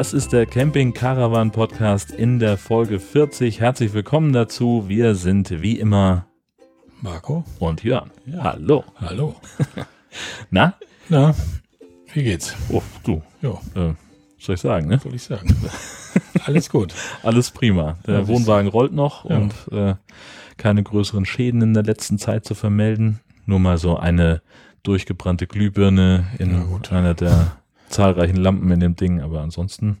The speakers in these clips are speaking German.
Das ist der Camping Caravan Podcast in der Folge 40. Herzlich willkommen dazu. Wir sind wie immer Marco und Jörn. Ja. Hallo. Hallo. Na? Na, wie geht's? Oh, du. Ja, Äh, soll ich sagen, ne? soll ich sagen. Alles gut. Alles prima. Der Ja, Wohnwagen rollt noch Ja. und äh, keine größeren Schäden in der letzten Zeit zu vermelden. Nur mal so eine durchgebrannte Glühbirne in einer der zahlreichen Lampen in dem Ding, aber ansonsten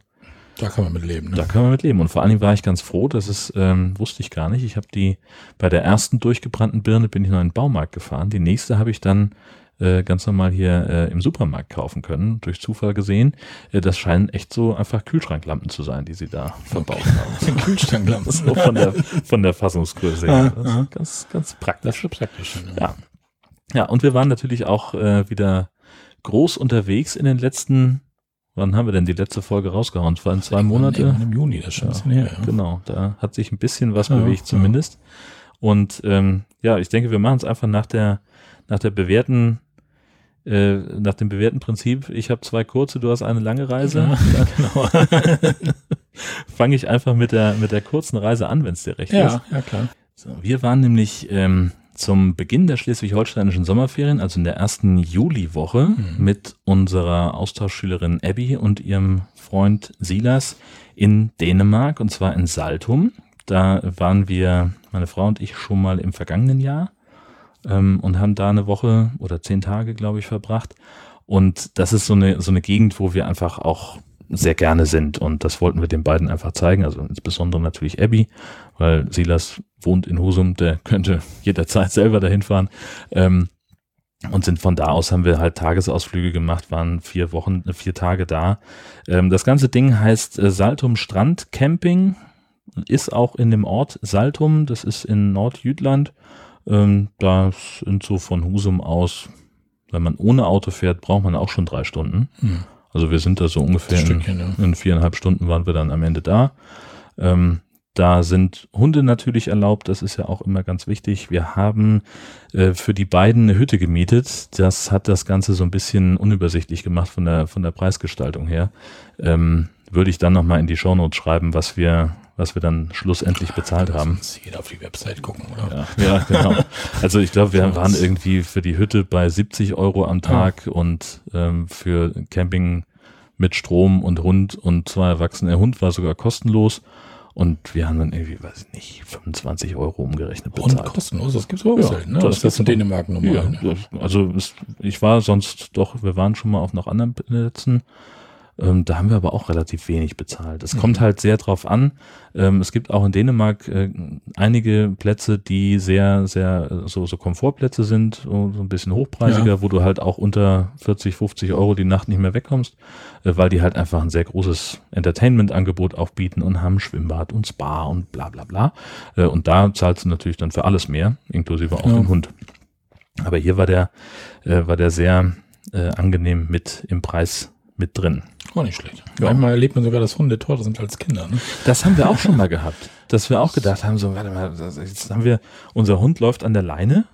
Da kann man mit leben. Ne? Da kann man mit leben. Und vor allen Dingen war ich ganz froh, dass es, ähm, wusste ich gar nicht. Ich habe die, bei der ersten durchgebrannten Birne bin ich noch in den Baumarkt gefahren. Die nächste habe ich dann äh, ganz normal hier äh, im Supermarkt kaufen können, durch Zufall gesehen. Äh, das scheinen echt so einfach Kühlschranklampen zu sein, die sie da verbaut haben. Den Kühlschranklampen. So von der, von der Fassungsgröße her. Das Ah, ist ganz, ganz praktisch. Das ist praktisch. Ja. Ja, und wir waren natürlich auch äh, wieder groß unterwegs in den letzten, wann haben wir denn die letzte Folge rausgehauen? Es waren zwei Monate. Im Juni, das ist schon ein bisschen her. Ja. Genau, da hat sich ein bisschen was Ja, bewegt ja. zumindest. Und ähm, ja, ich denke, wir machen es einfach nach der nach der bewährten äh, nach dem bewährten Prinzip. Ich habe zwei kurze, du hast eine lange Reise. Ja, genau. Fange ich einfach mit der mit der kurzen Reise an, wenn es dir recht ist. ja, ja, klar. So, wir waren nämlich ähm, zum Beginn der schleswig-holsteinischen Sommerferien, also in der ersten Juliwoche, Mhm. mit unserer Austauschschülerin Abby und ihrem Freund Silas in Dänemark, und zwar in Saltum. Da waren wir, meine Frau und ich, schon mal im vergangenen Jahr ähm, und haben da eine Woche oder zehn Tage, glaube ich, verbracht. Und das ist so eine, so eine Gegend, wo wir einfach auch sehr gerne sind. Und das wollten wir den beiden einfach zeigen. Also insbesondere natürlich Abby, weil Silas wohnt in Husum, der könnte jederzeit selber dahin fahren. Ähm, und sind von da aus haben wir halt Tagesausflüge gemacht, waren vier Wochen, äh, vier Tage da. Ähm, das ganze Ding heißt äh, Saltum Strand Camping, ist auch in dem Ort Saltum, das ist in Nordjütland. Ähm, da sind so von Husum aus, wenn man ohne Auto fährt, braucht man auch schon drei Stunden. Hm. Also wir sind da so ungefähr Ein in, Stückchen, ja. in viereinhalb Stunden waren wir dann am Ende da. Ähm, da sind Hunde natürlich erlaubt, das ist ja auch immer ganz wichtig. Wir haben äh, für die beiden eine Hütte gemietet. Das hat das Ganze so ein bisschen unübersichtlich gemacht von der, von der Preisgestaltung her. Ähm, würde ich dann nochmal in die Shownotes schreiben, was wir, was wir dann schlussendlich bezahlt haben. Muss jeder auf die Website gucken, oder? Ja, ja genau. Also ich glaube, wir waren irgendwie für die Hütte bei 70 Euro am Tag und ähm, für Camping mit Strom und Hund und zwei Erwachsene. Der Hund war sogar kostenlos und wir haben dann irgendwie, weiß ich nicht, 25 Euro umgerechnet Und bezahlt. kostenlos, das gibt's auch Ja, selten, ne? das Das, ist in. Dänemark normal. Ja, ne? das- also es, ich war sonst doch, wir waren schon mal auf noch anderen Plätzen. Ähm, da haben wir aber auch relativ wenig bezahlt. Es Mhm. kommt halt sehr drauf an. Ähm, es gibt auch in Dänemark äh, einige Plätze, die sehr, sehr so, so Komfortplätze sind, so, so ein bisschen hochpreisiger, Ja. wo du halt auch unter 40, 50 Euro die Nacht nicht mehr wegkommst, äh, weil die halt einfach ein sehr großes Entertainment-Angebot auch bieten und haben Schwimmbad und Spa und bla bla bla. Äh, und da zahlst du natürlich dann für alles mehr, inklusive auch Ja. den Hund. Aber hier war der, äh, war der sehr äh, angenehm mit im Preis mit drin. Auch nicht schlecht. Ja. Manchmal erlebt man sogar, dass Hunde teurer sind als Kinder. Ne? Das haben wir auch schon mal gehabt, dass wir auch gedacht haben, so, warte mal, jetzt haben wir, unser Hund läuft an der Leine,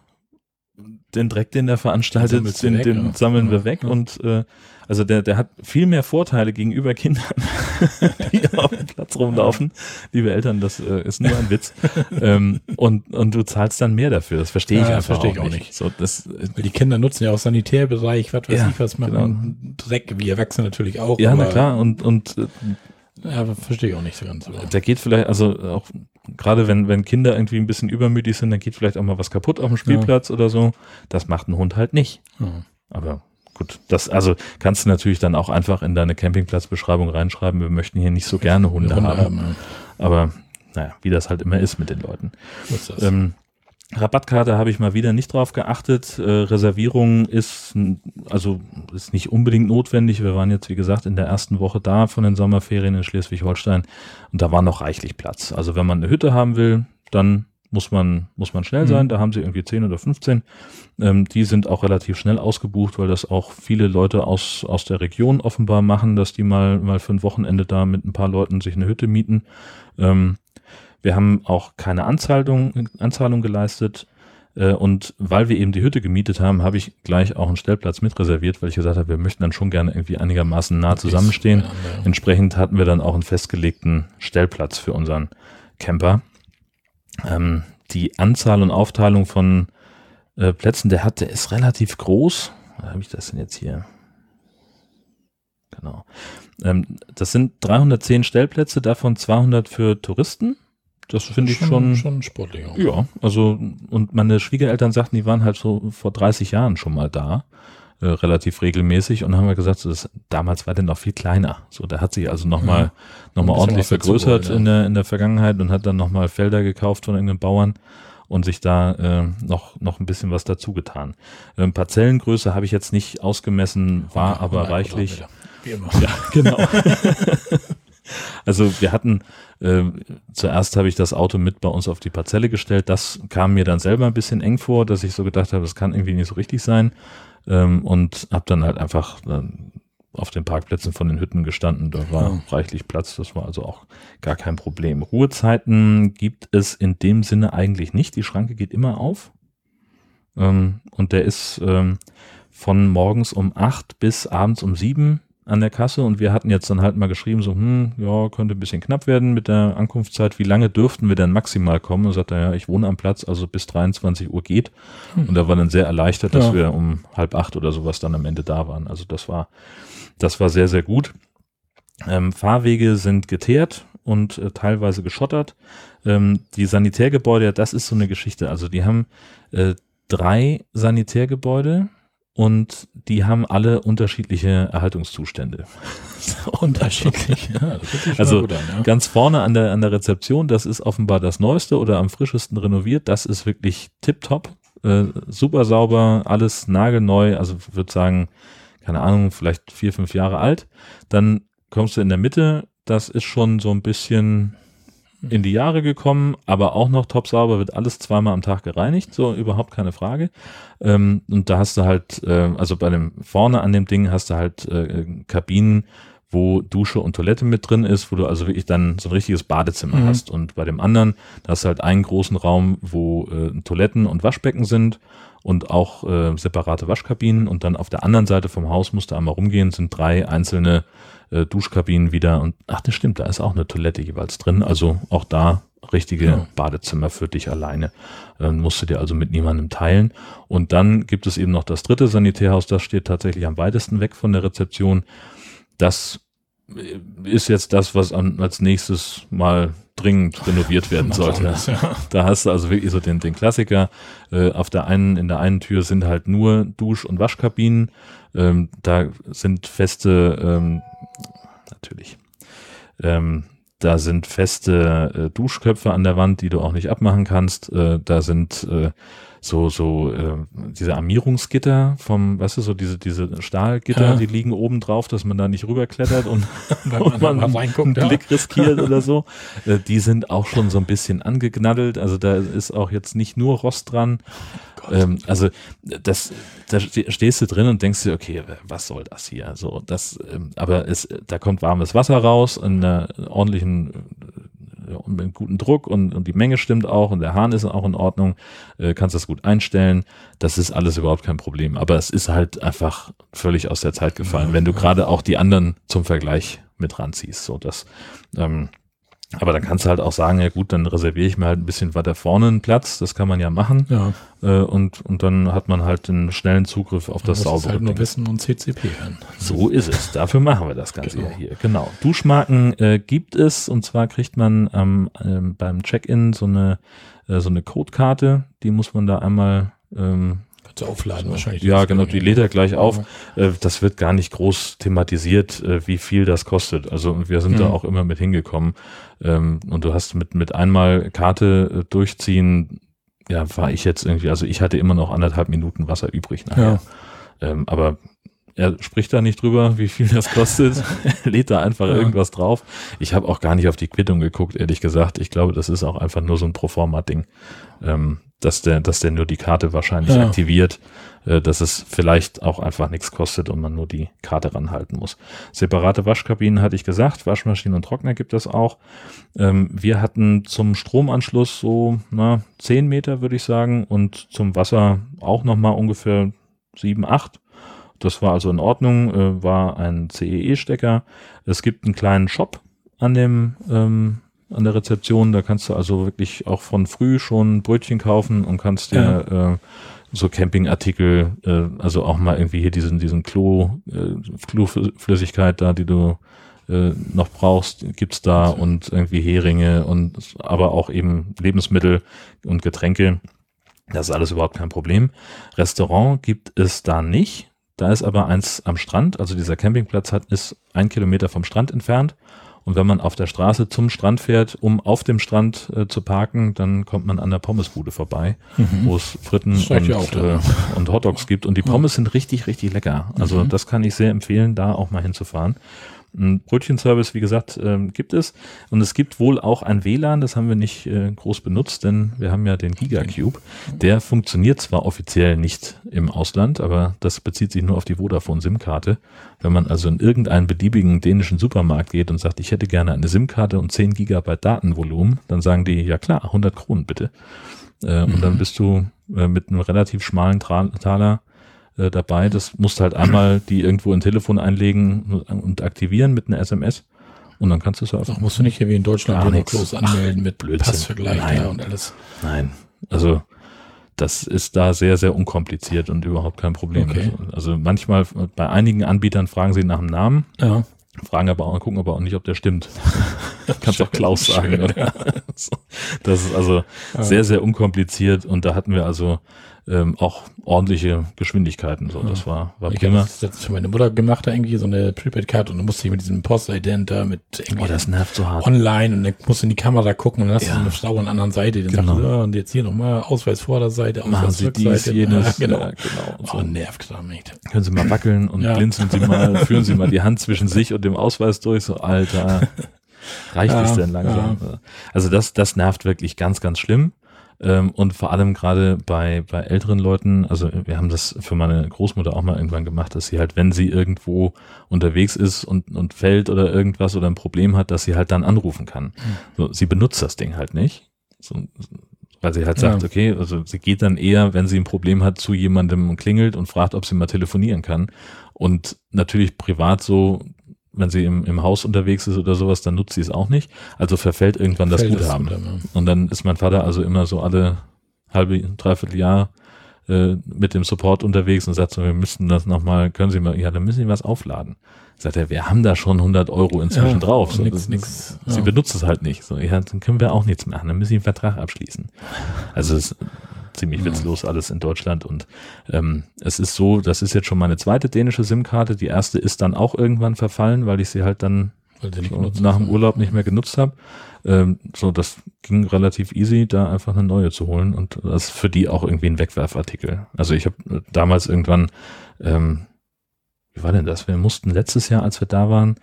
den Dreck, den der veranstaltet, Den den, weg, den ja. sammeln wir weg ja. und äh, also der, der hat viel mehr Vorteile gegenüber Kindern, die auf dem Platz rumlaufen. Liebe Eltern, das äh, ist nur ein Witz. ähm, und, und du zahlst dann mehr dafür. Das verstehe ich Ja, einfach verstehe ich auch nicht. nicht. So, das, Weil die Kinder nutzen ja auch Sanitärbereich, was weiß Ja, ich, was machen. genau. Dreck, wie Erwachsene natürlich auch. ja, na klar. Und, und äh, Ja, verstehe ich auch nicht so ganz. Aber. da geht vielleicht, also auch gerade wenn, wenn Kinder irgendwie ein bisschen übermütig sind, dann geht vielleicht auch mal was kaputt auf dem Spielplatz oder so. Das macht ein Hund halt nicht. Ja. Aber gut, das, also kannst du natürlich dann auch einfach in deine Campingplatzbeschreibung reinschreiben, wir möchten hier nicht so gerne Hunde, haben. ja. Aber naja, wie das halt immer ist mit den Leuten. Ähm, Rabattkarte habe ich mal wieder nicht drauf geachtet. Äh, Reservierung ist also ist nicht unbedingt notwendig. Wir waren jetzt wie gesagt in der ersten Woche da von den Sommerferien in Schleswig-Holstein und da war noch reichlich Platz. Also wenn man eine Hütte haben will, dann muss man muss man schnell Mhm. sein. Da haben sie irgendwie 10 oder 15. Ähm, die sind auch relativ schnell ausgebucht, weil das auch viele Leute aus aus der Region offenbar machen, dass die mal mal für ein Wochenende da mit ein paar Leuten sich eine Hütte mieten. Ähm, wir haben auch keine Anzahlung, Anzahlung geleistet. Äh, und weil wir eben die Hütte gemietet haben, habe ich gleich auch einen Stellplatz mit reserviert, weil ich gesagt habe, wir möchten dann schon gerne irgendwie einigermaßen nah zusammenstehen. Entsprechend hatten wir dann auch einen festgelegten Stellplatz für unseren Camper. Ähm, die Anzahl und Aufteilung von äh, Plätzen, der hat, der ist relativ groß. Habe ich das denn jetzt hier? Genau. Ähm, das sind 310 Stellplätze, davon 200 für Touristen. Das finde ich schon, schon sportlich. Auch. Ja, also und meine Schwiegereltern sagten, die waren halt so vor 30 Jahren schon mal da, äh, relativ regelmäßig und haben wir gesagt, so das, damals war der noch viel kleiner. So, der hat sich also nochmal ja. noch mal ordentlich vergrößert in der in der Vergangenheit und hat dann nochmal Felder gekauft von irgendeinen Bauern und sich da äh, noch noch ein bisschen was dazu getan. Ähm, Parzellengröße habe ich jetzt nicht ausgemessen, war ja, aber reichlich. Wie immer. Ja, genau. also wir hatten äh, zuerst habe ich das Auto mit bei uns auf die Parzelle gestellt. Das kam mir dann selber ein bisschen eng vor, dass ich so gedacht habe, das kann irgendwie nicht so richtig sein. Ähm, und habe dann halt einfach äh, auf den Parkplätzen von den Hütten gestanden. Da war ja. reichlich Platz. Das war also auch gar kein Problem. Ruhezeiten gibt es in dem Sinne eigentlich nicht. Die Schranke geht immer auf. Ähm, und der ist ähm, von morgens um acht bis abends um sieben an der Kasse und wir hatten jetzt dann halt mal geschrieben, so, hm, ja, könnte ein bisschen knapp werden mit der Ankunftszeit. Wie lange dürften wir denn maximal kommen? Und sagt er, ja, ich wohne am Platz, also bis 23 Uhr geht. Hm. Und da war dann sehr erleichtert, dass ja. wir um halb acht oder sowas dann am Ende da waren. Also das war, das war sehr, sehr gut. Ähm, Fahrwege sind geteert und äh, teilweise geschottert. Ähm, die Sanitärgebäude, das ist so eine Geschichte. Also die haben äh, drei Sanitärgebäude und die haben alle unterschiedliche Erhaltungszustände. Unterschiedlich. ja, also an, ja. ganz vorne an der, an der Rezeption, das ist offenbar das Neueste oder am frischesten renoviert. Das ist wirklich tipptopp, äh, super sauber, alles nagelneu. Also würde sagen, keine Ahnung, vielleicht vier, fünf Jahre alt. Dann kommst du in der Mitte, das ist schon so ein bisschen in die Jahre gekommen, aber auch noch top sauber, wird alles zweimal am Tag gereinigt, so überhaupt keine Frage. Ähm, und da hast du halt, äh, also bei dem vorne an dem Ding hast du halt äh, Kabinen, wo Dusche und Toilette mit drin ist, wo du also wirklich dann so ein richtiges Badezimmer mhm. hast. Und bei dem anderen, da hast du halt einen großen Raum, wo äh, Toiletten und Waschbecken sind und auch äh, separate Waschkabinen. Und dann auf der anderen Seite vom Haus musst du einmal rumgehen, sind drei einzelne äh, Duschkabinen wieder. Und ach, das stimmt, da ist auch eine Toilette jeweils drin. Also auch da richtige ja. Badezimmer für dich alleine. Dann musst du dir also mit niemandem teilen. Und dann gibt es eben noch das dritte Sanitärhaus, das steht tatsächlich am weitesten weg von der Rezeption. Das ist jetzt das, was an, als nächstes mal dringend renoviert werden sollte. Das, ja. Da hast du also wirklich so den, den Klassiker. Äh, auf der einen, in der einen Tür sind halt nur Dusch- und Waschkabinen. Ähm, da sind feste, ähm, natürlich, ähm, da sind feste äh, Duschköpfe an der Wand, die du auch nicht abmachen kannst. Äh, da sind äh, so, so äh, diese Armierungsgitter vom, weißt du, so diese, diese Stahlgitter, ja. die liegen oben drauf, dass man da nicht rüberklettert und, und man einen ja. Blick riskiert oder so. Äh, die sind auch schon so ein bisschen angeknaddelt. Also da ist auch jetzt nicht nur Rost dran. Oh ähm, also das, da stehst du drin und denkst dir, okay, was soll das hier? So, das, ähm, aber es, da kommt warmes Wasser raus in einer ordentlichen und mit gutem Druck und, und die Menge stimmt auch und der Hahn ist auch in Ordnung, äh, kannst das gut einstellen. Das ist alles überhaupt kein Problem. Aber es ist halt einfach völlig aus der Zeit gefallen, wenn du gerade auch die anderen zum Vergleich mit ranziehst. So, das, ähm, aber dann kannst du halt auch sagen, ja gut, dann reserviere ich mir halt ein bisschen weiter vorne einen Platz, das kann man ja machen. Ja. Äh, und, und dann hat man halt einen schnellen Zugriff auf das saubere halt nur Wissen und CCP hören. So ist es. Dafür machen wir das Ganze genau. ja hier. Genau. Duschmarken äh, gibt es und zwar kriegt man ähm, äh, beim Check-in so eine, äh, so eine Codekarte, die muss man da einmal ähm, zu aufladen wahrscheinlich. Ja, genau, die lädt er gleich auf. Äh, das wird gar nicht groß thematisiert, äh, wie viel das kostet. Also wir sind mhm. da auch immer mit hingekommen. Ähm, und du hast mit, mit einmal Karte äh, durchziehen, ja, war ich jetzt irgendwie, also ich hatte immer noch anderthalb Minuten Wasser übrig nachher. Ja. Ähm, aber er spricht da nicht drüber, wie viel das kostet. er lädt da einfach ja. irgendwas drauf. Ich habe auch gar nicht auf die Quittung geguckt, ehrlich gesagt. Ich glaube, das ist auch einfach nur so ein Proforma-Ding. Ähm, dass der, dass der nur die Karte wahrscheinlich Ja. aktiviert, äh, dass es vielleicht auch einfach nichts kostet und man nur die Karte ranhalten muss. Separate Waschkabinen hatte ich gesagt, Waschmaschinen und Trockner gibt es auch. Ähm, wir hatten zum Stromanschluss so na, 10 Meter, würde ich sagen, und zum Wasser auch nochmal ungefähr 7, 8. Das war also in Ordnung, äh, war ein CEE-Stecker. Es gibt einen kleinen Shop an dem ähm, an der Rezeption, da kannst du also wirklich auch von früh schon Brötchen kaufen und kannst dir äh, so Campingartikel, äh, also auch mal irgendwie hier diesen diesen Klo äh, Kloflüssigkeit da, die du äh, noch brauchst, gibt's da und irgendwie Heringe und aber auch eben Lebensmittel und Getränke. Das ist alles überhaupt kein Problem. Restaurant gibt es da nicht. Da ist aber eins am Strand, also dieser Campingplatz hat, ist ein Kilometer vom Strand entfernt. Und wenn man auf der Straße zum Strand fährt, um auf dem Strand äh, zu parken, dann kommt man an der Pommesbude vorbei, wo es Fritten und, ja äh, und Hotdogs gibt. Und die Pommes sind richtig, richtig lecker. Also das kann ich sehr empfehlen, da auch mal hinzufahren. Ein Brötchenservice, wie gesagt, ähm, gibt es. Und es gibt wohl auch ein WLAN, das haben wir nicht äh, groß benutzt, denn wir haben ja den Gigacube. Der funktioniert zwar offiziell nicht im Ausland, aber das bezieht sich nur auf die Vodafone-SIM-Karte. Wenn man also in irgendeinen beliebigen dänischen Supermarkt geht und sagt, ich hätte gerne eine SIM-Karte und 10 Gigabyte Datenvolumen, dann sagen die, ja klar, 100 Kronen bitte. Äh, Und dann bist du äh, mit einem relativ schmalen Tra Taler äh, dabei. Das musst halt einmal die irgendwo in Telefon einlegen und aktivieren mit einer SMS und dann kannst du surfen. Doch, musst du nicht hier wie in Deutschland Gar anmelden mit Blödsinn. Passvergleich Nein. und alles. Nein, also das ist da sehr, sehr unkompliziert und überhaupt kein Problem. Okay. Also manchmal bei einigen Anbietern fragen sie nach dem Namen, Ja. fragen aber auch, gucken aber auch nicht, ob der stimmt. Kannst auch Klaus sagen. Schön? So. Das ist also sehr, sehr unkompliziert und da hatten wir also ähm, auch ordentliche Geschwindigkeiten. So, das war, war Ich habe prima. das jetzt für meine Mutter gemacht, da irgendwie so eine Prepaid-Card und dann musste ich mit diesem Post-Ident da mit irgendwie Oh, das nervt so hart. online und dann musst du in die Kamera gucken und dann hast Ja. du so eine Frau an der anderen Seite, die dann Genau. sagt, ja, und jetzt hier nochmal Ausweis Vorderseite, Machen Ausweis Sie dies, jenes. Ja, genau. Ja, genau. Und so. Oh, nervt klar nicht. Können Sie mal wackeln und Ja. blinzeln Sie mal, führen Sie mal die Hand zwischen sich und dem Ausweis durch. So, Alter, reicht Ja, es denn langsam? Also das, das nervt wirklich ganz, ganz schlimm. Ähm, und vor allem gerade bei, bei älteren Leuten, also wir haben das für meine Großmutter auch mal irgendwann gemacht, dass sie halt, wenn sie irgendwo unterwegs ist und, und fällt oder irgendwas oder ein Problem hat, dass sie halt dann anrufen kann. So, sie benutzt das Ding halt nicht. So, weil sie halt sagt, Ja. okay, also sie geht dann eher, wenn sie ein Problem hat, zu jemandem und klingelt und fragt, ob sie mal telefonieren kann. Und natürlich privat so, wenn sie im, im Haus unterwegs ist oder sowas, dann nutzt sie es auch nicht. Also verfällt irgendwann das Fällt Guthaben. Guthaben, Und dann ist mein Vater also immer so alle halbe, dreiviertel Jahr äh, mit dem Support unterwegs und sagt so, wir müssten das nochmal, können Sie mal, ja, dann müssen Sie was aufladen. Sagt er, wir haben da schon 100 Euro inzwischen Ja, drauf. So, nix, das, nix, Sie ja. benutzt es halt nicht. So, ja, dann können wir auch nichts machen. Dann müssen Sie einen Vertrag abschließen. Also es ziemlich witzlos alles in Deutschland und ähm, es ist so, das ist jetzt schon meine zweite dänische SIM-Karte. Die erste ist dann auch irgendwann verfallen, weil ich sie halt dann nach dem. Urlaub nicht mehr genutzt habe. Ähm, so, das ging relativ easy, da einfach eine neue zu holen und das ist für die auch irgendwie ein Wegwerfartikel. Also ich habe damals irgendwann, ähm, wie war denn das? Wir mussten letztes Jahr, als wir da waren,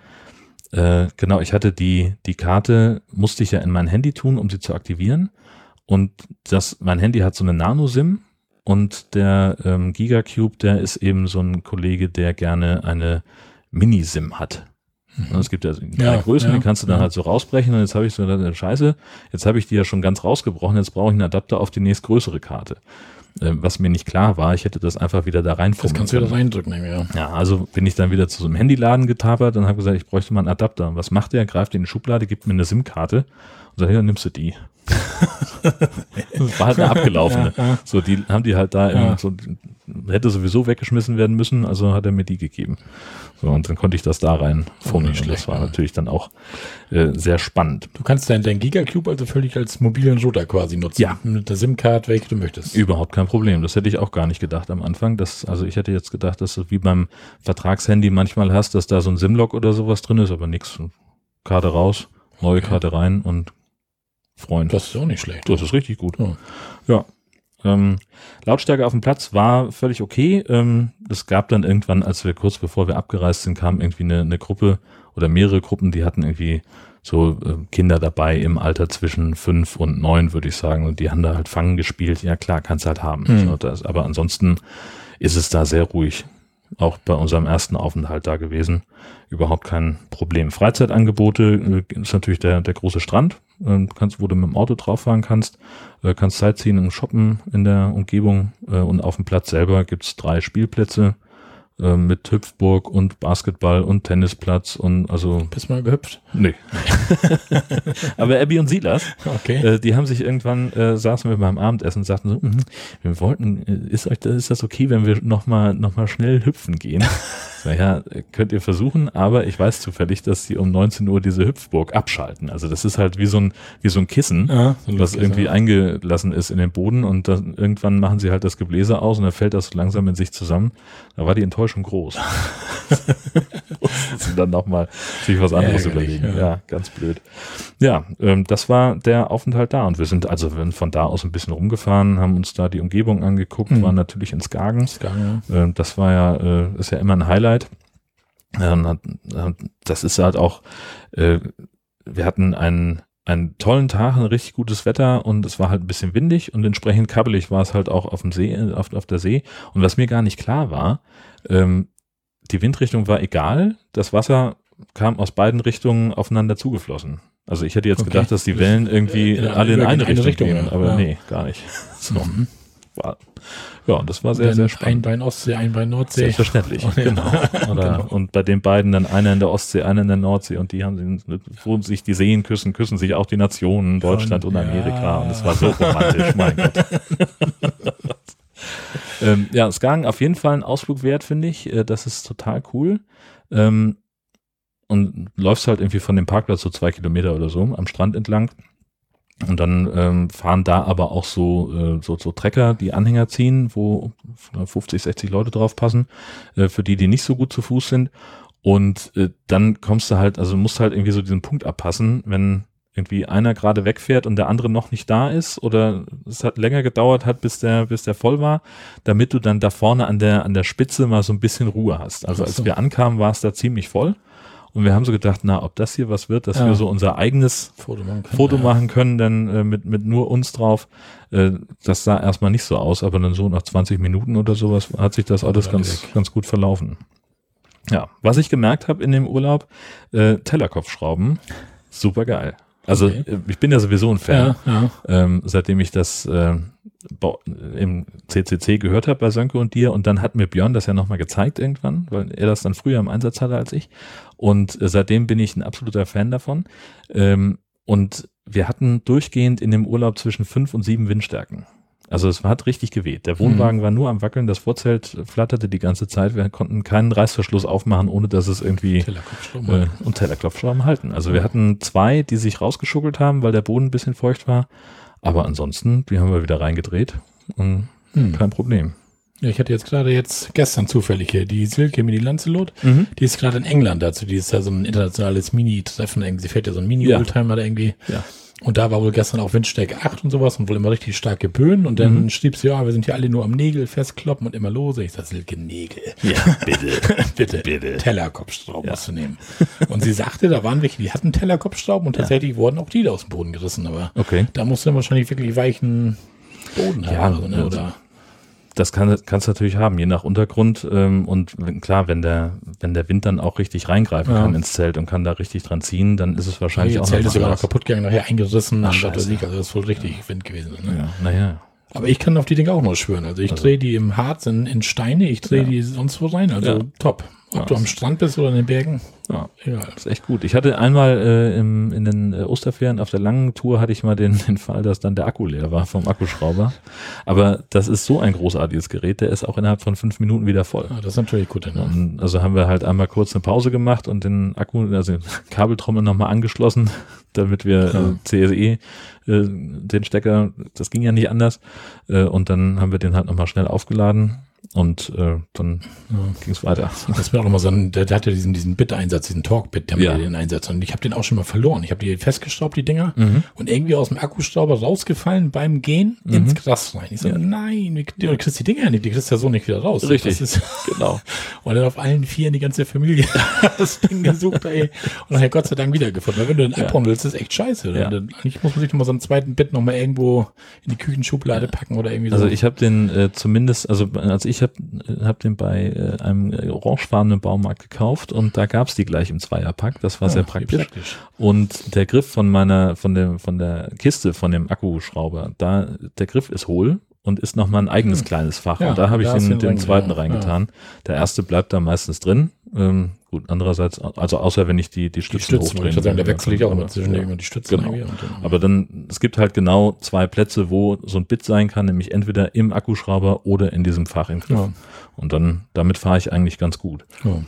äh, genau, ich hatte die, die Karte, musste ich ja in mein Handy tun, um sie zu aktivieren. Und das, mein Handy hat so eine Nano-SIM und der ähm, Gigacube, der ist eben so ein Kollege, der gerne eine Mini-SIM hat. Und Es gibt ja drei Mhm. Ja, Größen, ja, die kannst du dann ja. halt so rausbrechen und jetzt habe ich so gedacht, Scheiße, jetzt habe ich die ja schon ganz rausgebrochen, jetzt brauche ich einen Adapter auf die nächstgrößere Karte. Ähm, was mir nicht klar war, ich hätte das einfach wieder da Das reinfummeln kannst du wieder reindrücken, ja. Ja, also bin ich dann wieder zu so einem Handyladen getapert und habe gesagt, ich bräuchte mal einen Adapter. Und was macht der? Greift in die Schublade, gibt mir eine SIM-Karte und sagt, ja, nimmst du die. Das war halt eine abgelaufene. Ja, ja. So, die haben die halt da, Ja. so, hätte sowieso weggeschmissen werden müssen, also hat er mir die gegeben. So, und dann konnte ich das da rein fummeln. Und das war natürlich dann auch äh, sehr spannend. Du kannst deinen, deinen Gigacube also völlig als mobilen Router quasi nutzen. Ja. Mit der SIM-Card, welche du möchtest. Überhaupt kein Problem. Das hätte ich auch gar nicht gedacht am Anfang. Das, also ich hätte jetzt gedacht, dass du wie beim Vertragshandy manchmal hast, dass da so ein SIM-Log oder sowas drin ist, aber nix. Karte raus, neue Okay. Karte rein und Freund. Das ist auch nicht schlecht. Das ist richtig gut. Ja. Ja. Ähm, Lautstärke auf dem Platz war völlig okay. Ähm, es gab dann irgendwann, als wir kurz bevor wir abgereist sind, kam irgendwie eine, eine Gruppe oder mehrere Gruppen, die hatten irgendwie so äh, Kinder dabei im Alter zwischen fünf und neun, würde ich sagen. Und die haben da halt Fangen gespielt. Ja klar, kannst halt haben. Mhm. Das, aber ansonsten ist es da sehr ruhig. Auch bei unserem ersten Aufenthalt da gewesen. Überhaupt kein Problem. Freizeitangebote äh, ist natürlich der, der große Strand, äh, kannst, wo du mit dem Auto drauf fahren kannst. Äh, kannst Sightseeing und shoppen in der Umgebung. Äh, und auf dem Platz selber gibt's drei Spielplätze äh, mit Hüpfburg und Basketball und Tennisplatz und also Bist mal gehüpft? nee. Aber Abby und Silas, Okay. äh, die haben sich irgendwann äh, saßen wir beim Abendessen und sagten so, "Mhm, wir wollten, äh, ist euch das, ist das okay, wenn wir noch mal noch mal schnell hüpfen gehen? Naja, könnt ihr versuchen, aber ich weiß zufällig, dass die um 19 Uhr diese Hüpfburg abschalten. Also das ist halt wie so ein wie so ein Kissen Ah, so ein was Luftkissen. irgendwie eingelassen ist in den Boden und dann irgendwann machen sie halt das Gebläse aus und dann fällt das langsam in sich zusammen. Da war die Enttäuschung groß. Mussten sie dann nochmal sich was anderes Ärgerlich, überlegen. ja. Ja. ganz blöd. Ja, ähm, das war der Aufenthalt da und wir sind also von da aus ein bisschen rumgefahren, haben uns da die Umgebung angeguckt, Mhm. waren natürlich in Skagen. Skagen, Ähm, das war ja, äh, ist ja immer ein Highlight. Ähm, das ist halt auch, äh, wir hatten einen, einen tollen Tag, ein richtig gutes Wetter und es war halt ein bisschen windig und entsprechend kabbelig war es halt auch auf dem See, auf, auf der See. Und was mir gar nicht klar war, ähm, die Windrichtung war egal, das Wasser kam aus beiden Richtungen aufeinander zugeflossen. Also ich hätte jetzt Okay. gedacht, dass die Wellen irgendwie In eine- alle in in eine Richtung, Richtung, gehen, ja. aber Ja. nee, gar nicht. So, Mhm. war, ja, und das war sehr, sehr Ein spannend. Bein Ostsee, ein Bein Nordsee. Selbstverständlich, Ja. genau. Oder, Genau. Und bei den beiden dann einer in der Ostsee, einer in der Nordsee und die haben sich, wo sich die Seen küssen, küssen sich auch die Nationen, Deutschland und, ja. Amerika und es war so romantisch, mein Gott. ähm, ja, Skagen auf jeden Fall ein Ausflug wert, finde ich. Äh, Das ist total cool. Ähm, und läufst halt irgendwie von dem Parkplatz so zwei Kilometer oder so am Strand entlang. Und dann ähm, fahren da aber auch so, äh, so, so Trecker, die Anhänger ziehen, wo 50, 60 Leute drauf passen, äh, für die, die nicht so gut zu Fuß sind. Und äh, dann kommst du halt, also musst halt irgendwie so diesen Punkt abpassen, wenn irgendwie einer gerade wegfährt und der andere noch nicht da ist oder es hat länger gedauert hat, bis der, bis der voll war, damit du dann da vorne an der, an der Spitze mal so ein bisschen Ruhe hast. Also als so. wir ankamen, war es da ziemlich voll. Und wir haben so gedacht, na, ob das hier was wird, dass Ja. wir so unser eigenes Foto machen können. Foto ja. machen können, dann äh, mit, mit nur uns drauf. Äh, das sah erstmal nicht so aus, aber dann so nach 20 Minuten oder sowas hat sich das alles alle ganz, weg. ganz gut verlaufen. Ja, was ich gemerkt habe in dem Urlaub, äh, Tellerkopfschrauben, super geil. Also Okay. äh, ich bin ja sowieso ein Fan, Ja, ja. ähm, seitdem ich das äh, im CCC gehört habe bei Sönke und dir und dann hat mir Björn das ja nochmal gezeigt irgendwann, weil er das dann früher im Einsatz hatte als ich und äh, seitdem bin ich ein absoluter Fan davon ähm, und wir hatten durchgehend in dem Urlaub zwischen fünf und sieben Windstärken. Also es hat richtig geweht. Der Wohnwagen war nur am Wackeln, das Vorzelt flatterte die ganze Zeit. Wir konnten keinen Reißverschluss aufmachen, ohne dass es irgendwie äh, und Tellerklopfschrauben halten. Also wir hatten zwei, die sich rausgeschuckelt haben, weil der Boden ein bisschen feucht war. Aber ansonsten, die haben wir wieder reingedreht und Hm. kein Problem. Ja, ich hatte jetzt gerade jetzt gestern zufällig hier die Silke mit die Lancelot. Die ist gerade in England dazu. Die ist ja so ein internationales Mini-Treffen. irgendwie. Sie fährt ja so ein Mini-Oldtimer da irgendwie. Ja. Und da war wohl gestern auch Windstärke 8 und sowas und wohl immer richtig starke Böen. Und dann Mhm. schrieb sie, ja, wir sind hier alle nur am Nägel festkloppen und immer lose. Ich sag, Silke, Nägel. Ja, bitte. Bitte, Bitte. Tellerkopfschrauben Ja. musst du nehmen. Und sie sagte, da waren welche, die hatten Tellerkopfschrauben und tatsächlich wurden auch die da aus dem Boden gerissen. Aber Okay. da musst du dann wahrscheinlich wirklich weichen Boden Ja, haben. Oder, so, ne? also- oder Das kann, kannst du natürlich haben, je nach Untergrund. Ähm, und wenn, klar, wenn der, wenn der Wind dann auch richtig reingreifen Ja. kann ins Zelt und kann da richtig dran ziehen, dann ist es wahrscheinlich ihr auch Zelt noch ist sogar noch kaputt gegangen, nachher eingerissen. Ach, scheiße. liegt, also das ist wohl richtig Wind gewesen. Ne? Ja, naja. Aber ich kann auf die Dinge auch nur schwören. Also ich Also- drehe die im Harz in, in Steine, ich drehe Ja. die sonst wo rein. Also Ja. top. Ob Ja, du am Strand bist oder in den Bergen, Ja. egal. Das ist echt gut. Ich hatte einmal äh, im, in den äh, Osterferien auf der langen Tour hatte ich mal den, den Fall, dass dann der Akku leer war vom Akkuschrauber. Aber das ist so ein großartiges Gerät, der ist auch innerhalb von fünf Minuten wieder voll. Ja, das ist natürlich gut. Und also haben wir halt einmal kurz eine Pause gemacht und den Akku, also den Kabeltrommel nochmal angeschlossen, damit wir Ja. äh, CSE äh, den Stecker, das ging ja nicht anders. Äh, und dann haben wir den halt nochmal schnell aufgeladen Und äh, dann ja. ging es weiter. Das war auch immer so ein, der, der hatte diesen, diesen Bit-Einsatz, diesen Talk-Bit, der ja. den Einsatz. Und ich habe den auch schon mal verloren. Ich habe die festgeschraubt, die Dinger, mhm. und irgendwie aus dem Akkuschrauber rausgefallen beim Gehen mhm. ins Gras rein. Ich so, ja. nein, du kriegst die Dinger nicht, die kriegst ja so nicht wieder raus. Richtig, ist, genau. Und dann auf allen vier die ganze Familie das Ding gesucht, ey. Und nachher Gott sei Dank wiedergefunden. Weil wenn du den ja. abhauen willst, ist echt scheiße. Ja. Dann, eigentlich muss man sich nochmal so einen zweiten Bit nochmal irgendwo in die Küchenschublade packen oder irgendwie so. Also ich habe den äh, zumindest, also also ich habe hab den bei äh, einem orangefarbenen Baumarkt gekauft und da gab's die gleich im Zweierpack. Das war ja, sehr praktisch. praktisch. Und der Griff von meiner, von dem, von der Kiste, von dem Akkuschrauber, da, der Griff ist hohl und ist nochmal ein eigenes hm. kleines Fach. Ja, und da habe ich den, den zweiten reingetan. Ja. Der erste bleibt da meistens drin. Ähm, gut, andererseits, also außer wenn ich die, die Stützen, die Stützen hochdrehen. Ich sagen, der wechsle ich auch immer zwischen ja. die Stützen. Genau. Dann, Aber dann, es gibt halt genau zwei Plätze, wo so ein Bit sein kann, nämlich entweder im Akkuschrauber oder in diesem Fach im Griff. Ja. Und dann, damit fahre ich eigentlich ganz gut. Ja.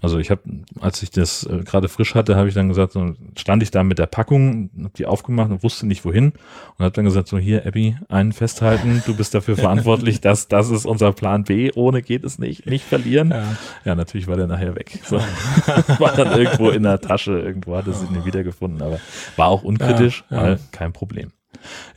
Also ich habe, als ich das äh, gerade frisch hatte, habe ich dann gesagt, so, stand ich da mit der Packung, habe die aufgemacht und wusste nicht wohin und habe dann gesagt, so hier Abby, einen festhalten, du bist dafür verantwortlich, dass das ist unser Plan B, ohne geht es nicht, nicht verlieren. Ja, ja natürlich war der nachher weg. So. war dann irgendwo in der Tasche, irgendwo hat es ihn nie wiedergefunden, aber war auch unkritisch, ja, ja. weil kein Problem.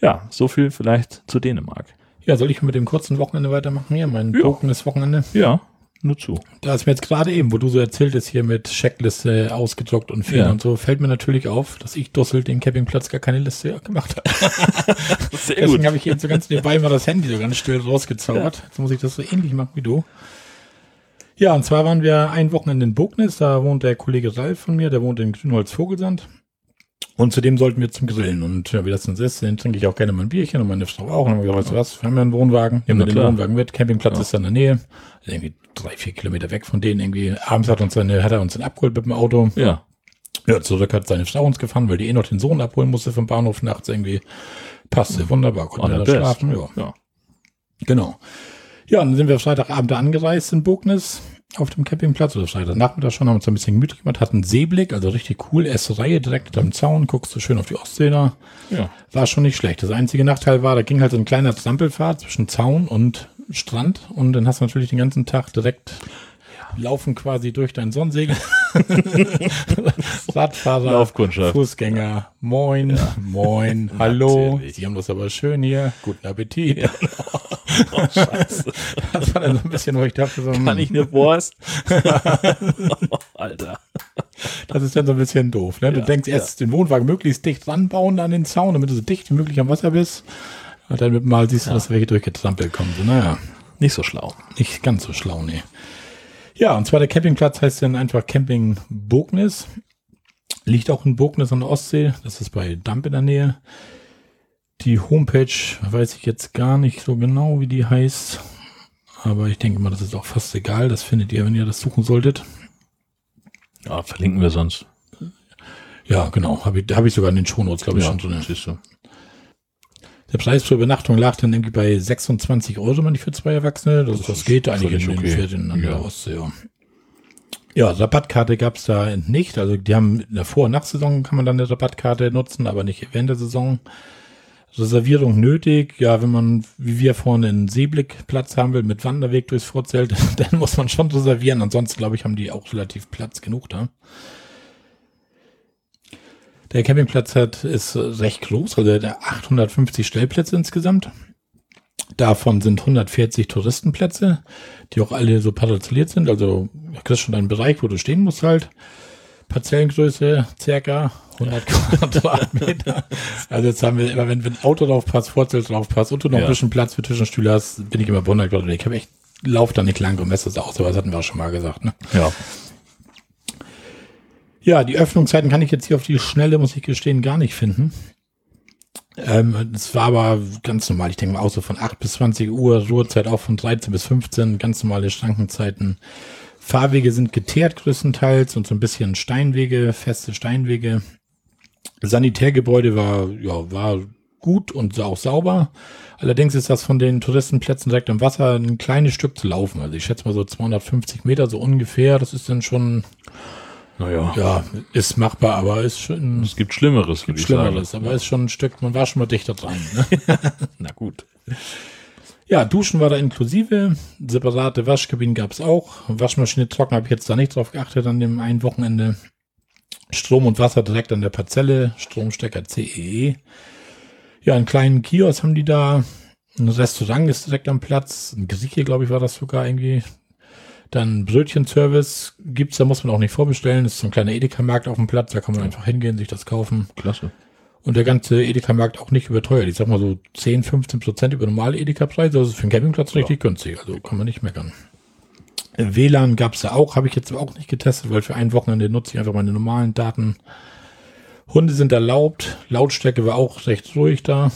Ja, so viel vielleicht zu Dänemark. Ja, soll ich mit dem kurzen Wochenende weitermachen hier, mein ja. Wochenende? Ja, nur zu. Da ist mir jetzt gerade eben, wo du so erzählt hast, hier mit Checkliste ausgedruckt und Fehler ja. und so, fällt mir natürlich auf, dass ich Dussel den Campingplatz gar keine Liste gemacht habe. Sehr Deswegen habe ich eben so ganz nebenbei mal das Handy so ganz still rausgezaubert. Ja. Jetzt muss ich das so ähnlich machen wie du. Ja, und zwar waren wir ein Wochenende in Bognis, da wohnt der Kollege Ralf von mir, der wohnt in Grünholz Vogelsand. Und zudem sollten wir zum Grillen. Und ja, wie das denn ist, dann trinke ich auch gerne mal ein Bierchen und meine Frau auch. Und dann haben wir gesagt, weißt du was, wir haben ja einen Wohnwagen, nehmen wir den Wohnwagen mit, Campingplatz ja. ist da in der Nähe, irgendwie drei, vier Kilometer weg von denen irgendwie. Abends hat uns seine, hat er uns dann abgeholt mit dem Auto. Ja. Ja, zurück hat seine Frau uns gefahren, weil die eh noch den Sohn abholen musste vom Bahnhof nachts irgendwie. Passte wunderbar, konnte er da schlafen. Ja. ja. Genau. Ja, dann sind wir Freitagabend da angereist in Bognis auf dem Campingplatz oder Freitagnachmittag schon, haben uns ein bisschen gemütlich gemacht, hatten Seeblick, also richtig cool, erste Reihe direkt am Zaun, guckst du schön auf die Ostsee da. Ja. War schon nicht schlecht. Das einzige Nachteil war, da ging halt so ein kleiner Trampelfahrt zwischen Zaun und Strand und dann hast du natürlich den ganzen Tag direkt laufen quasi durch dein Sonnensegel. Radfahrer, Laufkundschaft. Fußgänger, moin, ja. moin, hallo. Natürlich. Sie haben das aber schön hier. Guten Appetit. Ja. oh, scheiße. Das war dann so ein bisschen, wo ich dachte, so, kann ich eine Wurst? Alter. Das ist dann so ein bisschen doof. Ne? Du ja, denkst erst den Wohnwagen möglichst dicht ranbauen an den Zaun, damit du so dicht wie möglich am Wasser bist. Und dann mit mal siehst du, dass welche durchgetrampelt kommen. So, naja. Nicht so schlau. Nicht ganz so schlau, nee. Ja, und zwar der Campingplatz heißt dann einfach Camping Bognis. Liegt auch in Bognis an der Ostsee. Das ist bei Damp in der Nähe. Die Homepage weiß ich jetzt gar nicht so genau, wie die heißt. Aber ich denke mal, das ist auch fast egal. Das findet ihr, wenn ihr das suchen solltet. Ja, verlinken wir sonst. Ja, genau. Habe ich, hab ich sogar in den Shownotes, glaube ich, ja, schon drin. Siehst du. Der Preis für Übernachtung lag dann irgendwie bei 26 Euro, man für zwei Erwachsene. Das, das, das geht eigentlich in okay. den Ferien an der Ostsee. Ja. ja, Rabattkarte gab es da nicht. Also die haben in der Vor- und Nachsaison kann man dann eine Rabattkarte nutzen, aber nicht während der Saison. Reservierung nötig. Ja, wenn man, wie wir vorne einen Seeblickplatz haben will, mit Wanderweg durchs Vorzelt, dann muss man schon reservieren. Ansonsten, glaube ich, haben die auch relativ Platz genug da. Der Campingplatz hat, ist recht groß, also der 850 Stellplätze insgesamt. Davon sind 140 Touristenplätze, die auch alle so parzelliert sind. Also du kriegst schon einen Bereich, wo du stehen musst halt. Parzellengröße circa 100 Quadratmeter. Also jetzt haben wir immer, wenn, wenn Auto drauf passt, Vorzelt drauf passt und du noch ja. ein bisschen Platz für Tischenstühle hast, bin ich immer bei 100 Quadratmeter. Ich habe echt, lauf da nicht lang und messe das aus, aber das hatten wir auch schon mal gesagt. Ne? Ja. Ja, die Öffnungszeiten kann ich jetzt hier auf die Schnelle, muss ich gestehen, gar nicht finden. Ähm, es war aber ganz normal. Ich denke mal auch so von 8 bis 20 Uhr, Ruhezeit auch von 13 bis 15, ganz normale Schrankenzeiten. Fahrwege sind geteert größtenteils und so ein bisschen Steinwege, feste Steinwege. Sanitärgebäude war, ja, war gut und auch sauber. Allerdings ist das von den Touristenplätzen direkt am Wasser ein kleines Stück zu laufen. Also ich schätze mal so 250 Meter so ungefähr. Das ist dann schon naja. Ja, ist machbar, aber ist schon. Es gibt Schlimmeres, würde ich Schlimmeres, sagen. aber ist schon ein Stück, man war schon mal dichter dran. Ne? Na gut. Ja, Duschen war da inklusive, separate Waschkabinen gab es auch. Waschmaschine trocken habe ich jetzt da nicht drauf geachtet an dem einen Wochenende. Strom und Wasser direkt an der Parzelle, Stromstecker CEE. E. Ja, einen kleinen Kiosk haben die da. Ein Restaurant ist direkt am Platz. Ein Grieche, glaube ich, war das sogar irgendwie. Dann Brötchenservice gibt's, da muss man auch nicht vorbestellen. Das ist so ein kleiner Edeka-Markt auf dem Platz, da kann man einfach hingehen, sich das kaufen. Klasse. Und der ganze Edeka-Markt auch nicht überteuert. Ich sag mal so 10, 15 Prozent über normale Edeka-Preise. Also für einen Campingplatz richtig ja. günstig. Also kann man nicht meckern. WLAN gab's da auch, habe ich jetzt auch nicht getestet, weil für ein Wochenende nutze ich einfach meine normalen Daten. Hunde sind erlaubt, Lautstärke war auch recht ruhig da.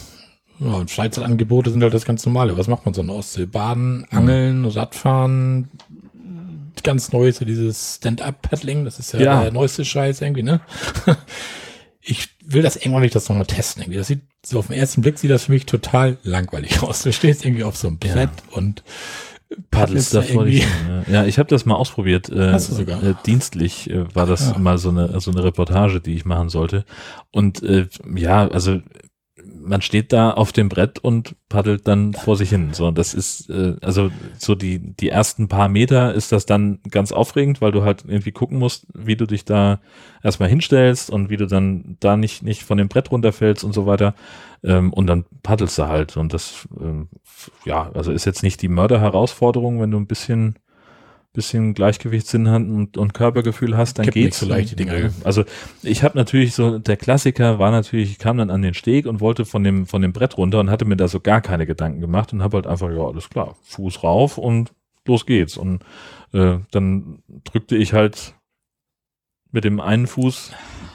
Ja, und Freizeitangebote sind halt das ganz normale. Was macht man so in Ostsee? Baden, Angeln, Radfahren, ganz Neues, so dieses Stand-Up-Paddling, das ist ja, ja, der neueste Scheiß irgendwie, ne? ich will das irgendwann nicht das nochmal testen irgendwie. Das sieht so auf den ersten Blick sieht das für mich total langweilig aus. Du stehst irgendwie auf so einem Brett ja. und paddelst da vor dich. Ja, ich habe das mal ausprobiert. Äh? Äh, dienstlich äh, war das ja. mal so eine so eine Reportage, die ich machen sollte. Und äh, ja, also man steht da auf dem Brett und paddelt dann vor sich hin. So, das ist, äh, also so die, die ersten paar Meter ist das dann ganz aufregend, weil du halt irgendwie gucken musst, wie du dich da erstmal hinstellst und wie du dann da nicht, nicht von dem Brett runterfällst und so weiter. Ähm, und dann paddelst du halt. Und das, ähm, ja, also ist jetzt nicht die Mörderherausforderung, wenn du ein bisschen bisschen Gleichgewichtssinn und, und Körpergefühl hast, dann Kippt geht's. so leicht die Dinge. Also ich habe natürlich so, der Klassiker war natürlich, ich kam dann an den Steg und wollte von dem, von dem Brett runter und hatte mir da so gar keine Gedanken gemacht und habe halt einfach, ja, alles klar, Fuß rauf und los geht's. Und äh, dann drückte ich halt mit dem einen Fuß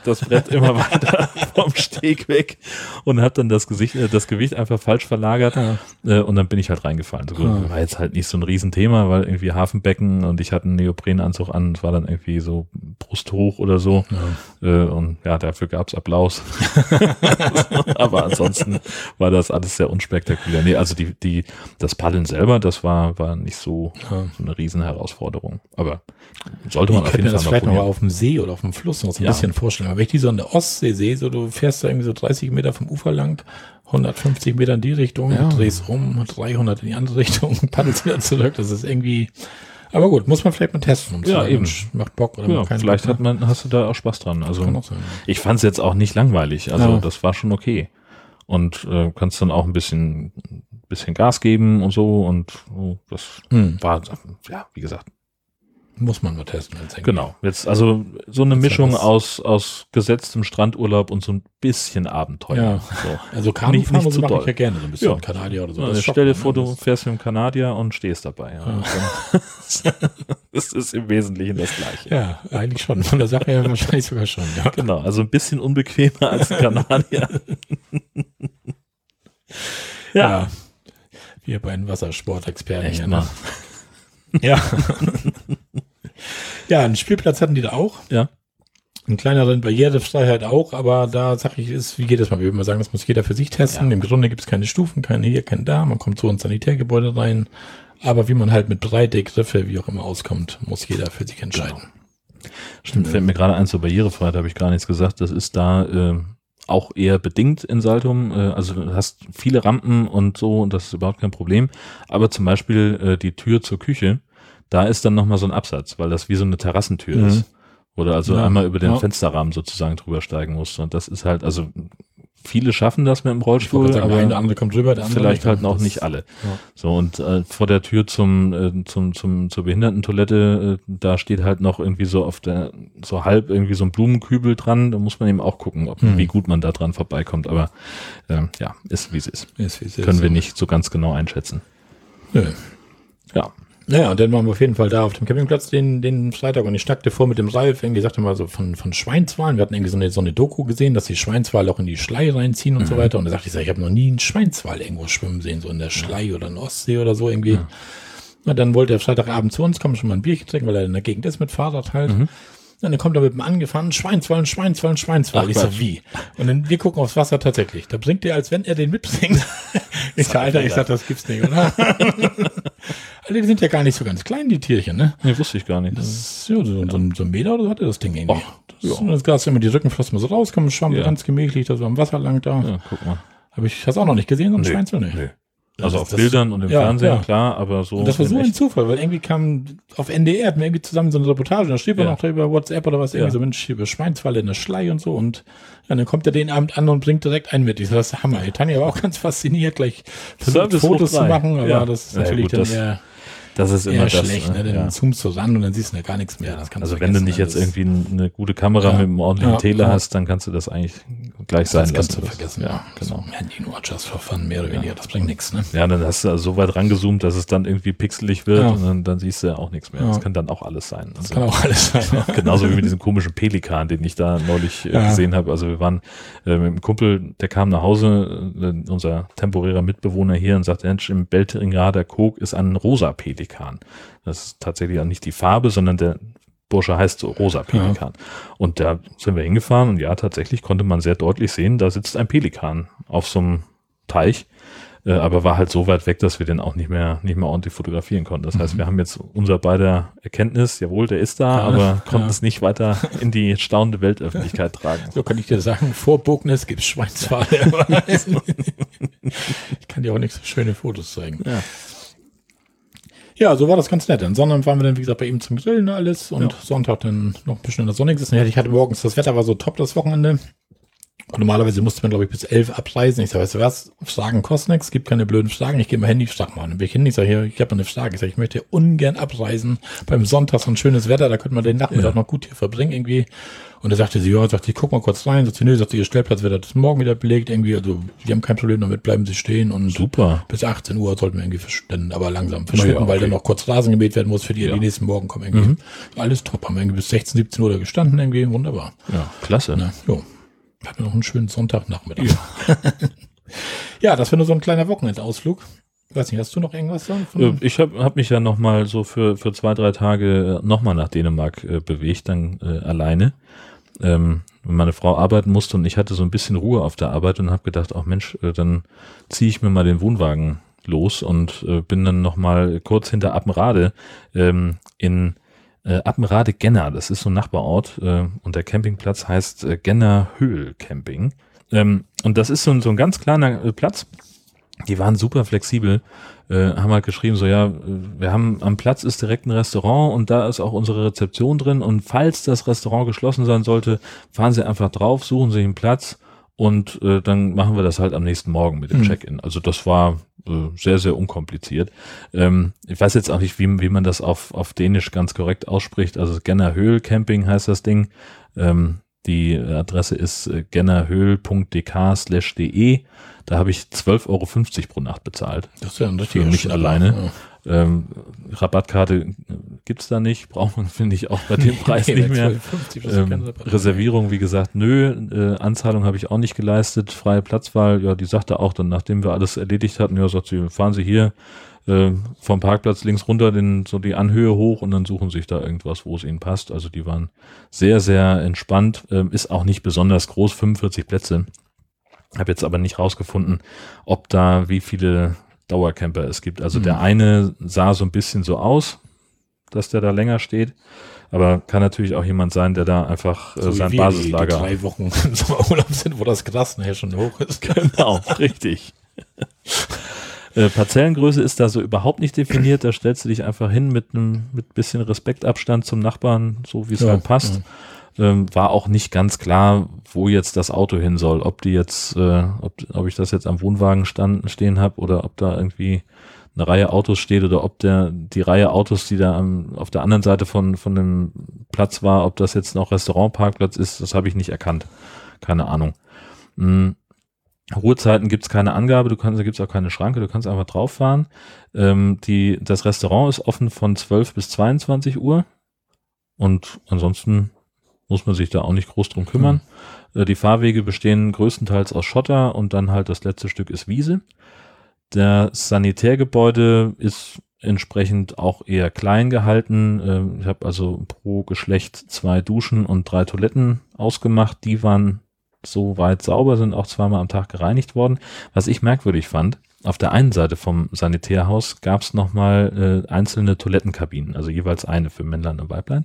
das Brett immer weiter vom Steg weg und habe dann das Gesicht, äh, das Gewicht einfach falsch verlagert ja. äh, und dann bin ich halt reingefallen. So, ja. War jetzt halt nicht so ein Riesenthema, weil irgendwie Hafenbecken und ich hatte einen Neoprenanzug an, es war dann irgendwie so brusthoch oder so ja. Äh, und ja, dafür gab's Applaus. Aber ansonsten war das alles sehr unspektakulär. Nee, also die, die, das Paddeln selber, das war, war nicht so, so eine Riesenherausforderung. Aber sollte man ich auf jeden Fall das mal vielleicht noch auf dem See oder auf dem Fluss noch so ein bisschen vorstellen. Wenn ich die so in der Ostsee sehe, so du fährst da irgendwie so 30 Meter vom Ufer lang, 150 Meter in die Richtung, ja. drehst rum, 300 in die andere Richtung, paddelst wieder zurück. Das ist irgendwie, aber gut, muss man vielleicht mal testen. Um ja, eben. Macht Bock oder ja, vielleicht Bock, hat man, hast du da auch Spaß dran. Also, sein, ja. ich fand es jetzt auch nicht langweilig. Also, ja. das war schon okay. Und äh, kannst dann auch ein bisschen, bisschen Gas geben und so. Und oh, das hm. war, ja, wie gesagt, muss man mal testen. Genau. Jetzt also so eine Mischung aus, aus gesetztem Strandurlaub und so ein bisschen Abenteuer. Ja. So. Also Kanufahren nicht, nicht mache ich ja gerne, so ein bisschen ja. Kanadier oder so. Ja, stell dir vor, du fährst mit dem Kanadier und stehst dabei. Ja. ja. das ist im Wesentlichen das Gleiche. Ja, eigentlich schon. Von der Sache her wahrscheinlich sogar schon. Ja. Genau, also ein bisschen unbequemer als ein Kanadier. ja. ja. Wir beiden Wassersportexperten. Echt, ne? Ja. ja, einen Spielplatz hatten die da auch. Ja. Einen kleineren Barrierefreiheit auch, aber da sag ich, ist, wie geht das mal? Wir würden mal sagen, das muss jeder für sich testen. Ja. Im Grunde gibt es keine Stufen, keine hier, keine da. Man kommt so ins Sanitärgebäude rein. Aber wie man halt mit Breite, Griffe, wie auch immer auskommt, muss jeder für sich entscheiden. Genau. Stimmt, fällt mir gerade ein zur Barrierefreiheit, habe ich gar nichts gesagt. Das ist da äh, auch eher bedingt in Saltum. Äh, also du hast viele Rampen und so und das ist überhaupt kein Problem. Aber zum Beispiel äh, die Tür zur Küche, da ist dann nochmal so ein Absatz, weil das wie so eine Terrassentür mhm. ist. Oder also ja. einmal über den ja. Fensterrahmen sozusagen drüber steigen musst. Und das ist halt, also viele schaffen das mit dem Rollstuhl, sagen, aber der andere kommt rüber, der andere vielleicht halt noch nicht alle. Ja. So und äh, vor der Tür zum äh, zum zum zur Behindertentoilette, äh, da steht halt noch irgendwie so auf der so halb irgendwie so ein Blumenkübel dran. Da muss man eben auch gucken, ob, mhm. wie gut man da dran vorbeikommt. Aber äh, ja, ist wie es ist. ist, wie es ist. Können wir nicht so ganz genau einschätzen. Nö. Ja. Naja, und dann waren wir auf jeden Fall da auf dem Campingplatz den, den Freitag und ich schnackte vor mit dem Ralf, irgendwie sagte mal so von, von Schweinswahlen. Wir hatten irgendwie so eine, so eine Doku gesehen, dass die Schweinswale auch in die Schlei reinziehen und mhm. so weiter. Und da sagte ich, ich habe noch nie einen Schweinswal irgendwo schwimmen sehen, so in der Schlei oder in der Ostsee oder so irgendwie. Ja. Na, dann wollte er Freitagabend zu uns kommen, schon mal ein Bierchen trinken, weil er in der Gegend ist mit Fahrrad halt. Mhm. Und dann kommt er mit dem angefahren, Schweinswall, Schweinswall, Schweinswall. Ach, ich so, wie? Und dann, wir gucken aufs Wasser tatsächlich. Da bringt er, als wenn er den mitbringt. ich sag, Alter, ich sag, das gibt's nicht, oder? Die sind ja gar nicht so ganz klein, die Tierchen, ne? Nee, wusste ich gar nicht. Das ist, ja, so, so, so ein Meter oder so hatte das Ding irgendwie. Och, das, ja. das Gras immer die Rückenflossen mal so rauskommen, schwamm ja. ganz gemächlich, da so am Wasser lang da. Ja, guck mal. Habe ich, hast auch noch nicht gesehen, so ein nee, Schweinswall, ne? Nee. Also Das- auf das- Bildern und im ja, Fernsehen, ja. klar, aber so. Und das war so ein Zufall, weil irgendwie kam auf NDR, hatten wir irgendwie zusammen so eine Reportage, da schrieb er Ja. noch über WhatsApp oder was, irgendwie Ja. so, Mensch, hier über Schweinsfalle in der Schlei und so und ja, dann kommt er den Abend an und bringt direkt einen mit. Ich so, das ist Hammer. Tanja war auch ganz fasziniert, gleich versucht, Fotos zu machen, aber Ja. das ist Ja, natürlich gut, dann das- eher, Das ist immer das. schlecht, ne? äh, Dann ja. zoomst du ran und dann siehst du ja gar nichts mehr. Also wenn du nicht ne? jetzt irgendwie eine gute Kamera Ja. mit einem ordentlichen Ja. Tele Ja. hast, dann kannst du das eigentlich gleich sein das kannst lassen. du vergessen, ja. genau. So, Handy nur just for fun, mehr oder weniger, das bringt nichts, ne? Ja, dann hast du also so weit rangezoomt, dass es dann irgendwie pixelig wird Ja. und dann, dann siehst du ja auch nichts mehr. Ja. Das kann dann auch alles sein. Das Also, kann auch alles sein. ja. genauso wie mit diesem komischen Pelikan, den ich da neulich äh, Ja. gesehen habe. Also wir waren äh, mit einem Kumpel, der kam nach Hause, äh, unser temporärer Mitbewohner hier und sagte, Mensch, im Beltringrader Kog ist ein rosa Pelikan. Das ist tatsächlich auch nicht die Farbe, sondern der Bursche heißt so rosa Pelikan. Und da sind wir hingefahren und ja, tatsächlich konnte man sehr deutlich sehen, da sitzt ein Pelikan auf so einem Teich. Äh, aber war halt so weit weg, dass wir den auch nicht mehr, nicht mehr ordentlich fotografieren konnten. Das heißt, wir haben jetzt unser beider Erkenntnis, jawohl, der ist da, Ja, aber konnten ja. es nicht weiter in die staunende Weltöffentlichkeit tragen. So kann ich dir sagen, vor Bognes gibt's Schweinsfalle. ich kann dir auch nicht so schöne Fotos zeigen. Ja. Ja, so war das ganz nett. Am Sonntag waren wir dann, wie gesagt, bei ihm zum Grillen und alles und Ja. Sonntag dann noch ein bisschen in der Sonne gesessen. Ich hatte morgens, das Wetter war so top das Wochenende. Und normalerweise musste man, glaube ich, bis elf abreisen. Ich sage, weißt du was, Fragen kostet nichts, gibt keine blöden Fragen. Ich gebe mein Handy, frag mal. Bin ich hin, ich sage, hier, ich habe eine Frage. Ich sage, ich möchte ungern abreisen. Beim Sonntag so ein schönes Wetter, da könnte man den Nachmittag Ja. noch gut hier verbringen irgendwie. Und da sagte sie, ja, sagte ich, guck mal kurz rein. Sagt sie, nö, sagt sie, ihr Stellplatz wird das morgen wieder belegt irgendwie. Also, die haben kein Problem damit, bleiben sie stehen und Super. bis 18 Uhr sollten wir irgendwie verschwinden, aber langsam verschwinden, ja, weil okay. dann noch kurz Rasen gemäht werden muss für die, Ja. die nächsten Morgen kommen irgendwie. Alles top, haben wir irgendwie bis 16, 17 Uhr da gestanden irgendwie, wunderbar. Ja, klasse. Na, jo. Hatten wir noch einen schönen Sonntagnachmittag. Ja. ja, das war nur so ein kleiner Wochenendausflug. Ich weiß nicht, hast du noch irgendwas da? Äh, Ich habe hab mich ja noch mal so für, für zwei, drei Tage noch mal nach Dänemark äh, bewegt, dann äh, alleine. Ähm, wenn meine Frau arbeiten musste und ich hatte so ein bisschen Ruhe auf der Arbeit und habe gedacht, ach Mensch, äh, dann ziehe ich mir mal den Wohnwagen los und äh, bin dann noch mal kurz hinter Appenrade ähm, in äh, Appenrade-Genner. Das ist so ein Nachbarort äh, und der Campingplatz heißt äh, Genner Höhl Camping. Ähm, und das ist so ein, so ein ganz kleiner äh, Platz. Die waren super flexibel, äh, haben halt geschrieben, so ja, äh, wir haben am Platz ist direkt ein Restaurant und da ist auch unsere Rezeption drin und falls das Restaurant geschlossen sein sollte, fahren Sie einfach drauf, suchen Sie einen Platz und äh, dann machen wir das halt am nächsten Morgen mit dem Mhm. Check-in. Also das war äh, sehr, sehr unkompliziert. Ähm, ich weiß jetzt auch nicht, wie, wie man das auf, auf Dänisch ganz korrekt ausspricht. Also Gennerhöhl Camping heißt das Ding. Ähm, die Adresse ist äh, gennerhöhl.dk slash de. Da habe ich 12,50 Euro pro Nacht bezahlt. Das ist ja ein Für richtiger mich Schnapper. alleine. Ähm, Rabattkarte äh, gibt's da nicht, braucht man, finde ich, auch bei dem Preis Nee, nicht mehr. 12,50 das ist kein Ähm, Rabatt. Reservierung, wie gesagt, nö, äh, Anzahlung habe ich auch nicht geleistet, freie Platzwahl, ja, die sagte auch dann, nachdem wir alles erledigt hatten, ja, sagt sie, fahren Sie hier äh, vom Parkplatz links runter, den, so die Anhöhe hoch und dann suchen sich da irgendwas, wo es ihnen passt. Also die waren sehr, sehr entspannt, ähm, ist auch nicht besonders groß, 45 Plätze. Habe jetzt aber nicht rausgefunden, ob da wie viele Dauercamper es gibt. Also Mhm. der eine sah so ein bisschen so aus, dass der da länger steht. Aber kann natürlich auch jemand sein, der da einfach äh, So wie sein wir, Basislager. Die, die drei Wochen im Sommerurlaub sind, wo das Gras nachher schon hoch ist. Genau, richtig. äh, Parzellengröße ist da so überhaupt nicht definiert. Da stellst du dich einfach hin mit einem mit bisschen Respektabstand zum Nachbarn, so wie es Ja, halt passt. Ähm, war auch nicht ganz klar, wo jetzt das Auto hin soll. Ob die jetzt, äh, ob, ob ich das jetzt am Wohnwagen stand, stehen habe oder ob da irgendwie eine Reihe Autos steht oder ob der die Reihe Autos, die da am, auf der anderen Seite von von dem Platz war, ob das jetzt noch Restaurantparkplatz ist, das habe ich nicht erkannt. Keine Ahnung. Mm. Ruhezeiten gibt's keine Angabe, du kannst, da gibt's auch keine Schranke, du kannst einfach drauf fahren. Ähm, die, das Restaurant ist offen von 12 bis 22 Uhr und ansonsten muss man sich da auch nicht groß drum kümmern. Äh, die Fahrwege bestehen größtenteils aus Schotter und dann halt das letzte Stück ist Wiese. Das Sanitärgebäude ist entsprechend auch eher klein gehalten. Ähm, ich habe also pro Geschlecht zwei Duschen und drei Toiletten ausgemacht. Die waren soweit sauber, sind auch zweimal am Tag gereinigt worden. Was ich merkwürdig fand, auf der einen Seite vom Sanitärhaus gab es nochmal äh, einzelne Toilettenkabinen, also jeweils eine für Männlein und Weiblein.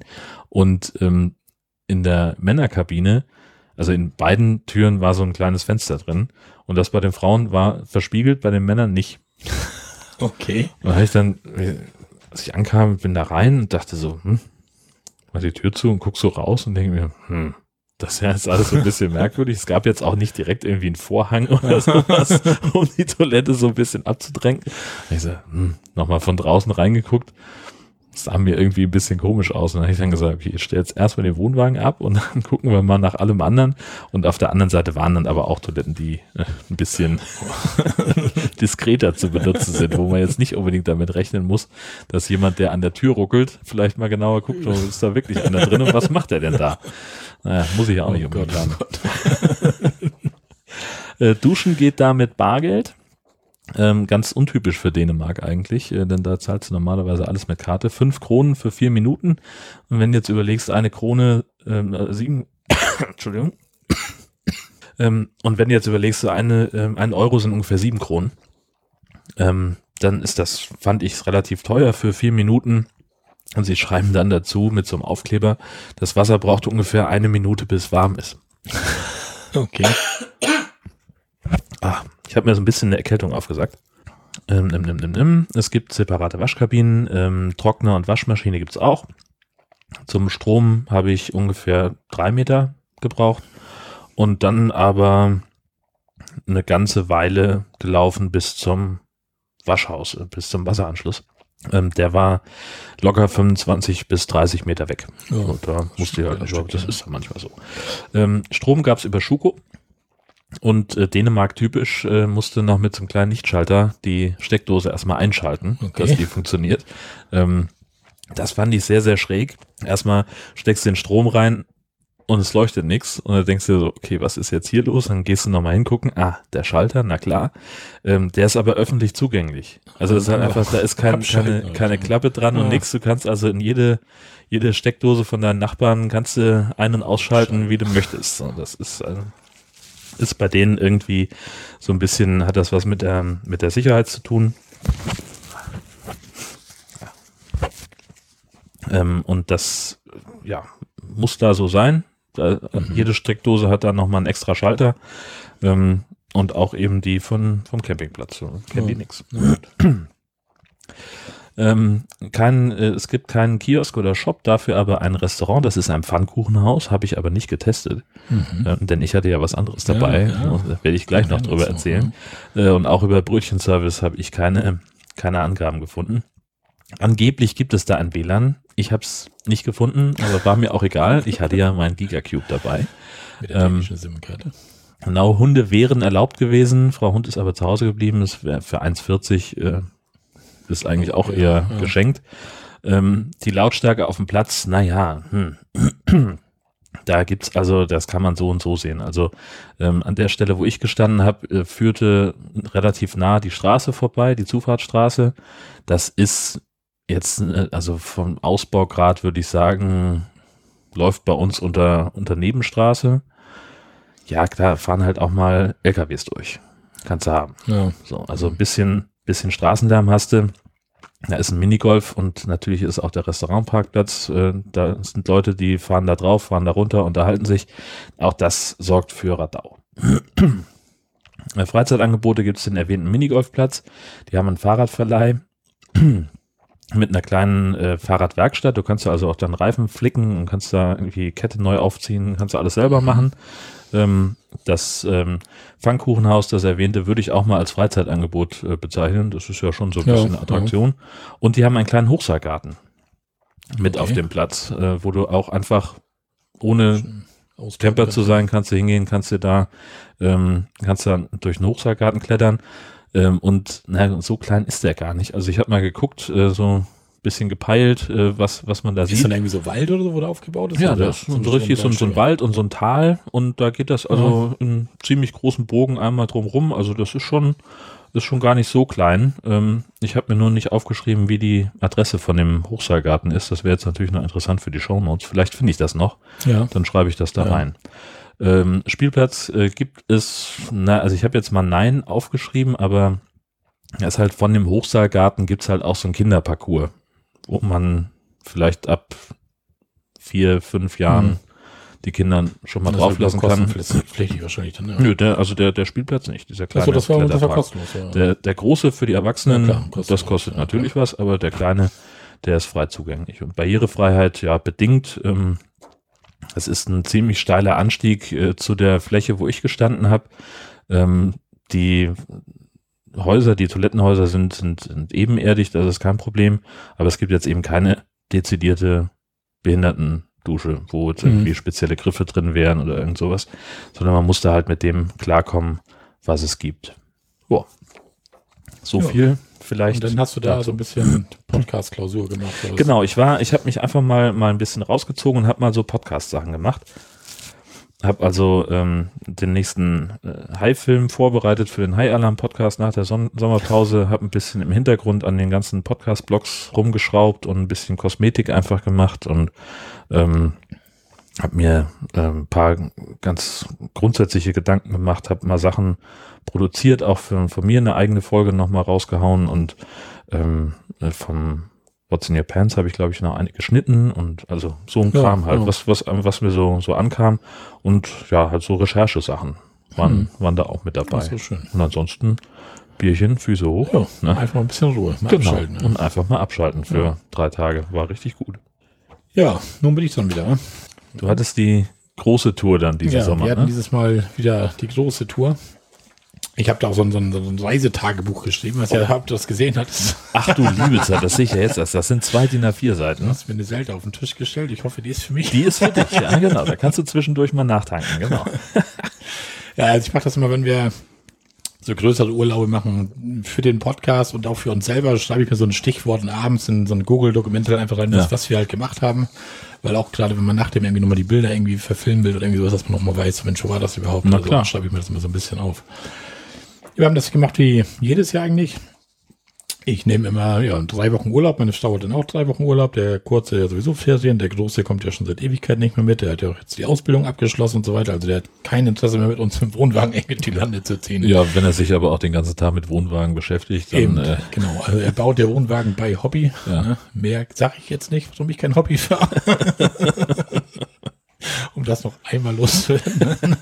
Und ähm, in der Männerkabine, also in beiden Türen war so ein kleines Fenster drin. Und das bei den Frauen war verspiegelt, bei den Männern nicht. Okay. Und habe ich dann, als ich ankam, bin da rein und dachte so, hm, mach die Tür zu und guck so raus und denke mir, hm, das ist ja jetzt alles so ein bisschen merkwürdig. Es gab jetzt auch nicht direkt irgendwie einen Vorhang oder sowas, um die Toilette so ein bisschen abzudrängen. Ich so, hm, nochmal von draußen reingeguckt sah mir irgendwie ein bisschen komisch aus. Und dann habe ich dann gesagt, okay, ich stelle jetzt erstmal den Wohnwagen ab und dann gucken wir mal nach allem anderen. Und auf der anderen Seite waren dann aber auch Toiletten, die äh, ein bisschen diskreter zu benutzen sind, wo man jetzt nicht unbedingt damit rechnen muss, dass jemand, der an der Tür ruckelt, vielleicht mal genauer guckt, oh, ist da wirklich einer drin und was macht er denn da? Naja, muss ich ja auch oh nicht unbedingt haben. äh, Duschen geht da mit Bargeld. Ähm, ganz untypisch für Dänemark eigentlich, äh, denn da zahlst du normalerweise alles mit Karte. Fünf Kronen für vier Minuten. Und wenn du jetzt überlegst, eine Krone, ähm, äh, sieben, Entschuldigung. ähm, und wenn du jetzt überlegst, eine, ähm, ein Euro sind ungefähr sieben Kronen, ähm, dann ist das, fand ich, relativ teuer für vier Minuten. Und sie schreiben dann dazu mit so einem Aufkleber, das Wasser braucht ungefähr eine Minute, bis warm ist. Okay. Ich habe mir so ein bisschen eine Erkältung aufgesagt. Ähm, nimm, nimm, nimm, nimm. Es gibt separate Waschkabinen, ähm, Trockner und Waschmaschine gibt's auch. Zum Strom habe ich ungefähr drei Meter gebraucht und dann aber eine ganze Weile gelaufen bis zum Waschhaus, äh, bis zum Wasseranschluss. Ähm, der war locker 25 bis 30 Meter weg. Ja, und da musste ich halt, also, das ist ja manchmal so. Ähm, Strom gab's über Schuko. Und äh, Dänemark typisch äh, musste noch mit so einem kleinen Lichtschalter die Steckdose erstmal einschalten, okay. dass die funktioniert. Ähm, das fand ich sehr, sehr schräg. Erstmal steckst du den Strom rein und es leuchtet nichts. Und dann denkst du so, okay, was ist jetzt hier los? Dann gehst du nochmal hingucken. Ah, der Schalter, na klar. Ähm, der ist aber öffentlich zugänglich. Also das ist halt einfach, da ist kein, keine, keine Klappe dran ja. und nichts. Du kannst also in jede, jede Steckdose von deinen Nachbarn kannst du ein- und ausschalten, wie du möchtest. Und das ist, also, ist bei denen irgendwie so ein bisschen, hat das was mit der, mit der Sicherheit zu tun. Ähm, und das, ja, muss da so sein. Da, mhm. Jede Steckdose hat da nochmal einen extra Schalter. Ähm, und auch eben die von, vom Campingplatz. So, kennen die nix. Ähm, kein, äh, es gibt keinen Kiosk oder Shop, dafür aber ein Restaurant, das ist ein Pfannkuchenhaus, habe ich aber nicht getestet, mhm. äh, denn ich hatte ja was anderes dabei, ja, ja. da werde ich gleich noch drüber erzählen. Äh, und auch über Brötchenservice habe ich keine, keine Angaben gefunden. Angeblich gibt es da ein WLAN. Ich habe es nicht gefunden, aber war mir auch egal. Ich hatte ja mein Gigacube dabei. Mit der ähm, SIM-Karte. Genau, Hunde wären erlaubt gewesen. Frau Hund ist aber zu Hause geblieben. Es wäre für 1,40 äh, ist eigentlich auch eher ja. geschenkt. Ähm, die Lautstärke auf dem Platz, naja, hm. da gibt's also, das kann man so und so sehen. Also ähm, an der Stelle, wo ich gestanden habe, äh, führte relativ nah die Straße vorbei, die Zufahrtsstraße. Das ist jetzt, äh, also vom Ausbaugrad würde ich sagen, läuft bei uns unter, unter Nebenstraße. Ja, da fahren halt auch mal LKWs durch. Kannst du haben. Ja. So, also ein bisschen bisschen Straßenlärm hast du. Da ist ein Minigolf und natürlich ist auch der Restaurantparkplatz. Äh, da sind Leute, die fahren da drauf, fahren da runter, unterhalten sich. Auch das sorgt für Radau. Freizeitangebote gibt es den erwähnten Minigolfplatz. Die haben einen Fahrradverleih mit einer kleinen äh, Fahrradwerkstatt. Du kannst also auch dann Reifen flicken und kannst da irgendwie Kette neu aufziehen, kannst du alles selber machen. Ähm, das ähm, Pfannkuchenhaus, das erwähnte, würde ich auch mal als Freizeitangebot äh, bezeichnen. Das ist ja schon so ein ja, bisschen eine Attraktion. Ja. Und die haben einen kleinen Hochseilgarten mit okay. auf dem Platz, äh, wo du auch einfach ohne Camper zu sein, kannst du hingehen, kannst du da, ähm, kannst du durch den Hochseilgarten klettern. Ähm, und na, so klein ist der gar nicht. Also ich habe mal geguckt, äh, so bisschen gepeilt, äh, was, was man da ist sieht. Ist dann irgendwie so Wald oder so, wo der aufgebaut ist? Ja, das ist so, so richtig so, so ein Wald und so ein Tal und da geht das also ja. in ziemlich großen Bogen einmal drum rum. Also das ist schon, ist schon gar nicht so klein. Ähm, ich habe mir nur nicht aufgeschrieben, wie die Adresse von dem Hochseilgarten ist. Das wäre jetzt natürlich noch interessant für die Show Notes. Vielleicht finde ich das noch. Ja. Dann schreibe ich das da ja. rein. Ähm, Spielplatz äh, gibt es, na, also ich habe jetzt mal Nein aufgeschrieben, aber es ist halt von dem Hochseilgarten gibt's halt auch so ein Kinderparcours wo man vielleicht ab vier, fünf Jahren mhm. die Kinder schon mal drauf lassen kann. Pflichtig wahrscheinlich dann, ja. Nö, der, also der, der Spielplatz nicht, dieser kleine. Achso, das war, das war kostenlos, ja. Der, der große für die Erwachsenen, ja, klar, kostet das kostet natürlich was, aber der kleine, der ist frei zugänglich. Und Barrierefreiheit, ja, bedingt, ähm, es ist ein ziemlich steiler Anstieg äh, zu der Fläche, wo ich gestanden habe. Ähm, die Häuser, die Toilettenhäuser sind, sind, sind ebenerdig, das ist kein Problem. Aber es gibt jetzt eben keine dezidierte Behindertendusche, wo jetzt mhm. irgendwie spezielle Griffe drin wären oder irgend sowas, sondern man musste halt mit dem klarkommen, was es gibt. Boah. So ja. viel vielleicht. Und dann hast du da dazu. so ein bisschen Podcast-Klausur gemacht. Genau, ich war, ich habe mich einfach mal, mal ein bisschen rausgezogen und habe mal so Podcast-Sachen gemacht. Habe also ähm, den nächsten äh, Hai-Film vorbereitet für den Hai-Alarm-Podcast nach der Son Sommerpause. Habe ein bisschen im Hintergrund an den ganzen Podcast-Blogs rumgeschraubt und ein bisschen Kosmetik einfach gemacht und ähm, habe mir äh, ein paar ganz grundsätzliche Gedanken gemacht, habe mal Sachen produziert, auch für, von mir eine eigene Folge nochmal rausgehauen und ähm, äh, vom What's in Your Pants habe ich, glaube ich, noch eine geschnitten und also so ein Kram ja, halt, ja. was, was, was mir so, so ankam und ja, halt so Recherchesachen waren, hm. waren da auch mit dabei. so schön. Und ansonsten Bierchen, Füße hoch. Ja, ne? Einfach mal ein bisschen Ruhe. Mal genau. abschalten. Ja. Und einfach mal abschalten für drei Tage. War richtig gut. Ja, nun bin ich dann wieder. Du hattest die große Tour dann dieses ja, Sommer. Wir hatten ne? dieses Mal wieder die große Tour. Ich habe da auch so ein, so, ein, so ein Reisetagebuch geschrieben, was oh. ja habt das gesehen hat. Ach du liebe Zeit, das sehe ich ja jetzt erst. Das sind zwei DIN A4 Seiten. Du hast mir eine Selte auf den Tisch gestellt. Ich hoffe, die ist für mich. Die ist für dich, ja genau. Da kannst du zwischendurch mal nachtanken, genau. ja, also ich mache das immer, wenn wir so größere Urlaube machen für den Podcast und auch für uns selber, schreibe ich mir so ein Stichwort und abends in so ein Google-Dokument halt einfach rein, ja. was wir halt gemacht haben. Weil auch gerade, wenn man nach dem irgendwie nochmal die Bilder irgendwie verfilmen will oder irgendwie sowas, dass man nochmal weiß, Mensch, wo war das überhaupt? Na also, klar. schreibe ich mir das immer so ein bisschen auf. Wir haben das gemacht wie jedes Jahr eigentlich. Ich nehme immer ja, drei Wochen Urlaub. Meine Frau hat dann auch drei Wochen Urlaub. Der kurze ja sowieso Ferien. Der große kommt ja schon seit Ewigkeit nicht mehr mit. Der hat ja auch jetzt die Ausbildung abgeschlossen und so weiter. Also der hat kein Interesse mehr mit uns im Wohnwagen eng die Lande zu ziehen. Ja, wenn er sich aber auch den ganzen Tag mit Wohnwagen beschäftigt, dann. Eben, äh, genau. Also er baut der Wohnwagen bei Hobby. Ja. Ne? Mehr sage ich jetzt nicht, warum ich kein Hobby fahre. um das noch einmal loszuwerden.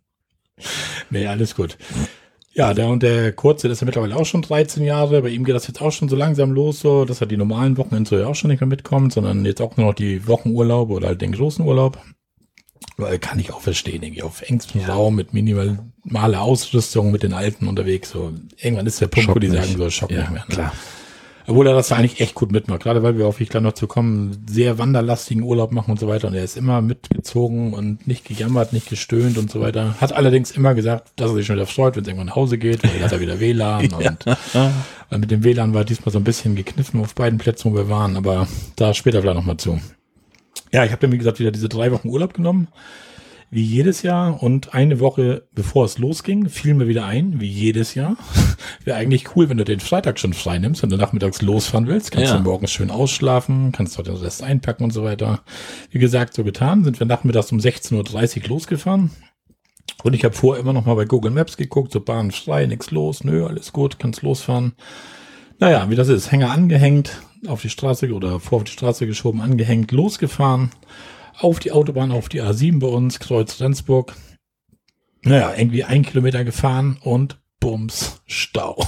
nee, alles gut. Ja, der und der Kurze, der ist ja mittlerweile auch schon 13 Jahre. Bei ihm geht das jetzt auch schon so langsam los, so, dass er die normalen Wochenende so ja auch schon nicht mehr mitkommt, sondern jetzt auch nur noch die Wochenurlaube oder halt den großen Urlaub. Weil kann ich auch verstehen, irgendwie auf engstem ja. Raum mit minimaler Ausrüstung mit den Alten unterwegs. So, irgendwann ist der Punkt, Schock wo die nicht. sagen so, Schock ja, nicht mehr. Ne? Klar. Obwohl er das eigentlich echt gut mitmacht. Gerade weil wir auf ich gleich noch zu kommen, sehr wanderlastigen Urlaub machen und so weiter. Und er ist immer mitgezogen und nicht gejammert, nicht gestöhnt und so weiter. Hat allerdings immer gesagt, dass er sich schon wieder freut, wenn es irgendwann nach Hause geht, weil er hat er wieder WLAN. ja. Und weil mit dem WLAN war diesmal so ein bisschen gekniffen auf beiden Plätzen, wo wir waren. Aber da später vielleicht nochmal zu. Ja, ich habe dann, wie gesagt, wieder diese drei Wochen Urlaub genommen wie jedes Jahr. Und eine Woche bevor es losging, fiel mir wieder ein, wie jedes Jahr. Wäre eigentlich cool, wenn du den Freitag schon frei nimmst und du nachmittags losfahren willst. Kannst ja. du morgens schön ausschlafen, kannst dort den Rest einpacken und so weiter. Wie gesagt, so getan. Sind wir nachmittags um 16.30 Uhr losgefahren. Und ich habe vorher immer noch mal bei Google Maps geguckt, so Bahn frei, nichts los, nö, alles gut, kannst losfahren. Naja, wie das ist, Hänger angehängt, auf die Straße oder vor auf die Straße geschoben, angehängt, losgefahren auf die Autobahn, auf die A7 bei uns, Kreuz Rendsburg. Naja, irgendwie ein Kilometer gefahren und bums, Stau.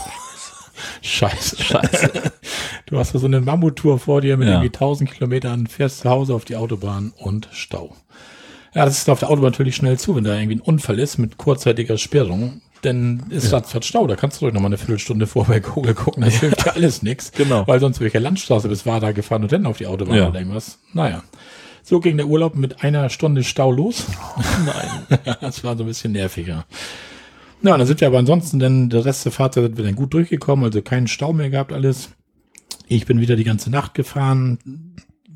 Scheiße. Scheiße. Du hast so eine Mammuttour vor dir mit ja. irgendwie 1000 Kilometern, fährst zu Hause auf die Autobahn und Stau. Ja, das ist auf der Autobahn natürlich schnell zu, wenn da irgendwie ein Unfall ist mit kurzzeitiger Sperrung. Denn ist ja. das Stau, da kannst du doch noch mal eine Viertelstunde vor bei Google gucken, das hilft ja alles nichts. Genau. Weil sonst welche Landstraße bis war da gefahren und dann auf die Autobahn ja. oder irgendwas. Naja. So ging der Urlaub mit einer Stunde Stau los. Oh nein. das war so ein bisschen nerviger. Ja, dann sind wir aber ansonsten dann, der Rest der Fahrzeit sind wir dann gut durchgekommen, also keinen Stau mehr gehabt alles. Ich bin wieder die ganze Nacht gefahren,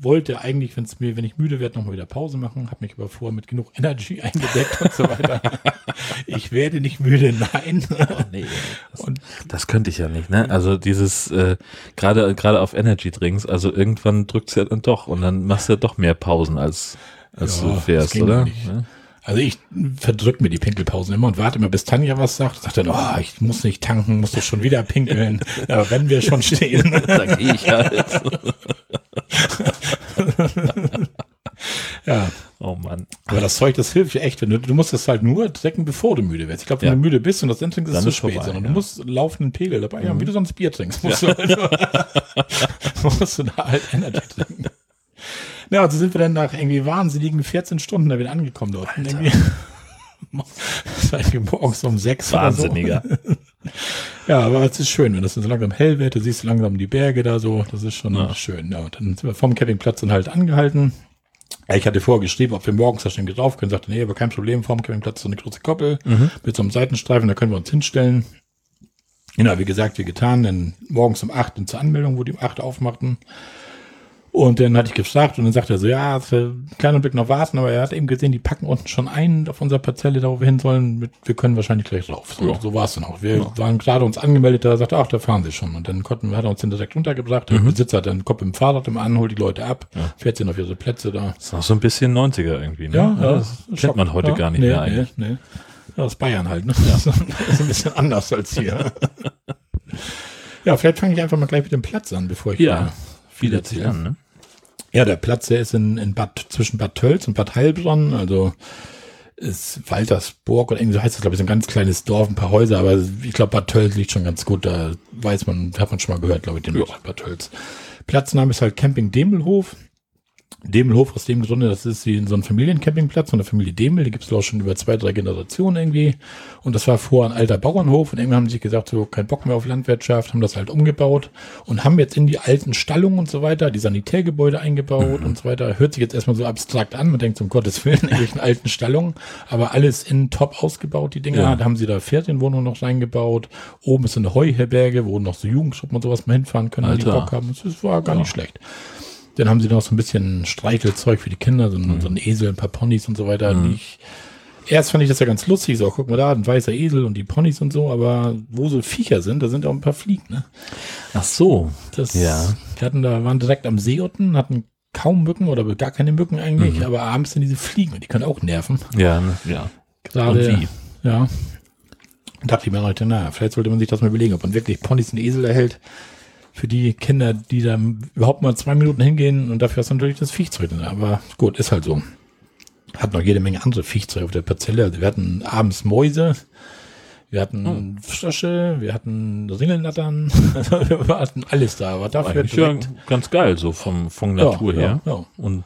wollte eigentlich, wenn es mir, wenn ich müde werde, nochmal wieder Pause machen, habe mich aber vorher mit genug Energy eingedeckt und so weiter. ich werde nicht müde, nein. Oh, nee, das, und, das könnte ich ja nicht, ne? Also dieses, äh, gerade gerade auf Energy Drinks, also irgendwann drückt's ja dann doch und dann machst du ja doch mehr Pausen als, als ja, du fährst, oder? Ja? Also ich verdrück mir die Pinkelpausen immer und warte immer, bis Tanja was sagt. Sagt dann, oh, ich muss nicht tanken, muss doch schon wieder pinkeln. Aber wenn wir schon stehen, dann gehe ich halt. ja. Oh Mann. Aber das Zeug, das hilft dir echt. Wenn du, du musst das halt nur trinken, bevor du müde wirst. Ich glaube, wenn Ja. du müde bist und das dann trinkst, ist es zu spät. vorbei, sondern ja. du musst laufenden Pegel dabei haben, wie du sonst Bier trinkst. Musst du, halt, musst du da halt Energy trinken. Ja, also sind wir dann nach irgendwie wahnsinnigen 14 Stunden da wieder angekommen dort. Das war irgendwie morgens um sechs Wahnsinniger. so. Ja, aber es ist schön, wenn das so langsam hell wird, du siehst langsam die Berge da so, das ist schon Ja. schön. Ja, und dann sind wir vom Campingplatz dann halt angehalten. Ich hatte vorher geschrieben, ob wir morgens da schon drauf können. Sagte, nee, aber kein Problem, vorm Campingplatz so eine große Koppel mit so einem Seitenstreifen, da können wir uns hinstellen. Genau, wie gesagt, wie getan, dann morgens um 8 Uhr zur Anmeldung, wo die um 8 Uhr aufmachten. Und dann hatte ich gefragt und dann sagte er so, ja, es wird einen kleinen Blick noch warten, aber er hat eben gesehen, die packen unten schon ein auf unserer Parzelle, da wo wir hin sollen. Mit, wir können wahrscheinlich gleich drauf. So, Ja. so war es dann auch. Wir waren gerade uns angemeldet, da sagte er, ach, da fahren sie schon. Und dann konnten wir, hat er uns den direkt runtergebracht. Der Besitzer hat dann Kopf im Fahrrad immer an, holt die Leute ab, fährt sie auf ihre Plätze da. Das ist auch so ein bisschen 90er irgendwie, ne? Ja, ja. das kennt man heute ja, gar nicht nee, mehr eigentlich. Nee, nee. Ja, aus Bayern halt, ne? Ja. ist ein bisschen anders als hier. ja, vielleicht fange ich einfach mal gleich mit dem Platz an, bevor ich Ja, viel viel erzählen, erzähle. ne? Ja, der Platz, der ist in, in Bad, zwischen Bad Tölz und Bad Heilbronn, also ist Waltersburg oder irgendwie so heißt das, glaube ich, so ein ganz kleines Dorf, ein paar Häuser, aber ich glaube, Bad Tölz liegt schon ganz gut, da weiß man, hat man schon mal gehört, glaube ich, den Bad Tölz. Platzname ist halt Camping Demelhof. Demelhof aus dem Grunde, das ist wie so ein Familiencampingplatz von der Familie Demel, die gibt es auch schon über zwei, drei Generationen irgendwie. Und das war vorher ein alter Bauernhof und irgendwann haben sie sich gesagt, so kein Bock mehr auf Landwirtschaft, haben das halt umgebaut und haben jetzt in die alten Stallungen und so weiter die Sanitärgebäude eingebaut und so weiter. Hört sich jetzt erstmal so abstrakt an, man denkt, um Gottes Willen, irgendwelchen alten Stallungen, aber alles in top ausgebaut, die Dinger. Ja. Da haben sie da Ferienwohnungen noch reingebaut. Oben ist so eine Heuherberge, wo noch so Jugendgruppen und sowas mal hinfahren können, wenn die Alter. Bock haben. Das war gar nicht schlecht. Dann haben sie noch so ein bisschen Streichelzeug für die Kinder, so, ein- so ein Esel, ein paar Ponys und so weiter. Die ich, erst fand ich das ja ganz lustig, so, guck mal da, ein weißer Esel und die Ponys und so, aber wo so Viecher sind, da sind auch ein paar Fliegen, ne? Ach so. Das, Ja. Wir hatten da, waren direkt am See unten, hatten kaum Mücken oder gar keine Mücken eigentlich, aber abends sind diese Fliegen, und die können auch nerven. Ja, ne? ja. Gerade, Und wie? Ja. Dachte ich mir heute, naja, vielleicht sollte man sich das mal überlegen, ob man wirklich Ponys und Esel erhält. Für die Kinder, die da überhaupt mal zwei Minuten hingehen und dafür ist natürlich das Viechzeug. Aber gut, ist halt so. Hat noch jede Menge andere Viechzeug auf der Parzelle. Also wir hatten abends Mäuse, wir hatten Frösche, wir hatten Ringelnattern, wir hatten alles da. Aber dafür Eigentlich ja direkt, ganz geil, so vom, von Ja, Natur her. ja, ja. Und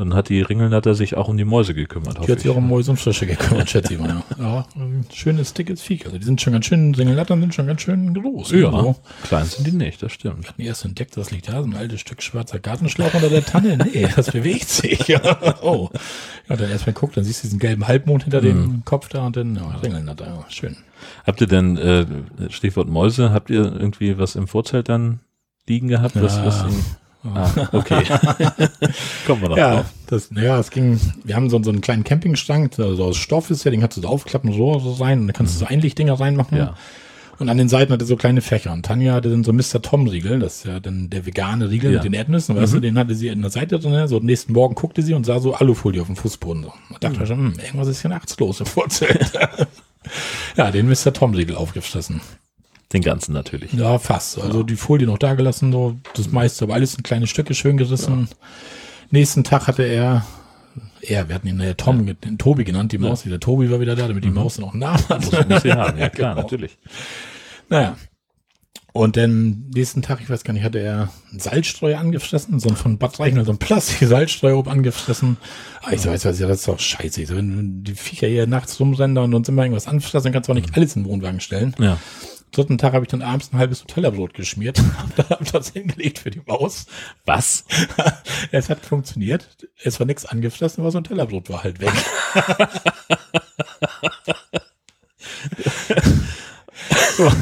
dann hat die Ringelnatter sich auch um die Mäuse gekümmert, die hat ich. sich auch um Mäuse und Frösche gekümmert, schätze ich mal. Ja, ein schönes, dickes Viech. Also die sind schon ganz schön, Ringelnattern sind schon ganz schön groß. ja, So. klein sind die nicht, das stimmt. hatten erst entdeckt, das liegt da, so ein altes Stück schwarzer Gartenschlauch unter der Tanne. Nee, das bewegt sich. Ja, oh. Ja, dann erstmal guckt, dann siehst du diesen gelben Halbmond hinter dem Kopf da und dann ja, ringeln da. Ja, schön. Habt ihr denn, äh, Stichwort Mäuse, habt ihr irgendwie was im Vorzelt dann liegen gehabt? Was, Ja. was in, ah, okay. Kommen wir noch Ja, drauf. das, naja, es ging, wir haben so, so einen kleinen Campingschrank, also aus Stoff ist ja, den kannst du so aufklappen, so, so rein und dann kannst du so Einlichtdinger reinmachen. Ja. Und an den Seiten hatte so kleine Fächer. Und Tanja hatte dann so Mr. Tom-Riegel, das ist ja dann der vegane Riegel Ja. mit den Erdnüssen, weißt du, den hatte sie an der Seite drin, so nächsten Morgen guckte sie und sah so Alufolie auf dem Fußboden. So. Und dachte schon, hm, irgendwas ist hier nachts los im Vorzelt. ja, den Mr. Tom-Riegel aufgefressen. Den ganzen natürlich. Ja, fast. Also die Folie noch da gelassen, so das meiste, aber alles in kleine Stücke schön gerissen. Nächsten Tag hatte er, er, wir hatten ihn ja Tom, den Tobi genannt, die Maus. Der Tobi war wieder da, damit die Maus noch einen Namen hat. Muss, muss sie haben, ja klar, Genau. natürlich. Naja. Und dann nächsten Tag, ich weiß gar nicht, hatte er einen Salzstreuer angefressen, so ein von Bad Reichenhall, so ein Plastik-Salzstreuer oben angefressen. Aber ich so, weißt du was, ja, das ist doch scheiße. Ich so, wenn wenn die Viecher hier nachts rumrennen und uns immer irgendwas anfressen, dann kannst du auch nicht alles in den Wohnwagen stellen. Ja. Dritten Tag habe ich dann abends ein halbes Nutella-Brot geschmiert, habe das hingelegt für die Maus. Was? Es hat funktioniert. Es war nichts angefressen, aber so ein Tellerbrot war halt weg. so.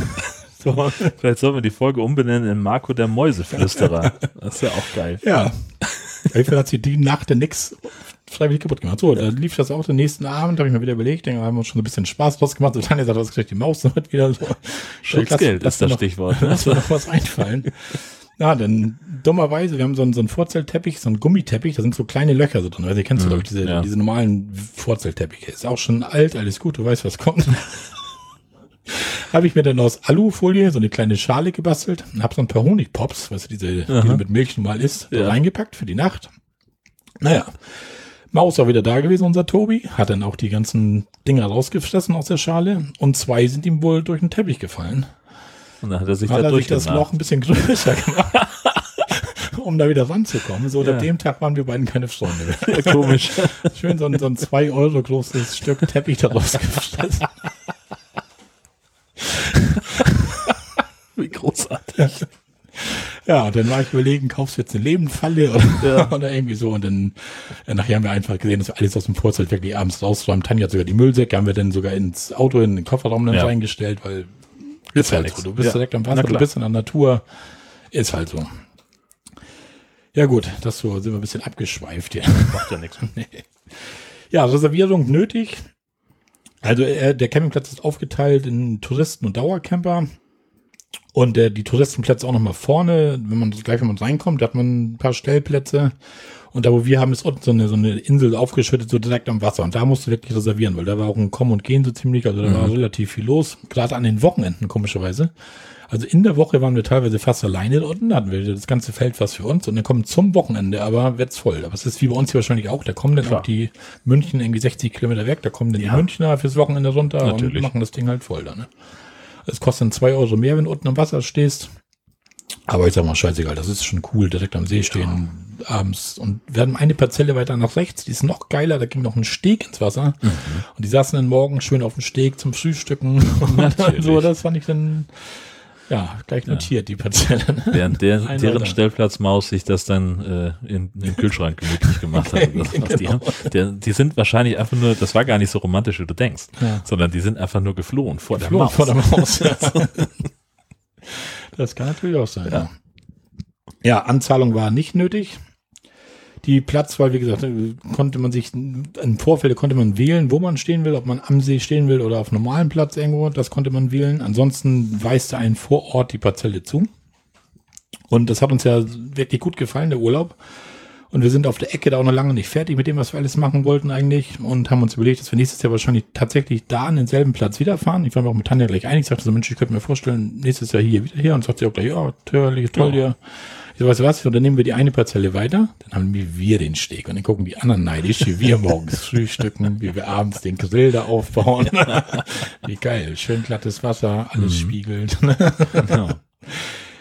So. Vielleicht sollen wir die Folge umbenennen in Marco der Mäuseflüsterer. Das ist ja auch geil. Ja. Dafür hat sie die Nacht dann nix freiwillig kaputt gemacht. So, da lief das auch den nächsten Abend, habe ich mir wieder überlegt, dann haben wir uns schon ein bisschen Spaß draus gemacht. Und dann gesagt, was kriegt die Maus damit wieder so. Schutzgeld Lass- ist lass das noch- Stichwort. Ne? Lass mir noch was einfallen. Ja, dann dummerweise, wir haben so einen, so einen Vorzeltteppich, so einen Gummiteppich, da sind so kleine Löcher so drin. Also, ihr kennst du, glaube ich, diese, ja. diese normalen Vorzeltteppiche. Ist auch schon alt, alles gut, du weißt, was kommt. habe ich mir dann aus Alufolie so eine kleine Schale gebastelt und habe so ein paar Honigpops, du, diese, die du mit Milch normal isst, da Ja. reingepackt für die Nacht. Naja, Maus war wieder da gewesen, unser Tobi, hat dann auch die ganzen Dinger rausgefressen aus der Schale und zwei sind ihm wohl durch den Teppich gefallen. Und dann hat er sich hat da er sich das Loch ein bisschen größer gemacht, um da wieder ranzukommen. So, ja. ab dem Tag waren wir beiden keine Freunde mehr. Ja, komisch. Schön so ein, so ein zwei Euro großes Stück Teppich daraus gefressen. Wie großartig. Ja, und dann war ich überlegen, kaufst du jetzt eine Lebendfalle oder, ja. oder irgendwie so. Und dann äh, nachher haben wir einfach gesehen, dass wir alles aus dem Vorzelt wirklich abends rausräumen. Tanja hat sogar die Müllsäcke, haben wir dann sogar ins Auto, in den Kofferraum dann ja. reingestellt, weil ist halt so. Du bist ja. direkt am Wasser, du bist in der Natur. Ist halt so. Ja gut, das so sind wir ein bisschen abgeschweift hier. Macht ja nichts. nee. Ja, Reservierung nötig. Also äh, der Campingplatz ist aufgeteilt in Touristen und Dauercamper. Und der, die Touristenplätze auch nochmal vorne, wenn man gleich, wenn man reinkommt, da hat man ein paar Stellplätze. Und da, wo wir haben, ist unten so eine, so eine Insel aufgeschüttet, so direkt am Wasser. Und da musst du wirklich reservieren, weil da war auch ein Kommen und Gehen so ziemlich, also da mhm. war relativ viel los. Gerade an den Wochenenden, komischerweise. Also in der Woche waren wir teilweise fast alleine dort unten, da hatten wir das ganze Feld fast für uns und dann kommen zum Wochenende, aber wird's voll. Aber es ist wie bei uns hier wahrscheinlich auch, da kommen dann Klar. auch die München irgendwie 60 Kilometer weg, da kommen dann ja. die Münchner fürs Wochenende runter Natürlich. und machen das Ding halt voll da, ne? Es kostet dann zwei Euro mehr, wenn du unten am Wasser stehst. Aber ich sag mal, scheißegal, das ist schon cool, direkt am See stehen, ja. abends. Und wir hatten eine Parzelle weiter nach rechts, die ist noch geiler, da ging noch ein Steg ins Wasser. Mhm. Und die saßen dann morgen schön auf dem Steg zum Frühstücken. Und so, das fand ich dann, ja, gleich notiert, ja. die Parzelle. Während der, deren Stellplatzmaus sich das dann äh, in, in den Kühlschrank gemütlich gemacht hat. Das, genau. die, haben, der, die sind wahrscheinlich einfach nur, das war gar nicht so romantisch, wie du denkst, ja. sondern die sind einfach nur geflohen vor geflohen der Maus. Vor der Maus. Das kann natürlich auch sein. Ja, ja Anzahlung war nicht nötig. Die Platzwahl, wie gesagt, konnte man sich im Vorfeld konnte man wählen, wo man stehen will, ob man am See stehen will oder auf normalem Platz irgendwo. Das konnte man wählen. Ansonsten weist er einen vor Ort die Parzelle zu. Und das hat uns ja wirklich gut gefallen, der Urlaub. Und wir sind auf der Ecke da auch noch lange nicht fertig mit dem, was wir alles machen wollten eigentlich. Und haben uns überlegt, dass wir nächstes Jahr wahrscheinlich tatsächlich da an denselben Platz wiederfahren. Ich war mir auch mit Tanja gleich einig. Ich sagte so, Mensch, ich könnte mir vorstellen, nächstes Jahr hier wieder her. Und sagt sie auch gleich, ja, toll, toll, ja. Ich so, weißt du was? Und dann nehmen wir die eine Parzelle weiter. Dann haben wir den Steg. Und dann gucken die anderen neidisch, wie wir morgens frühstücken, wie wir abends den Grill da aufbauen. wie geil. Schön glattes Wasser, alles mhm. spiegelt. genau.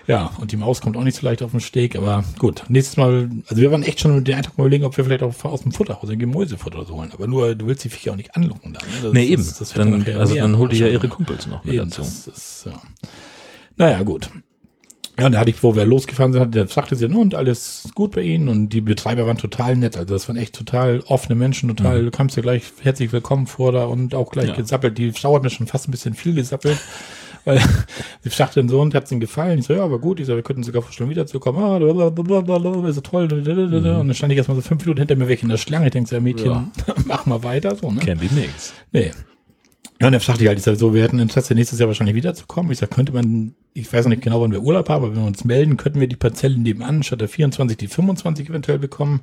Ja, und die Maus kommt auch nicht so leicht auf den Steg, aber gut. Nächstes Mal, also wir waren echt schon mit dem Eindruck mal überlegen, ob wir vielleicht auch aus dem Futter, aus dem Gemüsefutter so holen. Aber nur, du willst die Viecher auch nicht anlocken dann. Ne? Das, nee, eben. Das, das dann, also dann holt die ja ihre Kumpels noch mit eben, dazu. Das, das, ja. Naja, gut. Ja, und da hatte ich, wo wir losgefahren sind, der sagte sie, und alles gut bei Ihnen und die Betreiber waren total nett. Also das waren echt total offene Menschen, total, mhm. du kamst ja gleich herzlich willkommen vor da und auch gleich ja. gesappelt. Die Frau hat mir schon fast ein bisschen viel gesappelt. Weil sie sagte dann so und hat es ihnen gefallen. Ich so, ja, aber gut. Ich so, wir könnten sogar vorstellen, wiederzukommen. Ah, blablabla, ist so toll. Mhm. Und dann stand ich erstmal so fünf Minuten hinter mir weg in der Schlange. Ich denke, ja, Mädchen, ja. mach mal weiter. So, ne? Kennt die nix. Nee. Ja, und dann sagte ich halt, ich sag, so, wir hätten Interesse, nächstes Jahr wahrscheinlich wiederzukommen. Ich sag, könnte man, ich weiß noch nicht genau, wann wir Urlaub haben, aber wenn wir uns melden, könnten wir die Parzellen nebenan statt der 24 die 25 eventuell bekommen.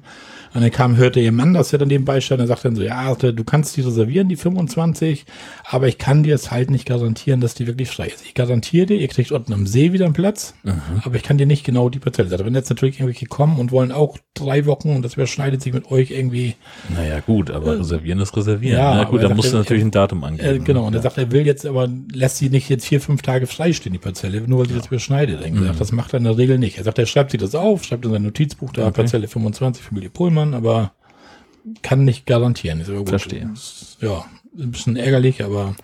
Und dann kam, hörte ihr Mann, dass er dann nebenbei stand, und sagt dann so, ja, du kannst die reservieren, die 25, aber ich kann dir es halt nicht garantieren, dass die wirklich frei ist. Ich garantiere dir, ihr kriegt unten am See wieder einen Platz, mhm. aber ich kann dir nicht genau die Parzelle sagen. Wenn jetzt natürlich irgendwelche kommen und wollen auch drei Wochen und das überschneidet sich mit euch irgendwie. Naja, gut, aber äh, reservieren ist reservieren. Ja, Na gut, da musst du natürlich ein Datum angeben. Äh, genau, und er sagt, er will jetzt aber, lässt sie nicht jetzt vier, fünf Tage freistehen, die Parzelle, nur weil sie ja. das überschneidet. Er mhm. das macht er in der Regel nicht. Er sagt, er schreibt sich das auf, schreibt in sein Notizbuch da okay. Parzelle 25, Familie Pohlmann, aber kann nicht garantieren. Ist aber gut. Verstehe. Ja, ein bisschen ärgerlich, aber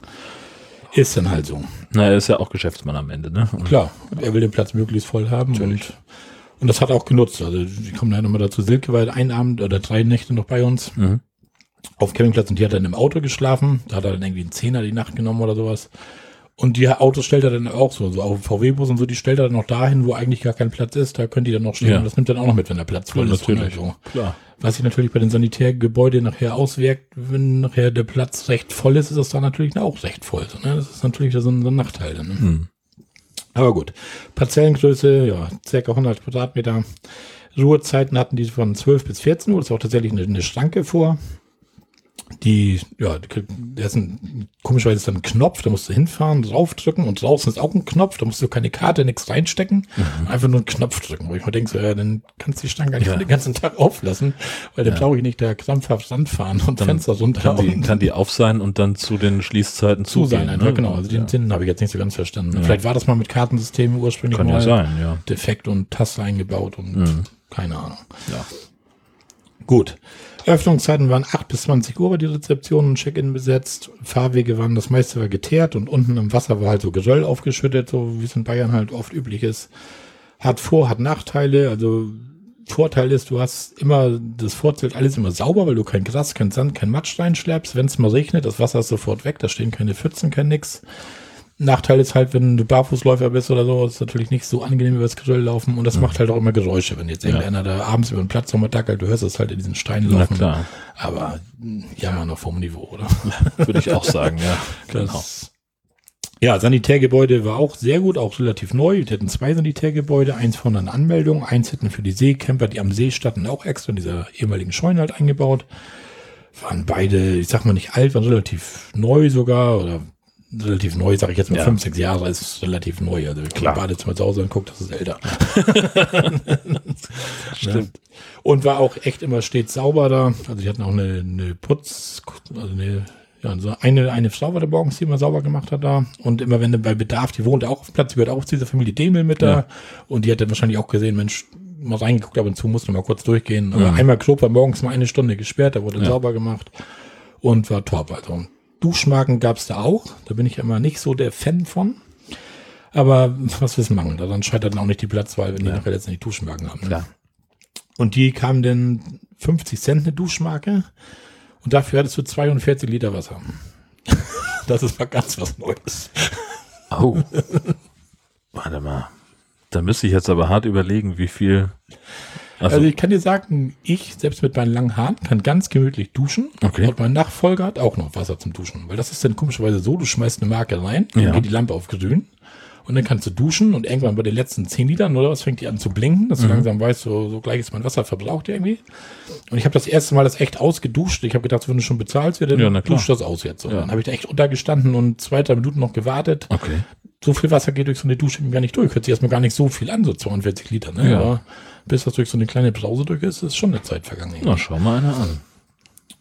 ist dann halt so. Na, er ist ja auch Geschäftsmann am Ende, ne? Und Klar, er will den Platz möglichst voll haben Natürlich. und und das hat er auch genutzt. Also die kommen dann nochmal dazu. Silke war ein Abend oder drei Nächte noch bei uns. Mhm auf Campingplatz und die hat dann im Auto geschlafen. Da hat er dann irgendwie einen Zehner die Nacht genommen oder sowas. Und die Autos stellt er dann auch so, so auf VW-Bus und so, die stellt er dann noch dahin, wo eigentlich gar kein Platz ist. Da können die dann noch stehen. Ja. Und das nimmt dann auch noch mit, wenn der Platz voll ja, ist. Natürlich, so. klar. Was sich natürlich bei den Sanitärgebäuden nachher auswirkt, wenn nachher der Platz recht voll ist, ist es da natürlich auch recht voll. So, ne? Das ist natürlich so ein, so ein Nachteil. Dann, ne? hm. Aber gut. Parzellengröße, ja, circa 100 Quadratmeter. Ruhezeiten hatten die von 12 bis 14 Uhr. Das ist auch tatsächlich eine, eine Schranke vor. Die, ja, der ist ein, komischerweise ist da ein Knopf, da musst du hinfahren, draufdrücken und draußen ist auch ein Knopf, da musst du keine Karte, nichts reinstecken, mhm. einfach nur einen Knopf drücken, wo ich mir denke, so, ja, dann kannst du die Stange gar nicht ja. den ganzen Tag auflassen, weil dann ja. brauche ich nicht da krampfhaft Sand fahren und dann Fenster runter. Kann die, kann die auf sein und dann zu den Schließzeiten zu sein. Ne? Ja, genau, also den Sinn habe ich jetzt nicht so ganz verstanden. Vielleicht war das mal mit Kartensystemen ursprünglich kann mal ja sein, ja. defekt und Taste eingebaut und mhm. keine Ahnung. Ja. Gut. Öffnungszeiten waren 8 bis 20 Uhr bei die Rezeption und Check-in besetzt. Fahrwege waren, das meiste war geteert und unten im Wasser war halt so Geröll aufgeschüttet, so wie es in Bayern halt oft üblich ist. Hat Vor-, hat Nachteile, also Vorteil ist, du hast immer, das Vorzelt alles immer sauber, weil du kein Gras, kein Sand, kein Matsch reinschleppst. Wenn es mal regnet, das Wasser ist sofort weg, da stehen keine Pfützen, kein nix. Nachteil ist halt, wenn du Barfußläufer bist oder so, ist natürlich nicht so angenehm über das Geröll laufen und das mhm. macht halt auch immer Geräusche, wenn jetzt irgendeiner ja. da abends über den Platz nochmal dackelt, du hörst es halt in diesen Steinen laufen. Na klar. Aber ja, mal noch vom Niveau, oder? Würde ich auch sagen, ja. Genau. Ja, Sanitärgebäude war auch sehr gut, auch relativ neu. Die hatten zwei Sanitärgebäude, eins von einer Anmeldung, eins hätten für die Seecamper, die am See standen, auch extra in dieser ehemaligen Scheune halt eingebaut. Waren beide, ich sag mal nicht alt, waren relativ neu sogar oder relativ neu, sage ich jetzt mal ja. fünf, sechs Jahre, ist es relativ neu. Also klar, Badezimmer zu Hause und guckt, das ist älter. Stimmt. Und war auch echt immer stets sauber da. Also die hatten auch eine, eine Putz, also eine, ja, so eine, eine Frau war da morgens, die immer sauber gemacht hat da. Und immer wenn du bei Bedarf, die wohnte auch auf dem Platz, die gehört auch zu dieser Familie Demel mit da. Ja. Und die hat dann wahrscheinlich auch gesehen, Mensch, mal reingeguckt, ab und zu musste mal kurz durchgehen. Aber mhm. einmal Klo war morgens mal eine Stunde gesperrt, da wurde ja. sauber gemacht und war top. Also Duschmarken gab es da auch. Da bin ich immer nicht so der Fan von. Aber was wissen machen? Dann scheitert dann auch nicht die Platzwahl, wenn die nachher jetzt nicht Duschmarken haben. Ne? Klar. Und die kamen dann 50 Cent eine Duschmarke. Und dafür hattest du 42 Liter Wasser. das ist mal ganz was Neues. Oh. Warte mal. Da müsste ich jetzt aber hart überlegen, wie viel also, also, ich kann dir sagen, ich, selbst mit meinen langen Haaren, kann ganz gemütlich duschen. Okay. Und mein Nachfolger hat auch noch Wasser zum Duschen. Weil das ist dann komischerweise so, du schmeißt eine Marke rein, dann ja. geht die Lampe auf grün. Und dann kannst du duschen und irgendwann bei den letzten 10 Litern oder was fängt die an zu blinken, dass du mhm. langsam weißt, so, so gleich ist mein Wasser verbraucht irgendwie. Und ich habe das erste Mal das echt ausgeduscht. Ich habe gedacht, wenn du schon bezahlst, dann ja, dusch das aus jetzt. Und ja. dann habe ich da echt untergestanden und zwei, drei Minuten noch gewartet. Okay. So viel Wasser geht durch so eine Dusche gar nicht durch. Hört sich erstmal gar nicht so viel an, so 42 Liter. Ne? Ja. Aber bis das durch so eine kleine Brause durch ist, ist schon eine Zeit vergangen. Na, schau mal einer an.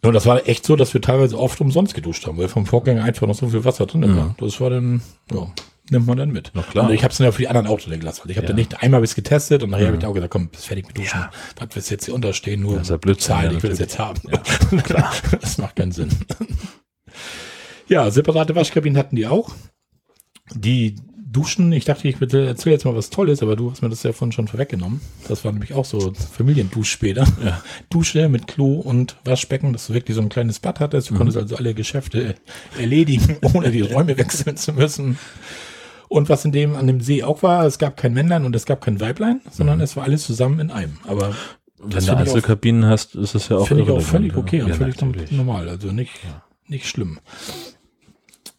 Und das war echt so, dass wir teilweise oft umsonst geduscht haben, weil vom Vorgänger einfach noch so viel Wasser drin war. Ja. Das war dann, ja, nimmt man dann mit. Na klar. Und ich habe es dann ja für die anderen auch drin gelassen. Ich habe ja. dann nicht einmal bis getestet und nachher ja. habe ich auch gesagt, komm, bist fertig mit Duschen. Ja. Was willst du jetzt hier unterstehen? Nur das ist ja Blödsinn, Zahl, ich will das jetzt haben. Ja, klar. das macht keinen Sinn. ja, separate Waschkabinen hatten die auch. Die Duschen, ich dachte, ich erzähle jetzt mal was Tolles, aber du hast mir das ja vorhin schon vorweggenommen. Das war nämlich auch so Familiendusch später. Ja. Dusche mit Klo und Waschbecken, dass du wirklich so ein kleines Bad hattest. Du mhm. konntest also alle Geschäfte erledigen, ohne die Räume wechseln zu müssen. Und was in dem, an dem See auch war, es gab kein Männlein und es gab kein Weiblein, sondern mhm. es war alles zusammen in einem. Aber wenn du Einzelkabinen hast, ist es ja auch, ich auch völlig okay ja, und völlig natürlich. normal. Also nicht, ja. nicht schlimm.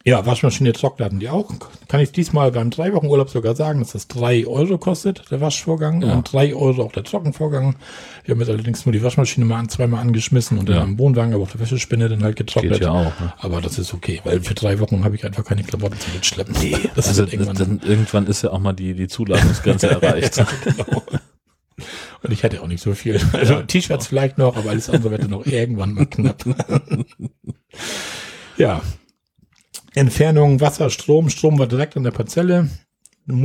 Ja, Waschmaschine trocknen hatten die auch. Kann ich diesmal beim drei Wochen Urlaub sogar sagen, dass das drei Euro kostet, der Waschvorgang, ja. und drei Euro auch der Trockenvorgang. Wir haben jetzt allerdings nur die Waschmaschine mal zweimal angeschmissen und ja. dann am Wohnwagen, aber auch der Wäschespinne dann halt getrocknet. Geht ja auch, ne? Aber das ist okay, weil für drei Wochen habe ich einfach keine Klamotten zu mitschleppen. Nee, das also ist irgendwann, dann, irgendwann ist ja auch mal die, die Zuladungsgrenze erreicht. ja, genau. Und ich hätte auch nicht so viel. Also ja, T-Shirts vielleicht noch, aber alles andere wird dann noch irgendwann mal knapp. ja, Entfernung, Wasser, Strom. Strom war direkt an der Parzelle.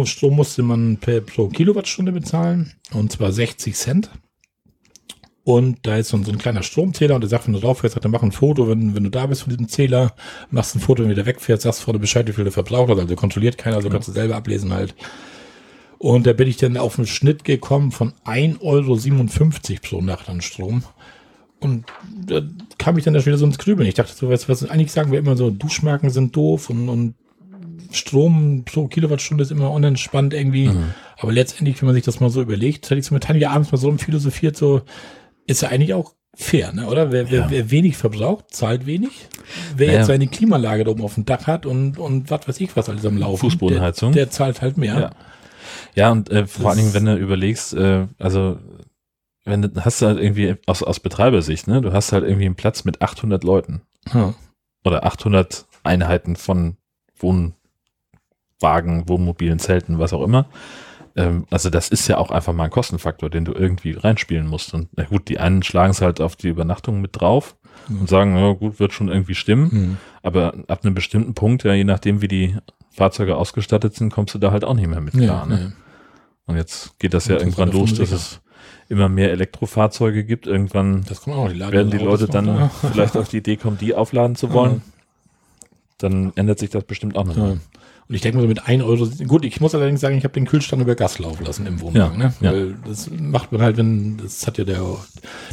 Strom musste man per, pro Kilowattstunde bezahlen. Und zwar 60 Cent. Und da ist so ein, so ein kleiner Stromzähler und der sagt, wenn du drauf fährst, sagt er, mach ein Foto, wenn, wenn du da bist von diesem Zähler, machst ein Foto, wenn du wieder wegfährst, sagst vorne Bescheid, wie viel du verbraucht hast. Also kontrolliert keiner, also kannst du selber ablesen halt. Und da bin ich dann auf einen Schnitt gekommen von 1,57 Euro pro Nacht an Strom. Und da kam ich dann da wieder so ins Grübeln. Ich dachte so, was, was eigentlich sagen wir immer so, Duschmarken sind doof und, und Strom pro Kilowattstunde ist immer unentspannt irgendwie. Mhm. Aber letztendlich, wenn man sich das mal so überlegt, hätte ich so mit Tanja abends mal so philosophiert, so, ist ja eigentlich auch fair, ne? oder? Wer, wer, ja. wer wenig verbraucht, zahlt wenig. Wer naja. jetzt seine Klimaanlage da oben auf dem Dach hat und, und was weiß ich was alles am Laufen, Fußbodenheizung. Der, der zahlt halt mehr. Ja, ja und äh, vor allen Dingen, wenn du überlegst, äh, also wenn du hast du halt irgendwie aus, aus Betreibersicht, ne, du hast halt irgendwie einen Platz mit 800 Leuten. Hm. Oder 800 Einheiten von Wohnwagen, Wohnmobilen, Zelten, was auch immer. Ähm, also das ist ja auch einfach mal ein Kostenfaktor, den du irgendwie reinspielen musst. Und na gut, die einen schlagen es halt auf die Übernachtung mit drauf mhm. und sagen, ja gut, wird schon irgendwie stimmen. Mhm. Aber ab einem bestimmten Punkt, ja, je nachdem, wie die Fahrzeuge ausgestattet sind, kommst du da halt auch nicht mehr mit klar. Ja, ne? Und jetzt geht das ja irgendwann los, dass es immer mehr Elektrofahrzeuge gibt. Irgendwann die werden die Leute dann da. vielleicht auf die Idee kommen, die aufladen zu wollen. Dann ändert sich das bestimmt auch noch. Ja. Und ich denke mal so mit 1 Euro, gut, ich muss allerdings sagen, ich habe den Kühlschrank über Gas laufen lassen im Wohnwagen. Ja, ne? Weil ja. das macht man halt, wenn, das hat ja der,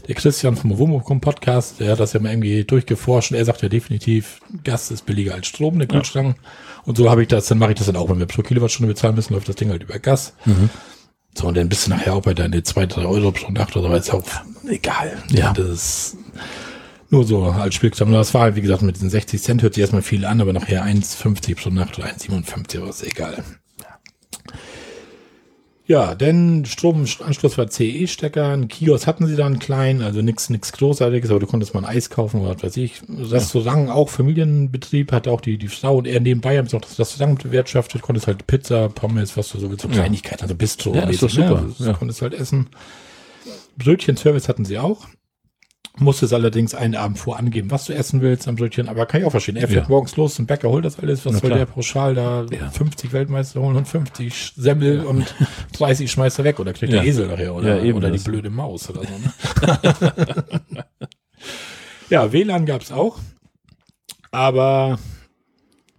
der Christian vom Wohnmobil Podcast, der hat das ja mal irgendwie durchgeforscht und er sagt ja definitiv, Gas ist billiger als Strom, der Kühlschrank. Ja. Und so habe ich das, dann mache ich das dann auch, wenn wir pro Kilowattstunde bezahlen müssen, läuft das Ding halt über Gas. Mhm. So, und dann bist du nachher auch bei deine 2, 3 Euro pro Nacht oder ist auch egal. Ja. Das ist, nur so als Spielkram. Das war halt, wie gesagt, mit diesen 60 Cent hört sich erstmal viel an, aber nachher 1,50 pro Nacht oder 1,57 Euro ist egal. Ja, denn Stromanschluss war CE-Stecker, ein Kiosk hatten sie dann klein, also nichts nix Großartiges, aber du konntest mal ein Eis kaufen oder was weiß ich. Restaurant, auch Familienbetrieb, hat auch die, die Frau und er nebenbei haben sie auch das Restaurant bewirtschaftet, konntest halt Pizza, Pommes, was du so willst, so Kleinigkeiten, also Bistro. Ja, ist doch super. Ne? Also, ja. konntest halt essen. Brötchen-Service hatten sie auch musste es allerdings einen Abend vor angeben, was du essen willst am Brötchen, aber kann ich auch verstehen. Er fährt ja. morgens los zum Bäcker, holt das alles, was Na soll klar. der pauschal da ja. 50 Weltmeister holen und 50 Semmel ja. und 30 schmeißt er weg oder kriegt der Esel nachher oder, oder die blöde Maus oder so. Ne? ja, WLAN gab's auch, aber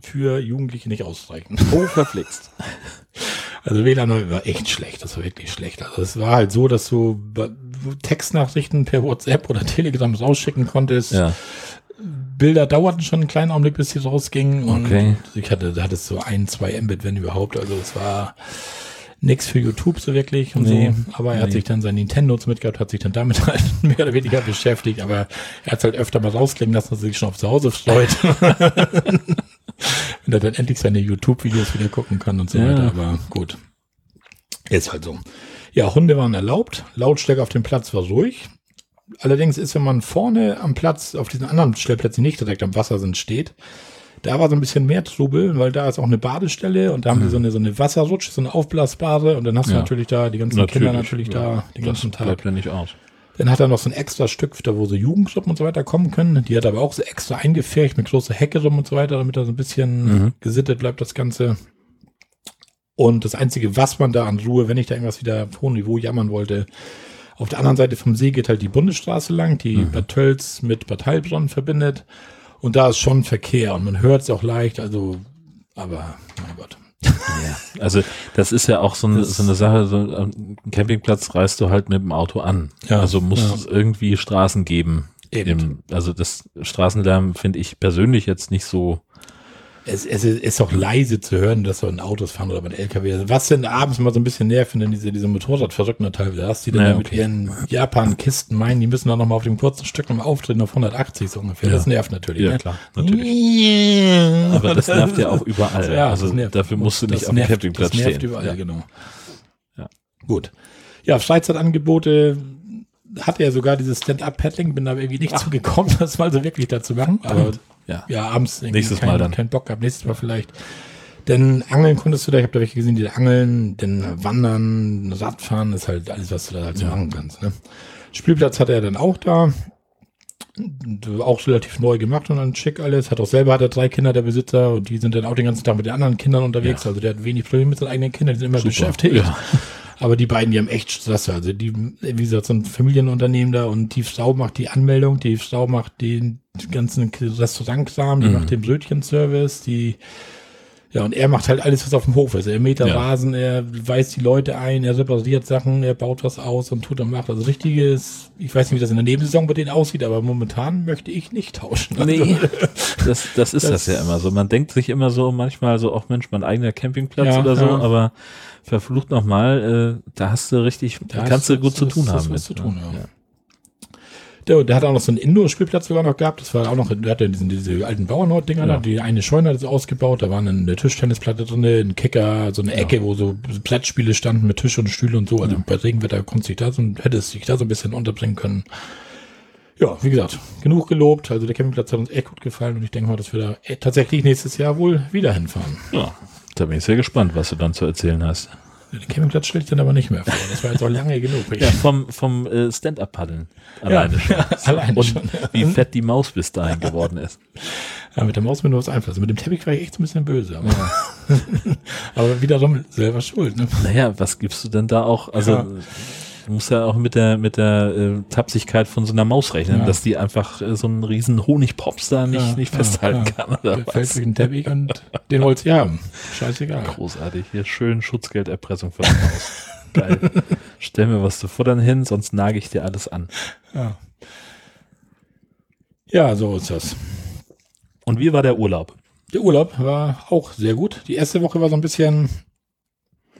für Jugendliche nicht ausreichend. Oh, verflixt. Also WLAN war echt schlecht, das war wirklich schlecht. Also es war halt so, dass du Textnachrichten per WhatsApp oder Telegram rausschicken konntest. Ja. Bilder dauerten schon einen kleinen Augenblick, bis sie rausgingen. Und okay. ich hatte, da hatte es so ein, zwei Mbit, wenn überhaupt. Also es war nix für YouTube so wirklich und nee, so. Aber er nee. hat sich dann sein Nintendo mitgehabt, hat sich dann damit halt mehr oder weniger beschäftigt. Aber er hat halt öfter mal rausklingen lassen, dass er sich schon auf zu Hause freut. Wenn er dann endlich seine YouTube-Videos wieder gucken kann und so ja. weiter. Aber gut. Ist halt so. Ja, Hunde waren erlaubt. Lautstärke auf dem Platz war ruhig. Allerdings ist, wenn man vorne am Platz, auf diesen anderen Stellplätzen nicht direkt am Wasser sind, steht, da war so ein bisschen mehr Trubel, weil da ist auch eine Badestelle und da haben mhm. wir so eine, so eine Wasserrutsche, so eine aufblasbare und dann hast ja. du natürlich da die ganzen natürlich, Kinder natürlich ja. da den ganzen Tag. Bleibt ja nicht aus. Dann hat er noch so ein extra Stück, da wo so Jugendgruppen und so weiter kommen können. Die hat aber auch so extra eingefärbt mit große Hecke rum und so weiter, damit da so ein bisschen mhm. gesittet bleibt, das Ganze. Und das Einzige, was man da an Ruhe, wenn ich da irgendwas wieder auf hohem Niveau jammern wollte, auf der anderen Seite vom See geht halt die Bundesstraße lang, die mhm. Bad Tölz mit Bad Heilbronn verbindet. Und da ist schon Verkehr und man hört es auch leicht, also, aber, mein Gott. Ja, also das ist ja auch so eine, so eine Sache, so einen Campingplatz reist du halt mit dem Auto an. Ja, also muss ja. es irgendwie Straßen geben. Eben. also das Straßenlärm finde ich persönlich jetzt nicht so es, es ist auch leise zu hören, dass so ein Autos fahren oder ein LKW. Was denn abends mal so ein bisschen nerven, denn diese, diese Motorradverrückten teilweise hast, die dann ja, mit ihren Japan-Kisten meinen, die müssen dann nochmal auf dem kurzen Stück nochmal auftreten auf 180 so ungefähr. Ja. Das nervt natürlich. Ja, ne? klar, natürlich. Aber das nervt ja auch überall. Ja, also dafür musst du nicht auf dem Campingplatz stehen. Das nervt überall, ja. genau. Ja. Gut. Ja, Freizeitangebote hatte ja sogar dieses Stand-Up-Paddling, bin da irgendwie nicht Ach. zugekommen, das mal so wirklich dazu machen. Aber ja, ja abends nächstes kein, Mal dann. Kein Bock gehabt, nächstes Mal vielleicht. Denn Angeln konntest du da, ich habe da welche gesehen, die da angeln, denn Wandern, Radfahren ist halt alles, was du da halt so ja. machen kannst. Ne? Spielplatz hatte er dann auch da. Auch relativ neu gemacht und dann schick alles. Hat auch selber hat er drei Kinder, der Besitzer, und die sind dann auch den ganzen Tag mit den anderen Kindern unterwegs. Ja. Also der hat wenig Probleme mit seinen eigenen Kindern, die sind immer Super. beschäftigt. Ja. Aber die beiden, die haben echt Stress. Also die, wie gesagt, so ein Familienunternehmen da und die Frau macht die Anmeldung, die Frau macht den ganzen Restaurantkram, die mhm. macht den Brötchenservice, die ja, und er macht halt alles, was auf dem Hof ist. Er mäht da ja. Rasen, er weist die Leute ein, er repariert Sachen, er baut was aus und tut und macht. Also richtiges, ich weiß nicht, wie das in der Nebensaison bei denen aussieht, aber momentan möchte ich nicht tauschen. Nee, das, das ist das, das, ja immer so. Man denkt sich immer so manchmal so, auch Mensch, mein eigener Campingplatz ja, oder so, ja. aber verflucht nochmal, äh, da hast du richtig, da kannst du gut zu tun haben. Mit, zu tun, ja. Der, der hat auch noch so einen Indoor-Spielplatz sogar noch gehabt. Das war auch noch, der hatte diesen, diese alten Bauernhort-Dinger ja. da. Die eine Scheune hat es ausgebaut. Da war eine Tischtennisplatte drin, ein Kicker, so eine Ecke, ja. wo so Platzspiele standen mit Tisch und Stühle und so. Also ja. bei Regenwetter konntest du dich da so, hättest dich da so ein bisschen unterbringen können. Ja, wie gesagt, genug gelobt. Also der Campingplatz hat uns echt gut gefallen und ich denke mal, dass wir da äh, tatsächlich nächstes Jahr wohl wieder hinfahren. Ja, da bin ich sehr gespannt, was du dann zu erzählen hast. Den Campingplatz stelle ich dann aber nicht mehr vor. Das war jetzt auch lange genug. ja, vom, vom äh, Stand-Up-Paddeln. Alleine ja, schon. Ja, alleine Und schon. wie fett die Maus bis dahin geworden ist. Ja, mit der Maus mir nur was einfallen. Mit dem Teppich war ich echt so ein bisschen böse. Aber, aber wiederum selber schuld. Ne? Naja, was gibst du denn da auch? Also. Du musst ja auch mit der, mit der äh, Tapsigkeit von so einer Maus rechnen, ja. dass die einfach äh, so einen riesen Honigpops da nicht, ja, nicht festhalten ja, kann. Oder der was? fällt durch den Teppich und den holst du haben. Scheißegal. Großartig. Hier schön Schutzgelderpressung für die Maus. Geil. Stell mir was zu futtern hin, sonst nage ich dir alles an. Ja. Ja, so ist das. Und wie war der Urlaub? Der Urlaub war auch sehr gut. Die erste Woche war so ein bisschen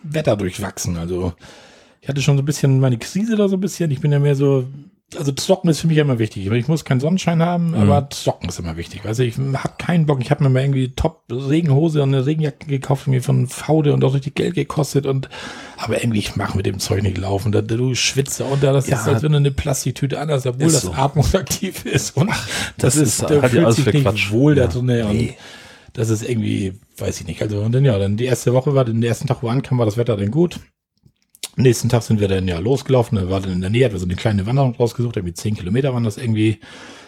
wetterdurchwachsen. Also ich hatte schon so ein bisschen meine Krise da so ein bisschen. Ich bin ja mehr so, also Zocken ist für mich immer wichtig. Ich muss keinen Sonnenschein haben, mhm. aber Zocken ist immer wichtig. Also ich hab keinen Bock. Ich habe mir mal irgendwie top Regenhose und eine Regenjacke gekauft, mir von Faude und auch richtig Geld gekostet und aber irgendwie ich mache mit dem Zeug nicht laufen. Da, du schwitzt und da das ja, ist, als wenn du eine Plastiktüte anders, obwohl das so. atmungsaktiv ist und Ach, das, das, ist, da fühlt sich nicht Quatsch. wohl ja. da drin. Nee. Und das ist irgendwie, weiß ich nicht. Also und dann ja, dann die erste Woche war, den ersten Tag, wo ankam, war das Wetter dann gut. Nächsten Tag sind wir dann ja losgelaufen, da war dann in der Nähe, hat wir so eine kleine Wanderung rausgesucht, irgendwie zehn Kilometer waren das irgendwie.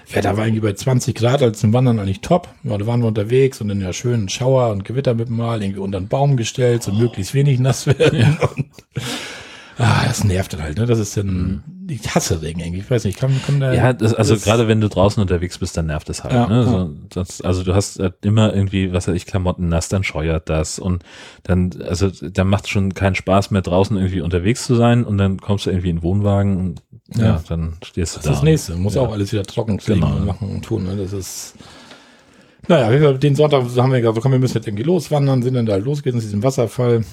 Wetter war irgendwie bei 20 Grad, als zum Wandern eigentlich top. Ja, da waren wir unterwegs und dann ja schön Schauer und Gewitter mit Mal irgendwie unter den Baum gestellt, so oh. möglichst wenig nass werden. Ja. Ah, das nervt dann halt, ne? Das ist dann, mhm ich hasse Regen irgendwie. Ich weiß nicht, ich kann, kann da. Ja, das, also das gerade wenn du draußen unterwegs bist, dann nervt es halt. Ja, ne? So, das, also du hast halt immer irgendwie, was weiß ich, Klamotten nass, dann scheuert das und dann, also dann macht es schon keinen Spaß mehr draußen irgendwie unterwegs zu sein und dann kommst du irgendwie in den Wohnwagen und ja, ja dann stehst du das da. Das ist das nächste, muss ja. auch alles wieder trocken kriegen genau. und machen und tun. Ne? Das ist. Naja, den Sonntag haben wir gesagt, komm, wir müssen jetzt irgendwie loswandern, sind dann da losgegangen zu diesem Wasserfall.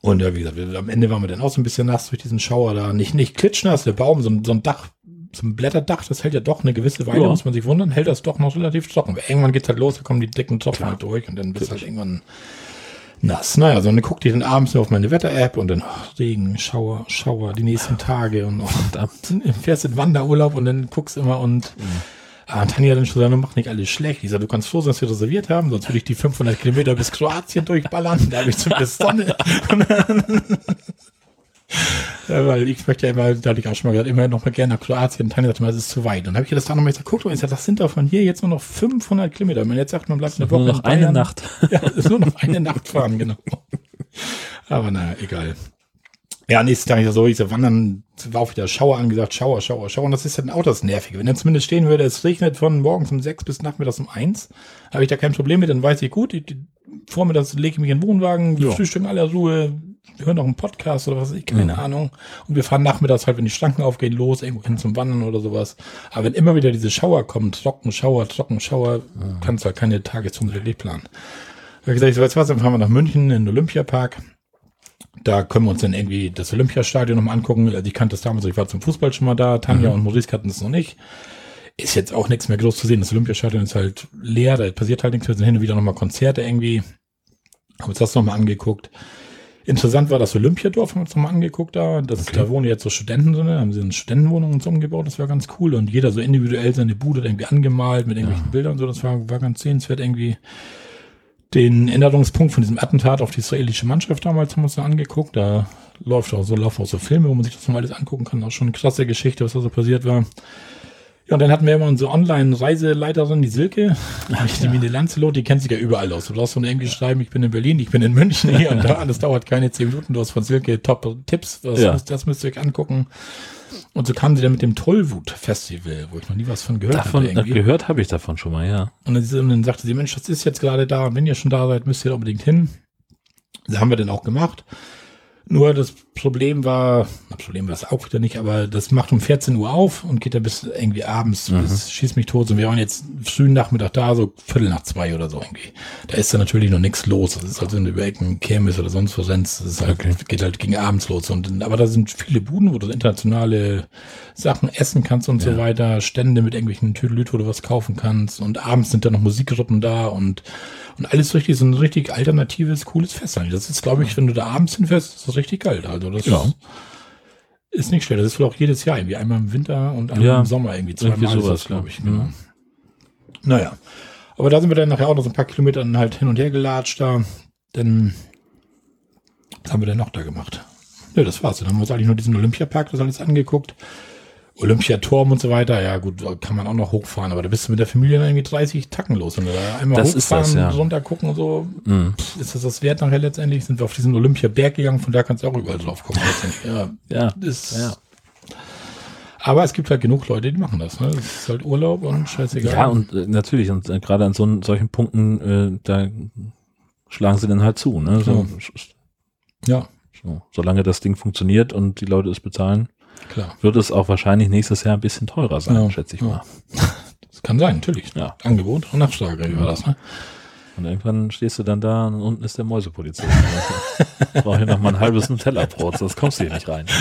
Und ja, wie gesagt, am Ende waren wir dann auch so ein bisschen nass durch diesen Schauer da. Nicht, nicht klitschnass, der Baum, so ein, so ein Dach, so ein Blätterdach, das hält ja doch eine gewisse Weile, ja. muss man sich wundern, hält das doch noch relativ trocken. Aber irgendwann geht's halt los, da kommen die dicken Tropfen halt durch und dann bist halt irgendwann nass. Naja, so dann guckte ich dann abends nur auf meine Wetter-App und dann oh, Regen, Schauer, Schauer, die nächsten Tage und oh, dann fährst in Wanderurlaub und dann guckst immer und mhm Ah, Tanja dann schon gesagt, mach nicht alles schlecht. Ich sag, du kannst froh sein, dass wir reserviert haben, sonst würde ich die 500 Kilometer bis Kroatien durchballern. Da habe ich zumindest Sonne. ja, weil ich möchte ja immer, da hatte ich auch schon mal gesagt, immer noch mal gerne nach Kroatien. Tanja sagte mal, es ist zu weit. Und dann habe ich das da nochmal gesagt, guck mal, ich sag, das sind doch von hier jetzt nur noch 500 Kilometer. Wenn man jetzt sagt, man bleibt eine Woche nur noch eine Nacht. ja, es ist nur noch eine Nacht fahren, genau. Aber naja, egal. Ja, nächsten Tag ich so, ich so, wandern, war auch wieder Schauer angesagt, Schauer, Schauer, Schauer. Und das ist dann auch das Nervige. Wenn dann zumindest stehen würde, es regnet von morgens um sechs bis nachmittags um eins, habe ich da kein Problem mit, dann weiß ich gut, ich, vormittags lege ich mich in den Wohnwagen, ja. frühstücken alle Ruhe, wir hören noch einen Podcast oder was, ich keine mhm. Ahnung. Und wir fahren nachmittags halt, wenn die Schranken aufgehen, los, irgendwo hin zum Wandern oder sowas. Aber wenn immer wieder diese Schauer kommen, trocken Schauer, trocken Schauer, mhm. kannst du halt keine Tage zum wirklich planen. Ich habe gesagt, ich so, weißt du was, dann fahren wir nach München in den Olympiapark da können wir uns dann irgendwie das Olympiastadion nochmal angucken. Ich kannte das damals, ich war zum Fußball schon mal da, Tanja mhm. und Maurice kannten es noch nicht. Ist jetzt auch nichts mehr groß zu sehen. Das Olympiastadion ist halt leer, da passiert halt nichts mehr, sind hin und wieder nochmal Konzerte irgendwie. Haben uns das nochmal angeguckt. Interessant war das Olympiadorf, haben wir uns nochmal angeguckt da. Das, okay. Da wohnen jetzt so Studenten drin, haben sie eine Studentenwohnung und so umgebaut, das war ganz cool. Und jeder so individuell seine Bude irgendwie angemalt mit irgendwelchen ja. Bildern und so, das war, war ganz sehenswert irgendwie den Änderungspunkt von diesem Attentat auf die israelische Mannschaft damals haben wir uns da angeguckt. Da läuft auch so, laufen auch so Filme, wo man sich das mal alles angucken kann. Auch schon eine krasse Geschichte, was da so passiert war. Ja, und dann hatten wir immer unsere Online-Reiseleiterin, die Silke, Ach, die ja. Mine Lancelot, die kennt sich ja überall aus. Du brauchst so irgendwie schreiben, ich bin in Berlin, ich bin in München hier und da. Das dauert keine zehn Minuten. Du hast von Silke Top-Tipps. Das, ja. das müsst ihr euch angucken. Und so kam sie dann mit dem Tollwut-Festival, wo ich noch nie was von gehört habe. Davon, äh, gehört habe ich davon schon mal, ja. Und dann, und dann sagte sie, Mensch, das ist jetzt gerade da. Wenn ihr schon da seid, müsst ihr unbedingt hin. Das haben wir dann auch gemacht. Nur das Problem war, das Problem war es auch wieder nicht, aber das macht um 14 Uhr auf und geht dann bis irgendwie abends, mhm. bis schießt mich tot. Und wir waren jetzt frühen Nachmittag da, so Viertel nach zwei oder so irgendwie. Da ist dann natürlich noch nichts los. Das ist halt, du über Ecken kämest oder sonst was das ist halt, okay. geht halt gegen abends los. Und, aber da sind viele Buden, wo du internationale Sachen essen kannst und ja. so weiter. Stände mit irgendwelchen Tüdelüt, wo du was kaufen kannst. Und abends sind da noch Musikgruppen da und und alles richtig, so ein richtig alternatives, cooles Fest. Das ist, glaube ich, wenn du da abends hinfährst, ist das richtig geil. Also das ja. Ist nicht schlecht. Das ist wohl auch jedes Jahr irgendwie. Einmal im Winter und einmal Ja, im Sommer irgendwie. Zweimal irgendwie sowas, glaube ich. Genau. Mhm. Naja. Aber da sind wir dann nachher auch noch so ein paar Kilometer halt hin und her gelatscht da. Denn, was haben wir denn noch da gemacht? Ja, das war's. Dann haben wir uns eigentlich nur diesen Olympiapark, das alles angeguckt. Olympiaturm und so weiter. Ja, gut, da kann man auch noch hochfahren. Aber da bist du mit der Familie dann irgendwie 30 Tacken los. Und da einmal Das ist hochfahren, das, ja. runter gucken und so. Mhm. Pff, ist das das wert nachher letztendlich? Sind wir auf diesen Olympiaberg gegangen. Von da kannst du auch überall drauf gucken. letztendlich. Ja, Ja. ist, Ja. aber es gibt halt genug Leute, die machen das. Ne? Das ist halt Urlaub und scheißegal. Ja, und äh, natürlich, und äh, gerade an so, solchen Punkten, äh, da schlagen sie dann halt zu. Ne? So, ja, so, solange das Ding funktioniert und die Leute es bezahlen, klar. wird es auch wahrscheinlich nächstes Jahr ein bisschen teurer sein, Ja. schätze ich mal. Das kann sein, natürlich. Ja. Angebot und Nachfrage, wie war das, ne? Und irgendwann stehst du dann da und unten ist der Mäusepolizist. Brauche hier noch mal ein halbes Nutella-Brot, sonst kommst du hier nicht rein.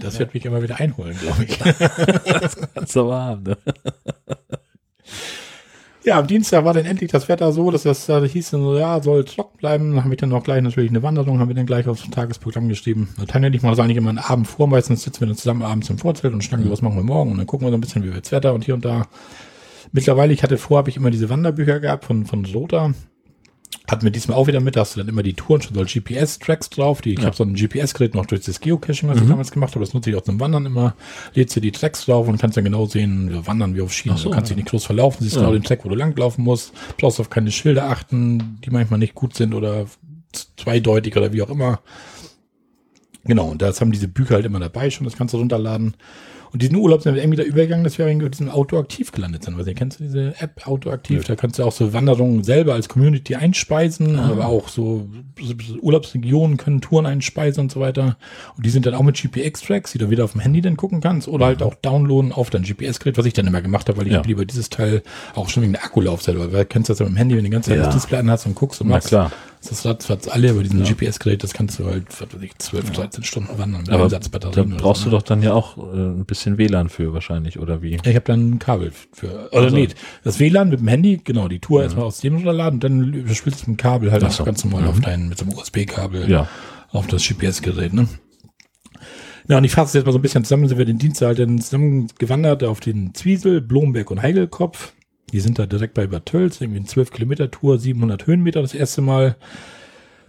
Das wird mich immer wieder einholen, glaube ich. Kannst du aber haben, ne? Ja, am Dienstag war dann endlich das Wetter so, dass das da hieß dann so, ja, soll trocken bleiben. Dann habe ich dann auch gleich natürlich eine Wanderung, haben wir dann gleich aufs Tagesprogramm geschrieben. Tanja und ich das eigentlich immer einen Abend vor, meistens sitzen wir dann zusammen abends im Vorzelt und schnacken, was machen wir morgen und dann gucken wir so ein bisschen, wie wird's Wetter und hier und da. Mittlerweile, ich hatte vor, habe ich immer diese Wanderbücher gehabt von, von Sota. Hatten wir diesmal auch wieder mit, da hast du dann immer die Touren schon so GPS-Tracks drauf. Die, ich Ja. habe so ein GPS-Gerät noch durch das Geocaching, was ich damals gemacht habe. Das nutze ich auch zum Wandern immer. Lädst dir die Tracks drauf und kannst dann genau sehen, wir wandern wie auf Schienen. So, du kannst ja. dich nicht groß verlaufen, siehst Ja. genau den Track, wo du langlaufen musst. Brauchst auf keine Schilder achten, die manchmal nicht gut sind oder zweideutig oder wie auch immer. Genau, und das haben diese Bücher halt immer dabei schon, das kannst du runterladen. Und diesen Urlaub sind wir irgendwie da übergegangen, dass wir irgendwie mit diesem Autoaktiv gelandet sind. Weil ihr kennst du diese App Autoaktiv? Da kannst du auch so Wanderungen selber als Community einspeisen, aber auch so, so Urlaubsregionen können Touren einspeisen und so weiter. Und die sind dann auch mit GPX-Tracks, die du wieder auf dem Handy dann gucken kannst oder halt auch downloaden auf dein GPS-Gerät, was ich dann immer gemacht habe, weil ich Ja. lieber dieses Teil auch schon wegen der Akkulaufzeit, weil du kennst das ja mit dem Handy, wenn du die ganze Zeit Ja. das Display an hast und guckst und Na machst. klar. Das ratzfatz alle, aber diesen GPS-Gerät, das kannst du halt, ich, 12, 13 Stunden wandern mit Aber da brauchst so, du ne? doch dann ja auch äh, ein bisschen WLAN für wahrscheinlich, oder wie? Ich habe dann ein Kabel für, oder Also- nee, das WLAN mit dem Handy, genau, die Tour erstmal aus dem runterladen, dann überspielst du mit dem Kabel halt auch ganz normal auf dein, mit so einem USB-Kabel Ja. auf das GPS-Gerät, ne? Ja, und ich fasse es jetzt mal so ein bisschen zusammen, sind wir den Dienstag halt dann zusammen gewandert auf den Zwiesel, Blomberg und Heigelkopf. Die sind da direkt bei Bad Tölz, irgendwie eine 12 Kilometer Tour, 700 Höhenmeter das erste Mal.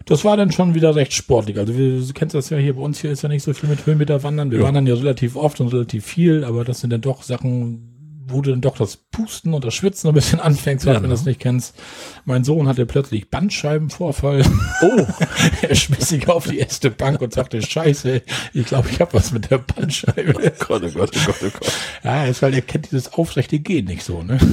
Das war dann schon wieder recht sportlich. Also wir, du kennst das ja hier, bei uns hier ist ja nicht so viel mit Höhenmeter wandern. Wir Ja. wandern ja relativ oft und relativ viel, aber das sind dann doch Sachen, wo du dann doch das Pusten und das Schwitzen ein bisschen anfängst, Ja, wenn du ne? das nicht kennst. Mein Sohn hatte plötzlich Bandscheibenvorfall. Oh, er schmiss sich auf die erste Bank und sagte, scheiße, ich glaube, ich habe was mit der Bandscheibe. Gott, oh Gott, oh Gott, oh Gott. Ja, ist halt, er kennt dieses aufrechte Gehen nicht so, ne?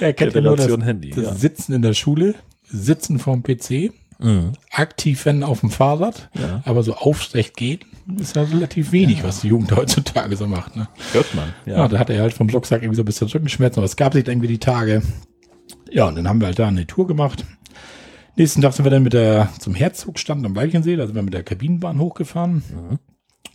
er kennt ja nur das, Handy, das ja. Sitzen in der Schule, Sitzen vorm PC, Mhm. aktiv wenn auf dem Fahrrad, Ja. aber so aufrecht gehen ist ja relativ wenig, was die Jugend heutzutage so macht, ne? Hört man. Ja, da hat er halt vom Blocksack irgendwie so ein bisschen Rückenschmerzen, aber es gab sich irgendwie die Tage. Ja, und dann haben wir halt da eine Tour gemacht. Nächsten Tag sind wir dann mit der zum Herzogstand am Walchensee, da sind wir mit der Kabinenbahn hochgefahren.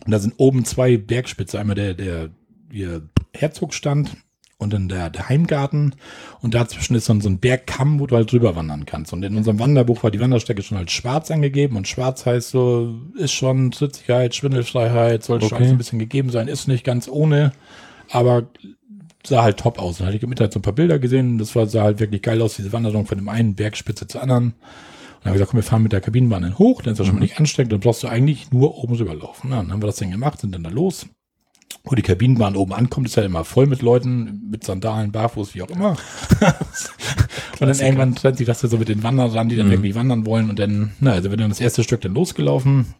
Und da sind oben zwei Bergspitze, einmal der, der, der Herzogstand und dann der, der Heimgarten. Und dazwischen ist dann so ein Bergkamm, wo du halt drüber wandern kannst. Und in unserem Wanderbuch war die Wanderstrecke schon als schwarz angegeben. Und schwarz heißt so, ist schon Trittsicherheit, Schwindelfreiheit, soll schon Okay. ein bisschen gegeben sein, ist nicht ganz ohne, aber sah halt top aus. Dann hatte ich im Internet so ein paar Bilder gesehen. Das war, sah halt wirklich geil aus, diese Wanderung von dem einen Bergspitze zur anderen. Und dann haben wir gesagt, komm, wir fahren mit der Kabinenbahn dann hoch, dann ist das schon mal nicht anstrengend, dann brauchst du eigentlich nur oben rüberlaufen. Ja, dann haben wir das dann gemacht, sind dann da los. Wo die Kabinenbahn oben ankommt, ist halt immer voll mit Leuten, mit Sandalen, barfuß, wie auch immer. und dann irgendwann trennt sich das ja so mit den Wanderern, die dann wirklich wandern wollen. Und dann, na, also wir dann das erste Stück dann losgelaufen.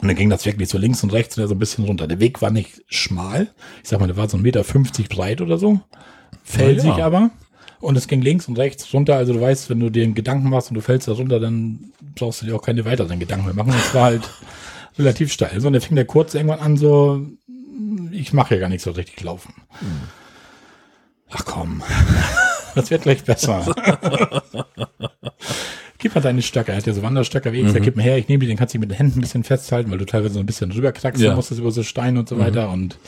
Und dann ging das wirklich so links und rechts und so ein bisschen runter. Der Weg war nicht schmal. Ich sag mal, der war so 1,50 Meter breit oder so. Felsig Ja. aber. Und es ging links und rechts runter. Also du weißt, wenn du dir einen Gedanken machst und du fällst da runter, dann brauchst du dir auch keine weiteren Gedanken mehr machen. Es war halt relativ steil. So, und dann fing der kurz irgendwann an, so, ich mache ja gar nicht so richtig laufen. Ach komm, das wird gleich besser. Gib mal deine Stöcke. Er hat ja so Wanderstöcke, wie ich sag, gib mir her, ich nehme die, den kannst du mit den Händen ein bisschen festhalten, weil du teilweise so ein bisschen rüberkraxeln Ja. musstest über so Steine und so weiter. Und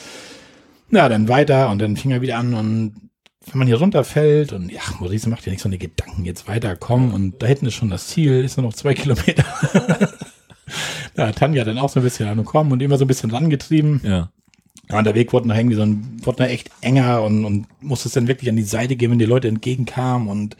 ja, dann weiter und dann fing er wieder an und wenn man hier runterfällt und ja, Maurice macht ja nicht so eine Gedanken, jetzt weiterkommen und da hinten ist schon das Ziel, ist nur noch zwei Kilometer. da hat Tanja dann auch so ein bisschen angekommen und immer so ein bisschen rangetrieben. Ja. Ja, und der Weg wurde noch irgendwie so ein, wurde noch echt enger und, und musste es dann wirklich an die Seite gehen, wenn die Leute entgegenkamen und,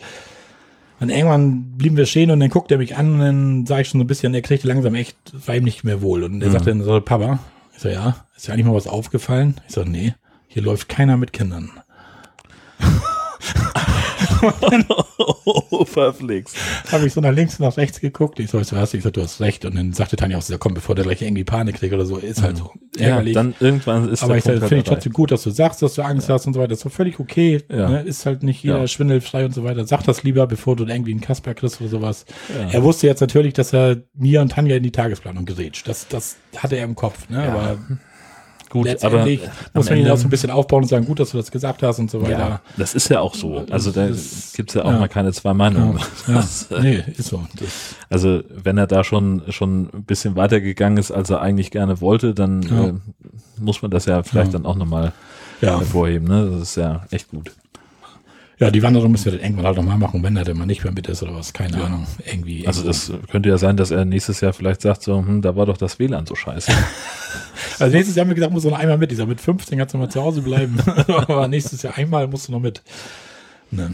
und irgendwann blieben wir stehen und dann guckte er mich an und dann sah ich schon so ein bisschen, er kriegte langsam echt, war ihm nicht mehr wohl und er mhm. sagte dann so, Papa, ich so, ja, ist ja eigentlich mal was aufgefallen? Ich so, nee, hier läuft keiner mit Kindern. oh, verflixt. Habe ich so nach links und nach rechts geguckt. Ich so, weißt du was? Ich so, du hast recht. Und dann sagte Tanja auch so, komm, bevor der gleich irgendwie Panik kriegt oder so, ist halt so ärgerlich. Ja, dann irgendwann ist Aber ich finde ich trotzdem gut, dass du sagst, dass du Angst ja. hast und so weiter. Das ist doch völlig okay. Ja. Ne? Ist halt nicht jeder ja. schwindelfrei und so weiter. Sag das lieber, bevor du irgendwie einen Kasper kriegst oder sowas. Er wusste jetzt natürlich, dass er mir und Tanja in die Tagesplanung gerät. Das, das hatte er im Kopf. Ne? Aber Gut, aber muss man ihn auch so ein bisschen aufbauen und sagen, gut, dass du das gesagt hast und so weiter. Ja, das ist ja auch so. Also da gibt es ja auch ja. mal keine zwei Meinungen. Ja, das, nee, ist so. Das also wenn er da schon schon ein bisschen weitergegangen ist, als er eigentlich gerne wollte, dann äh, muss man das ja vielleicht dann auch nochmal ja. hervorheben. Ne? Das ist ja echt gut. Ja, die Wanderung müssen wir dann irgendwann halt nochmal machen, wenn er denn mal nicht mehr mit ist oder was, keine ja. Ahnung. Irgendwie. Also das könnte ja sein, dass er nächstes Jahr vielleicht sagt so, hm, da war doch das WLAN so scheiße. also nächstes Jahr haben wir gesagt, muss er noch einmal mit. Ich sag, mit 15 kannst du mal zu Hause bleiben. Aber nächstes Jahr einmal musst du noch mit. Ne.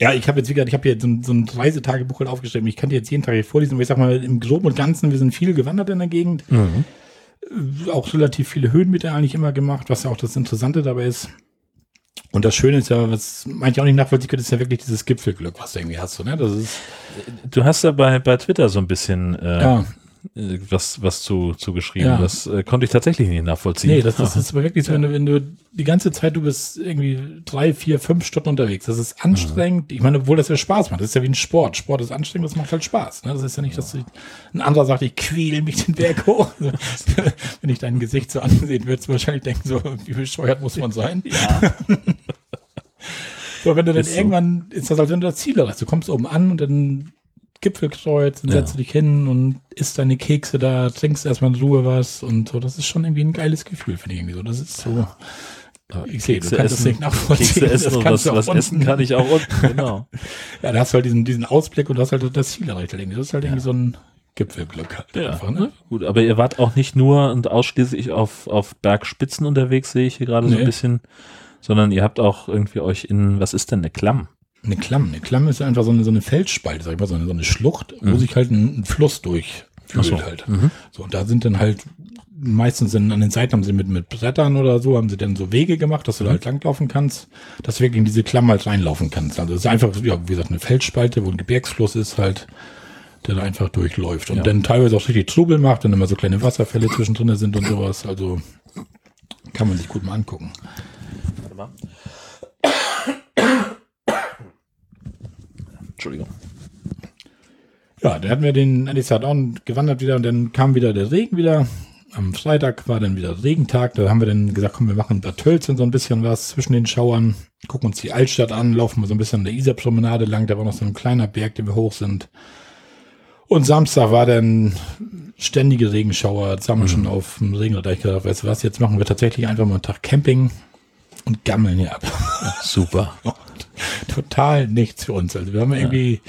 Ja, ich habe jetzt, wie gesagt, ich habe hier so ein, so ein Reisetagebuch halt aufgestellt. Ich kann dir jetzt jeden Tag hier vorlesen, aber ich sag mal, im Groben und Ganzen, wir sind viel gewandert in der Gegend. Mhm. Auch relativ viele Höhenmeter eigentlich immer gemacht, was ja auch das Interessante dabei ist. Und das Schöne ist ja, was manche auch nicht nachvollziehen können, ist ja wirklich dieses Gipfelglück, was du irgendwie hast. So, ne? das ist du hast ja bei, bei Twitter so ein bisschen äh, ja. Äh, was, was zu, zu geschrieben. Ja. Das äh, konnte ich tatsächlich nicht nachvollziehen. Nee, das, das ist aber wirklich so, wenn du, wenn du die ganze Zeit, du bist irgendwie drei, vier, fünf Stunden unterwegs. Das ist anstrengend. Mhm. Ich meine, obwohl das ja Spaß macht. Das ist ja wie ein Sport. Sport ist anstrengend, das macht halt Spaß. Ne? Das ist ja nicht, dass ein anderer sagt, ich quäle mich den Berg hoch. wenn ich dein Gesicht so ansehen, würdest du wahrscheinlich denken, so, wie bescheuert muss man sein? Ja. so, wenn du dann ist irgendwann, so. ist das, als wenn du das Ziel erreichst. Du kommst oben an und dann Gipfelkreuz und ja. setzt dich hin und isst deine Kekse da, trinkst erstmal in Ruhe was und so. Das ist schon irgendwie ein geiles Gefühl, finde ich irgendwie so. Das ist so. Ich sehe, du kannst essen, das nicht nachvollziehen. Kekse essen das was, was essen kann ich auch unten, genau. ja, da hast du halt diesen, diesen Ausblick und du hast halt das Ziel erreicht. Das ist halt ja. irgendwie so ein Gipfelglück halt ja, einfach, ne? Gut, aber ihr wart auch nicht nur und ausschließlich auf, auf Bergspitzen unterwegs, sehe ich hier gerade nee. so ein bisschen, sondern ihr habt auch irgendwie euch in, was ist denn eine Klamm? Eine Klamm. Eine Klamm ist einfach so eine, so eine Felsspalte, sag ich mal, so eine, so eine Schlucht, mhm. wo sich halt ein, ein Fluss durchfühlt so. halt. Mhm. So, und da sind dann halt, meistens sind an den Seiten haben sie mit, mit Brettern oder so, haben sie dann so Wege gemacht, dass du mhm. da halt langlaufen kannst, dass du wirklich in diese Klamm halt reinlaufen kannst. Also es ist einfach, ja, wie gesagt, eine Felsspalte, wo ein Gebirgsfluss ist halt, der da einfach durchläuft. Und ja. dann teilweise auch richtig Trubel macht, dann immer so kleine Wasserfälle zwischendrin sind und sowas. Also kann man sich gut mal angucken. Warte mal. Entschuldigung. Ja, dann hatten wir den Anisadaun gewandert wieder und dann kam wieder der Regen wieder. Am Freitag war dann wieder Regentag. Da haben wir dann gesagt, komm, wir machen Bad Tölzen so ein bisschen was zwischen den Schauern, gucken uns die Altstadt an, laufen wir so ein bisschen an der Isar-Promenade lang. Da war noch so ein kleiner Berg, den wir hoch sind. Und Samstag war dann ständige Regenschauer, zusammen mhm. schon auf dem Regenrad. Gedacht, weißt du was, jetzt machen wir tatsächlich einfach mal einen Tag Camping und gammeln hier ab. Super. total nichts für uns. Also wir haben irgendwie,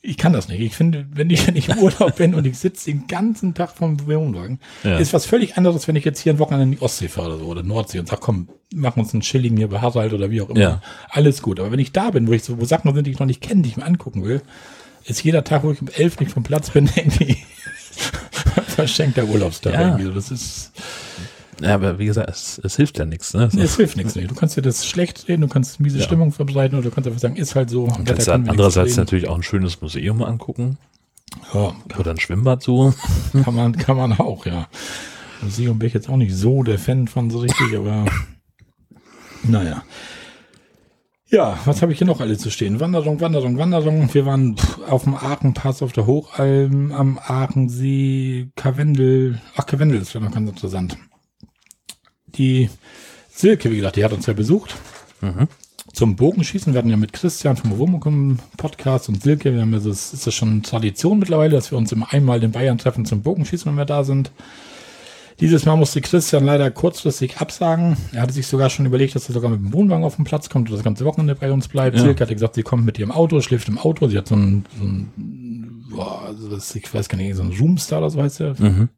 ich kann das nicht. Ich finde, wenn ich, wenn ich im Urlaub bin und ich sitze den ganzen Tag vom Wohnwagen, ja. ist was völlig anderes, wenn ich jetzt hier ein Wochenende in die Ostsee fahre oder so, oder Nordsee und sage, komm, machen uns einen Chilling hier bei Harald oder wie auch immer. Ja. Alles gut. Aber wenn ich da bin, wo ich so, wo Sachen sind, die ich noch nicht kenne, die ich mir angucken will, ist jeder Tag, wo ich um elf nicht vom Platz bin, irgendwie verschenkter Urlaubstag ja. irgendwie. Das ist, ja, aber wie gesagt, es, es hilft ja nichts. Ne? So. Es hilft nichts. Nee. Du kannst dir das schlecht reden, du kannst miese ja. Stimmung verbreiten oder du kannst einfach sagen, ist halt so. Und kannst dann andererseits natürlich auch ein schönes Museum angucken. Ja. Oder ein Schwimmbad so. Kann man, kann man auch, ja. Museum bin ich jetzt auch nicht so der Fan von so richtig, aber naja. Ja, was habe ich hier noch alles zu stehen? Wanderung, Wanderung, Wanderung. Wir waren auf dem Aachenpass auf der Hochalm, am Aachensee, Karwendel. Ach, Karwendel ist ja noch ganz interessant die Silke, wie gesagt, die hat uns ja besucht. Mhm. Zum Bogenschießen. Wir hatten ja mit Christian vom Womukum Podcast und Silke, wir haben ja das, ist das schon Tradition mittlerweile, dass wir uns immer einmal in Bayern treffen zum Bogenschießen, wenn wir da sind. Dieses Mal musste Christian leider kurzfristig absagen. Er hatte sich sogar schon überlegt, dass er sogar mit dem Wohnwagen auf den Platz kommt und das ganze Wochenende bei uns bleibt. Ja. Silke hatte gesagt, sie kommt mit ihrem Auto, schläft im Auto. Sie hat so ein, so ein boah, also das, ich weiß gar nicht, so ein Roomstar oder so heißt der. Mhm.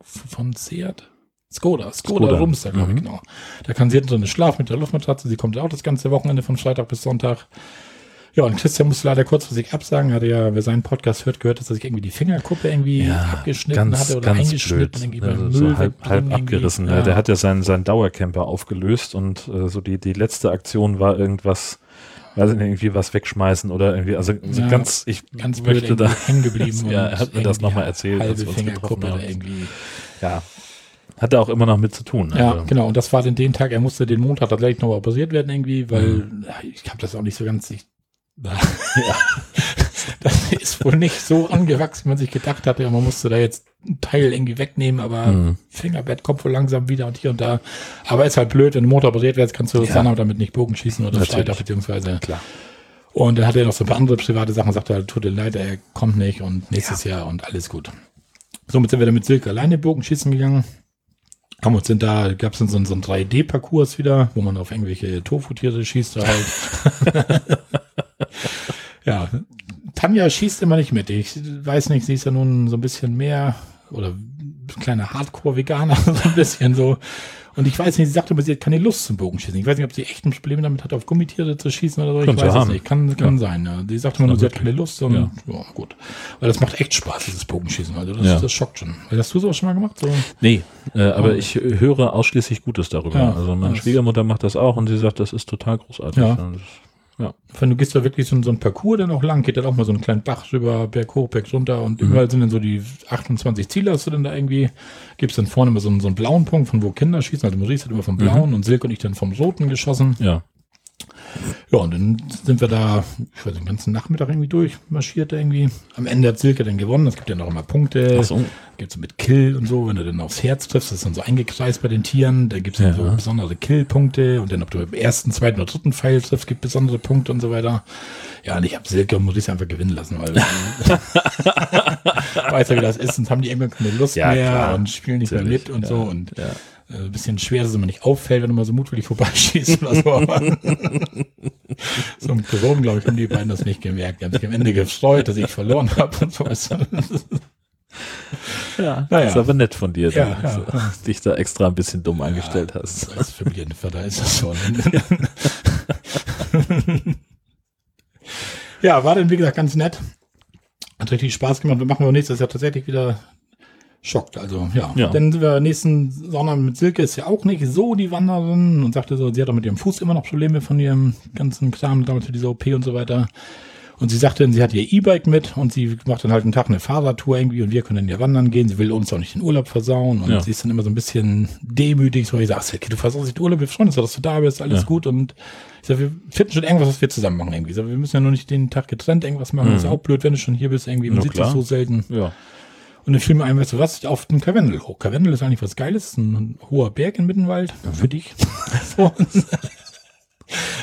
Von Seat. Skoda, Skoda, Skoda. Roomstar, glaube ich, mhm. genau. Da kann sie so eine Schlaf mit der Luftmatratze. Sie kommt auch das ganze Wochenende von Freitag bis Sonntag. Ja, und Christian musste leider kurzfristig absagen. Hatte ja, wer seinen Podcast hört, gehört, dass er sich irgendwie die Fingerkuppe irgendwie ja, abgeschnitten ganz, hatte oder eingeschnitten. Blöd. Also so halb, halb abgerissen. Ja. Der hat ja seinen, seinen Dauercamper aufgelöst und äh, so die, die letzte Aktion war irgendwas, weiß nicht, irgendwie was wegschmeißen oder irgendwie, also so ja, ganz, ich ganz möchte da hängen geblieben. ja, er hat mir das nochmal erzählt. Halbe Fingerkuppe oder irgendwie. Ja, hat er auch immer noch mit zu tun. Ja, also. genau. Und das war dann den Tag, er musste den Montag tatsächlich noch operiert werden irgendwie, weil mhm. ich habe das auch nicht so ganz, ich ja. das ist wohl nicht so angewachsen, wie man sich gedacht hatte. Ja, man musste da jetzt einen Teil irgendwie wegnehmen, aber mhm. Fingerbett kommt wohl langsam wieder und hier und da. Aber ist halt blöd, wenn du Motor operiert wirst, kannst du ja. dann damit nicht Bogen schießen oder Streiter, beziehungsweise. Klar. Und dann hat er noch so ein paar andere private Sachen, sagt er, tut dir leid, er kommt nicht und nächstes ja. Jahr und alles gut. Somit sind wir dann mit Silke alleine Bogen schießen gegangen. Haben uns denn da, gab es dann so, so einen 3D-Parcours wieder, wo man auf irgendwelche Tofu-Tiere schießt halt. ja, Tanja schießt immer nicht mit. Ich weiß nicht, sie ist ja nun so ein bisschen mehr oder kleiner Hardcore-Veganer, so ein bisschen so. Und ich weiß nicht, sie sagte immer, sie hat keine Lust zum Bogenschießen. Ich weiß nicht, ob sie echt ein Problem damit hat, auf Gummitiere zu schießen oder so. Könnte ich weiß es nicht. Kann, kann ja. sein. Ja. Die sagte immer nur, sie hat keine Lust. Und, ja. ja. gut. Weil das macht echt Spaß, dieses Bogenschießen. Also das, das schockt schon. Hast du sowas schon mal gemacht? So? Nee, äh, aber ich höre ausschließlich Gutes darüber. Also meine Schwiegermutter macht das auch und sie sagt, das ist total großartig. Ja. Ja. Wenn du gehst da wirklich so, so einen Parcours dann auch lang, geht dann auch mal so einen kleinen Bach rüber, Berg hoch, Berg runter und mhm. überall sind dann so die 28 Ziele hast du dann da irgendwie, gibst dann vorne immer so einen, so einen blauen Punkt, von wo Kinder schießen, also Maurice hat immer vom blauen mhm. und Silke und ich dann vom roten geschossen. Ja. Ja, und dann sind wir da, ich weiß den ganzen Nachmittag irgendwie durchmarschiert irgendwie. Am Ende hat Silke dann gewonnen. Es gibt ja noch immer Punkte. Ach so. Gibt's so mit Kill und so, wenn du dann aufs Herz triffst, das ist dann so eingekreist bei den Tieren. Da gibt's dann ja. so besondere Kill-Punkte. Und dann, ob du im ersten, zweiten oder dritten Pfeil triffst, gibt besondere Punkte und so weiter. Ja, und ich habe Silke und Maurice einfach gewinnen lassen, weil weiß ja, wie das ist. Und haben die irgendwann keine Lust ja, mehr klar. und spielen nicht Natürlich. mehr mit und ja. so. Und ja äh, ein bisschen schwer, dass es immer nicht auffällt, wenn du mal so mutwillig vorbeischießt oder so. So mit Corona, glaube ich, haben die beiden das nicht gemerkt. Die haben sich am Ende gefreut, dass ich verloren habe und so. Ja, naja. ist aber nett von dir, ja, dass ja. du dich da extra ein bisschen dumm angestellt hast. Als Familienvater ist das schon. ja, war dann wie gesagt ganz nett. Hat richtig Spaß gemacht. Wir machen auch nächstes Jahr tatsächlich wieder schockt. Also ja. ja. Dann sind wir nächsten Sonntag mit Silke ist ja auch nicht so die Wanderin und sagte so, sie hat auch mit ihrem Fuß immer noch Probleme von ihrem ganzen Kram damals für diese OP und so weiter. Und sie sagte, sie hat ihr E-Bike mit und sie macht dann halt einen Tag eine Fahrradtour irgendwie und wir können dann ja wandern gehen. Sie will uns auch nicht den Urlaub versauen und ja. sie ist dann immer so ein bisschen demütig. So, ich sag, okay, du versaust nicht den Urlaub, wir freuen uns, dass du da bist, alles ja. gut. Und ich sag, wir finden schon irgendwas, was wir zusammen machen irgendwie. Ich sag, wir müssen ja nur nicht den Tag getrennt irgendwas machen. Mhm. Das ist auch blöd, wenn du schon hier bist irgendwie. Man ja, sieht sich so selten. Ja. Und dann fiel mir ein, weißt du was, auf den Karwendel hoch. Karwendel ist eigentlich was Geiles, ein hoher Berg in Mittenwald, mhm. für dich. so.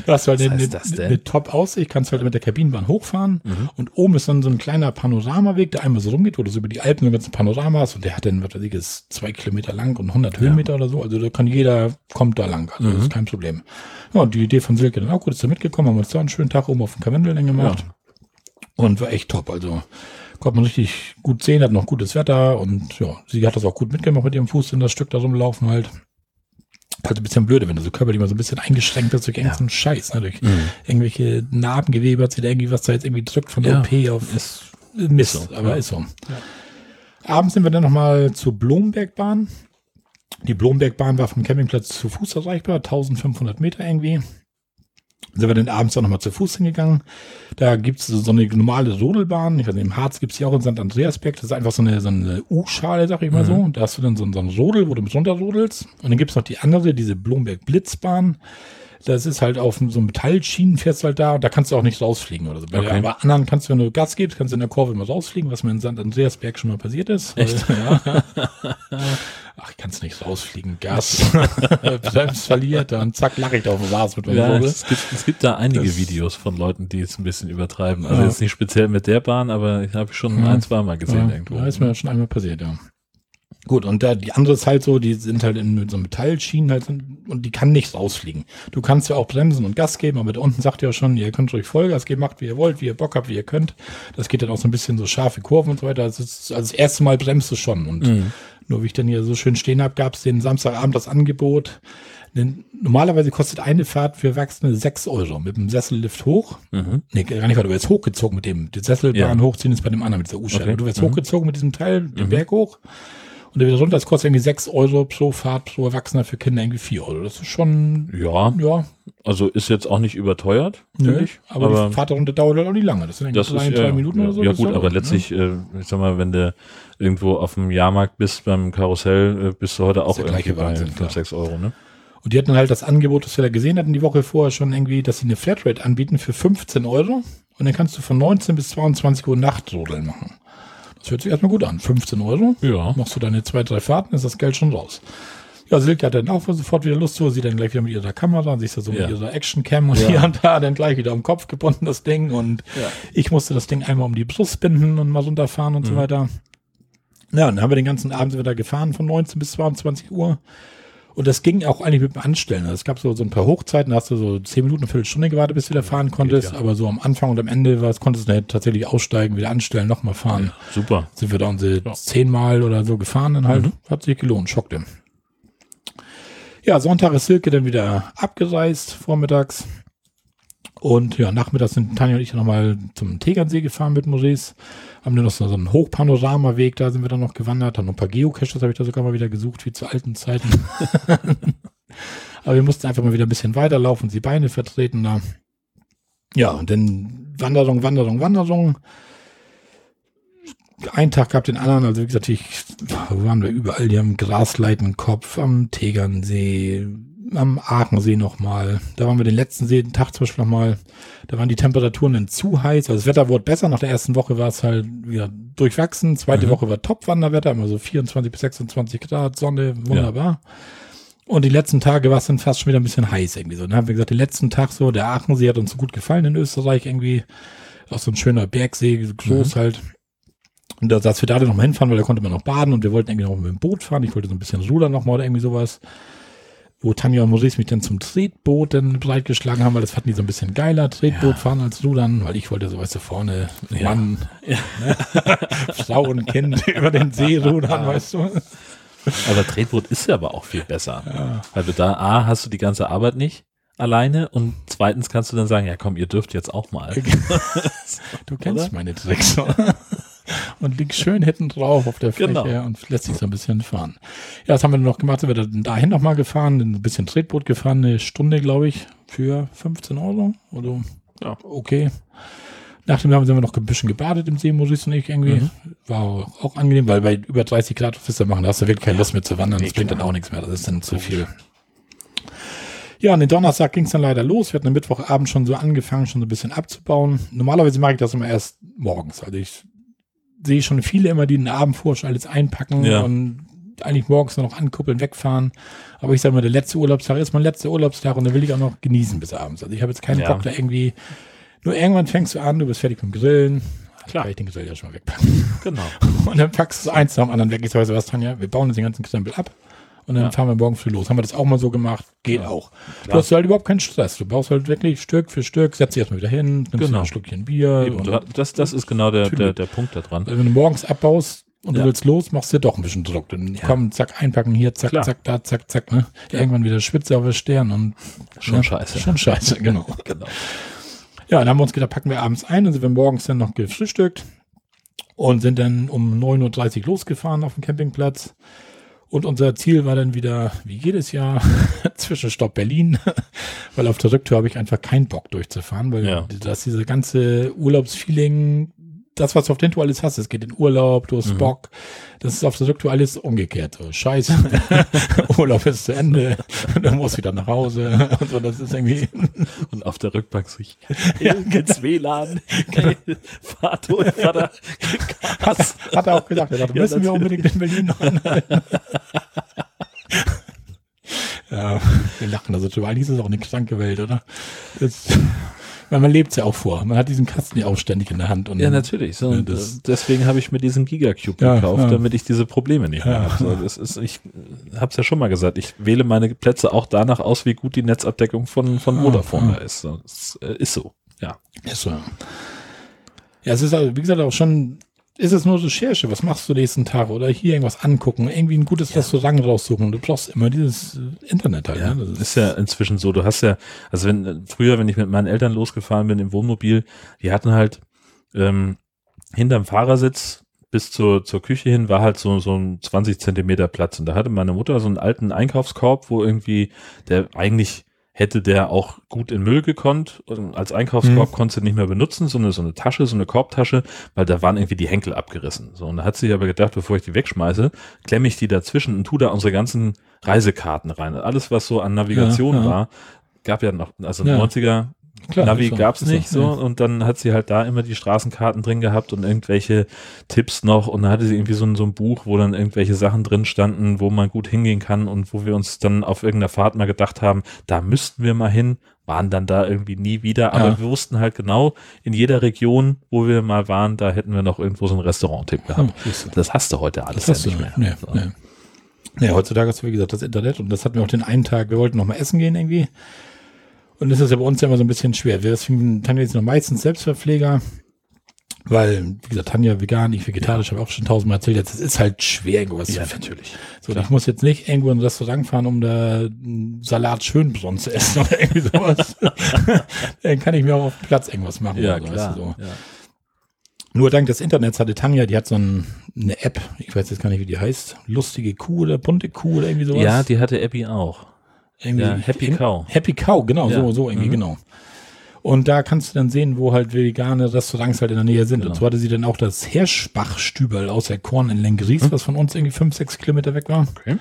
Du hast halt eine, eine Top-Aussicht, kannst halt mit der Kabinenbahn hochfahren mhm. und oben ist dann so ein kleiner Panoramaweg, der einmal so rumgeht, wo du so über die Alpen so ein ganzen Panorama hast und der hat dann, was weiß ich, ist zwei Kilometer lang und 100 ja. Höhenmeter oder so, also da kann jeder, kommt da lang, also mhm. das ist kein Problem. Ja, und die Idee von Silke dann auch gut, ist da mitgekommen, haben uns da einen schönen Tag oben auf dem Karwendel gemacht ja. und war echt top, also konnte man richtig gut sehen, hat noch gutes Wetter und ja, sie hat das auch gut mitgemacht mit ihrem Fuß in das Stück da rumlaufen halt. Halt ein bisschen blöde, wenn du so körperlich mal so ein bisschen eingeschränkt bist durch irgendeinen ja. Scheiß, ne? durch mhm. irgendwelche Narbengewebe hat sie da irgendwie was da jetzt irgendwie drückt von der ja. OP auf ist, Mist, ist so, aber ja. ist so. Abends sind wir dann nochmal zur Blombergbahn. Die Blombergbahn war vom Campingplatz zu Fuß erreichbar, 1500 Meter irgendwie sind wir dann abends auch nochmal zu Fuß hingegangen. Da gibt's so eine normale Rodelbahn. Ich weiß nicht, im Harz gibt's die auch in St. Andreasberg. Das ist einfach so eine, so eine U-Schale, sag ich mal mhm. so. Und da hast du dann so, so einen Rodel, wo du mit runterrodelst. Und dann gibt's noch die andere, diese Blomberg-Blitzbahn. Das ist halt auf so einem Metallschienen fährst halt da und da kannst du auch nicht rausfliegen oder so. Bei okay. der anderen kannst du, wenn du Gas gibst, kannst du in der Kurve immer rausfliegen, was mir in St. Andreasberg schon mal passiert ist. Echt? Ja. Ach, ich kann es nicht rausfliegen. Gas. Bremst verliert, dann zack, lache ich da auf dem Vase mit meinem ja, es gibt, es gibt da einige das Videos von Leuten, die es ein bisschen übertreiben. Also ja. jetzt nicht speziell mit der Bahn, aber ich habe schon ja. ein, zwei Mal gesehen ja, irgendwo. Ja, ist mir schon einmal passiert, ja. Gut, und da, die andere ist halt so, die sind halt in so Metallschienen halt und die kann nichts rausfliegen. Du kannst ja auch bremsen und Gas geben, aber da unten sagt ja schon, ihr könnt euch Vollgas geben, macht wie ihr wollt, wie ihr Bock habt, wie ihr könnt. Das geht dann auch so ein bisschen so scharfe Kurven und so weiter. Das ist, also das erste Mal bremst du schon. Und mhm. nur wie ich dann hier so schön stehen habe, gab es den Samstagabend das Angebot. Denn normalerweise kostet eine Fahrt für Erwachsene sechs Euro mit dem Sessellift hoch. Mhm. Nee, gar nicht, weil du wirst hochgezogen mit dem, die Sesselbahn ja. hochziehen ist bei dem anderen mit dieser U-Scheibe. Okay. Du wirst mhm. hochgezogen mit diesem Teil, den mhm. Berg hoch und der wieder runter, das kostet irgendwie 6 Euro pro Fahrt pro Erwachsener, für Kinder irgendwie 4 Euro. Das ist schon. Ja. Ja. Also ist jetzt auch nicht überteuert, finde ich. Aber, aber, die Fahrt darunter dauert halt auch nicht lange. Das sind irgendwie drei, drei Minuten ja, oder so. Ja, gut, aber letztlich, ne? äh, ich sag mal, wenn du irgendwo auf dem Jahrmarkt bist, beim Karussell, äh, bist du heute auch irgendwie bei 5, 6 Euro, ne? Und die hatten halt das Angebot, das wir da gesehen hatten, die Woche vorher schon irgendwie, dass sie eine Flatrate anbieten für 15 Euro. Und dann kannst du von 19 bis 22 Uhr Nachtrodeln machen. Das hört sich erstmal gut an. 15 Euro. Ja. Machst du deine zwei, drei Fahrten, ist das Geld schon raus. Ja, Silke hat dann auch sofort wieder Lust zu. Sie dann gleich wieder mit ihrer Kamera, sich so ja. mit ihrer Actioncam und ja. hier und da dann gleich wieder am Kopf gebunden, das Ding. Und ja. ich musste das Ding einmal um die Brust binden und mal runterfahren und mhm. so weiter. Ja, dann haben wir den ganzen Abend da gefahren von 19 bis 22 Uhr. Und das ging auch eigentlich mit dem Anstellen. Also es gab so, so ein paar Hochzeiten, da hast du so zehn Minuten, eine Viertelstunde gewartet, bis du wieder fahren konntest. Geht, ja. Aber so am Anfang und am Ende was, konntest du halt tatsächlich aussteigen, wieder anstellen, nochmal fahren. Ja, super. Sind wir da unsere ja. zehnmal oder so gefahren, dann halt, mhm. hat sich gelohnt, schockte. Ja, Sonntag ist Silke dann wieder abgereist, vormittags. Und ja, nachmittags sind Tanja und ich nochmal zum Tegernsee gefahren mit Maurice. Haben dann noch so einen Hochpanoramaweg, da sind wir dann noch gewandert. Dann noch ein paar Geocaches habe ich da sogar mal wieder gesucht, wie zu alten Zeiten. Aber wir mussten einfach mal wieder ein bisschen weiterlaufen, die Beine vertreten da. Ja, und dann Wanderung, Wanderung, Wanderung. Ein Tag gab den anderen, also wie gesagt, ich, waren wir überall? Die haben Grasleitenkopf am Tegernsee, am Aachensee nochmal. Da waren wir den letzten See, den Tag zum Beispiel nochmal. Da waren die Temperaturen dann zu heiß. Also das Wetter wurde besser. Nach der ersten Woche war es halt wieder durchwachsen. Zweite mhm. Woche war Top-Wanderwetter, immer so 24 bis 26 Grad, Sonne, wunderbar. Ja. Und die letzten Tage war es dann fast schon wieder ein bisschen heiß irgendwie so. Dann haben wir gesagt, den letzten Tag so, der Aachensee hat uns so gut gefallen in Österreich irgendwie. Auch so ein schöner Bergsee, groß mhm. halt. Und da, dass wir da dann noch mal hinfahren, weil da konnte man noch baden und wir wollten irgendwie noch mit dem Boot fahren. Ich wollte so ein bisschen rudern noch mal oder irgendwie sowas wo Tanja und Maurice mich dann zum Tretboot dann breitgeschlagen haben, weil das fanden die so ein bisschen geiler, Tretboot fahren als du dann, weil ich wollte so, weißt du, vorne. Mann, ja. Ne? Frau und Kind über den See rudern, weißt du. Aber Tretboot ist ja aber auch viel besser. Ja. Weil du da, A, hast du die ganze Arbeit nicht alleine und zweitens kannst du dann sagen, ja komm, ihr dürft jetzt auch mal. du kennst meine Tricks und liegt schön hinten drauf auf der Fläche genau. und lässt sich so ein bisschen fahren. Ja, das haben wir noch gemacht, sind wir dann dahin nochmal gefahren, ein bisschen Tretboot gefahren, eine Stunde, glaube ich, für 15 Euro oder ja, okay. Nach dem haben wir noch ein bisschen gebadet im See, Maurice und ich irgendwie. Mhm. War auch angenehm, weil bei über 30 Grad Fischer machen, da hast du wirklich keine Lust mehr zu wandern. Das bringt dann auch nichts mehr. Das ist dann zu viel. Ja, an den Donnerstag ging es dann leider los. Wir hatten am Mittwochabend schon so angefangen, schon so ein bisschen abzubauen. Normalerweise mache ich das immer erst morgens. Also ich sehe schon viele immer, die den Abend vorher schon alles einpacken ja. und eigentlich morgens noch ankuppeln, wegfahren. Aber ich sage mal, der letzte Urlaubstag ist mein letzter Urlaubstag und da will ich auch noch genießen bis abends. Also ich habe jetzt keinen ja. Bock da irgendwie. Nur irgendwann fängst du an, du bist fertig mit dem Grillen. Klar. Kann ich den Grill ja schon mal wegpacken. Genau. Und dann packst du eins nach dem anderen weg. Ich sage, was, Tanja, wir bauen jetzt den ganzen Krempel ab und dann ja. fahren wir morgen früh los. Haben wir das auch mal so gemacht? Geht ja. auch. Du hast halt überhaupt keinen Stress. Du baust halt wirklich Stück für Stück, setzt dich erstmal wieder hin, nimmst genau. ein Stückchen Bier. das, das ist genau der, der, der Punkt da dran. Wenn du morgens abbaust und ja. du willst los, machst du doch ein bisschen Druck. Dann komm, zack, einpacken hier, zack, Klar. zack, da, zack, zack. Ne? Irgendwann wieder Spitze auf der Stirn und schon ne? scheiße. Schon scheiße, genau. genau. Ja, dann haben wir uns gedacht, packen wir abends ein und sind wir morgens dann noch gefrühstückt und sind dann um 9.30 Uhr losgefahren auf dem Campingplatz. Und unser Ziel war dann wieder, wie jedes Jahr, Zwischenstopp Berlin, weil auf der Rücktour habe ich einfach keinen Bock durchzufahren, weil ja. das diese ganze Urlaubsfeeling das, was du auf den Tour alles hast, es geht in Urlaub, du hast mhm. Bock. Das ist auf der Rücktour alles umgekehrt. So, scheiße, Urlaub ist zu Ende, du musst wieder nach Hause und so, das ist irgendwie. Und auf der Rückbank so, ja, geht's WLAN, geil, Fahrt durch, Vater, hat, hat er auch gesagt, er dachte, ja, müssen wir unbedingt in Berlin noch anhalten. ja, wir lachen also, eigentlich ist es auch eine kranke Welt, oder? Das, Weil man lebt es ja auch vor. Man hat diesen Kasten ja auch ständig in der Hand. Und, ja, natürlich. So, und deswegen habe ich mir diesen Gigacube ja, gekauft, ja. damit ich diese Probleme nicht mehr habe. So, das ist, ich habe es ja schon mal gesagt, ich wähle meine Plätze auch danach aus, wie gut die Netzabdeckung von, von Vodafone da ist. So, das äh, ist so. Ja. Ist so. Ja, es ist, wie gesagt, auch schon ist es nur Recherche. Was machst du nächsten Tag? Oder hier irgendwas angucken, irgendwie ein gutes ja. Restaurant raussuchen. Du brauchst immer dieses äh, Internet halt. Ja, ne? das ist ja inzwischen so. Du hast ja, also wenn früher, wenn ich mit meinen Eltern losgefahren bin im Wohnmobil, die hatten halt ähm, hinterm Fahrersitz bis zur, zur Küche hin war halt so, so ein 20 Zentimeter Platz. Und da hatte meine Mutter so einen alten Einkaufskorb, wo irgendwie der eigentlich hätte der auch gut in Müll gekonnt. Als Einkaufskorb mhm. konntest du nicht mehr benutzen, sondern so eine Tasche, so eine Korbtasche, weil da waren irgendwie die Henkel abgerissen. So, und da hat sich aber gedacht, bevor ich die wegschmeiße, klemme ich die dazwischen und tu da unsere ganzen Reisekarten rein. Alles, was so an Navigation ja, ja. war, gab ja noch, also ja. 90er Klar, Navi so, gab's nicht so, so und dann hat sie halt da immer die Straßenkarten drin gehabt und irgendwelche Tipps noch und dann hatte sie irgendwie so ein, so ein Buch, wo dann irgendwelche Sachen drin standen, wo man gut hingehen kann und wo wir uns dann auf irgendeiner Fahrt mal gedacht haben, da müssten wir mal hin, waren dann da irgendwie nie wieder, aber ja. wir wussten halt genau, in jeder Region, wo wir mal waren, da hätten wir noch irgendwo so einen Restaurant-Tipp gehabt. Hm, das hast du heute alles ja nicht mehr. Nee, so. nee. nee, heutzutage ist wie gesagt das Internet und das hatten wir auch den einen Tag, wir wollten noch mal essen gehen irgendwie und das ist ja bei uns ja immer so ein bisschen schwer. Deswegen Tanja ist noch meistens Selbstverpfleger, weil, wie gesagt, Tanja vegan, ich vegetarisch, habe auch schon tausendmal erzählt, jetzt es ist halt schwer, irgendwas ja, zu finden. natürlich. So, ich muss jetzt nicht irgendwo in ein Restaurant fahren, um da Salat schön zu essen oder irgendwie sowas. Dann kann ich mir auch auf dem Platz irgendwas machen. Ja, oder klar. So. Ja. Nur dank des Internets hatte Tanja, die hat so ein, eine App, ich weiß jetzt gar nicht, wie die heißt, lustige Kuh oder bunte Kuh oder irgendwie sowas. Ja, die hatte Abby auch. Irgendwie ja, Happy Cow. Happy Cow, genau, ja. so, so irgendwie, mhm. genau. Und da kannst du dann sehen, wo halt vegane Restaurants halt in der Nähe sind. Genau. Und so hatte sie dann auch das Herschbach-Stüberl aus der Korn in Lengries, mhm. was von uns irgendwie fünf, sechs Kilometer weg war. Okay.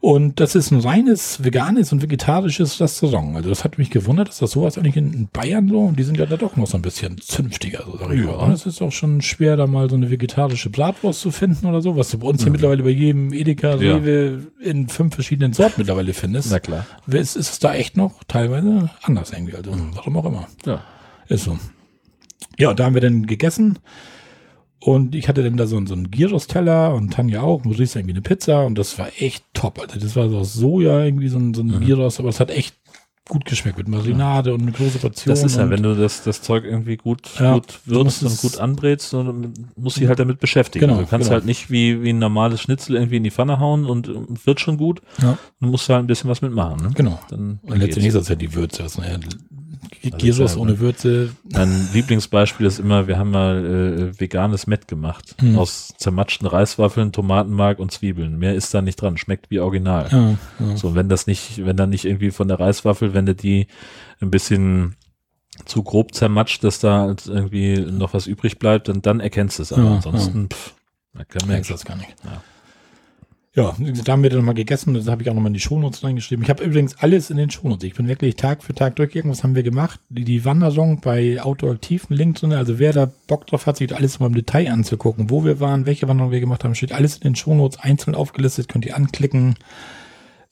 Und das ist ein reines veganes und vegetarisches Restaurant. Also das hat mich gewundert, dass das sowas eigentlich in Bayern so, und die sind ja da doch noch so ein bisschen zünftiger, so sag ich ja. mal. Es ist auch schon schwer, da mal so eine vegetarische Bratwurst zu finden oder so, was du bei uns hier mhm. mittlerweile bei jedem Edeka, Rewe ja. in fünf verschiedenen Sorten mittlerweile findest. Na klar. Ist, ist es da echt noch teilweise anders irgendwie, also mhm. warum auch immer. Ja. Ist so. Ja, da haben wir dann gegessen. Und ich hatte dann da so, so einen Gyros-Teller und Tanja auch, Maurice irgendwie eine Pizza und das war echt top, Alter. Das war so aus Soja irgendwie so ein, so ein mhm. Gyros, aber es hat echt gut geschmeckt mit Marinade ja. und eine große Portion. Das ist ja, wenn du das, das Zeug irgendwie gut, ja, gut würzt und gut anbrätst, dann musst du dich halt damit beschäftigen. Genau, du kannst genau. halt nicht wie, wie ein normales Schnitzel irgendwie in die Pfanne hauen und, und wird schon gut. Ja. Du musst halt ein bisschen was mitmachen. Ne? Genau. Dann, und letztendlich ist das ja die Würze. Das ist ja Gyros ohne Würze. Mein Lieblingsbeispiel ist immer, wir haben mal äh, veganes Met gemacht. Mhm. Aus zermatschten Reiswaffeln, Tomatenmark und Zwiebeln. Mehr ist da nicht dran. Schmeckt wie original. Ja, ja. So, wenn das nicht, wenn dann nicht irgendwie von der Reiswaffel, wenn du die ein bisschen zu grob zermatscht, dass da irgendwie noch was übrig bleibt, dann, dann erkennst du es. Aber ja, ansonsten, pff, da man das gar nicht. Ja. Ja, da haben wir dann nochmal gegessen, das habe ich auch nochmal in die Shownotes reingeschrieben. Ich habe übrigens alles in den Shownotes. Ich bin wirklich Tag für Tag durchgegangen, was haben wir gemacht. Die, die Wandersong bei Outdoor Aktiv, Link drin. Also wer da Bock drauf hat, sich alles mal im Detail anzugucken, wo wir waren, welche Wanderung wir gemacht haben, steht alles in den Shownotes einzeln aufgelistet, könnt ihr anklicken.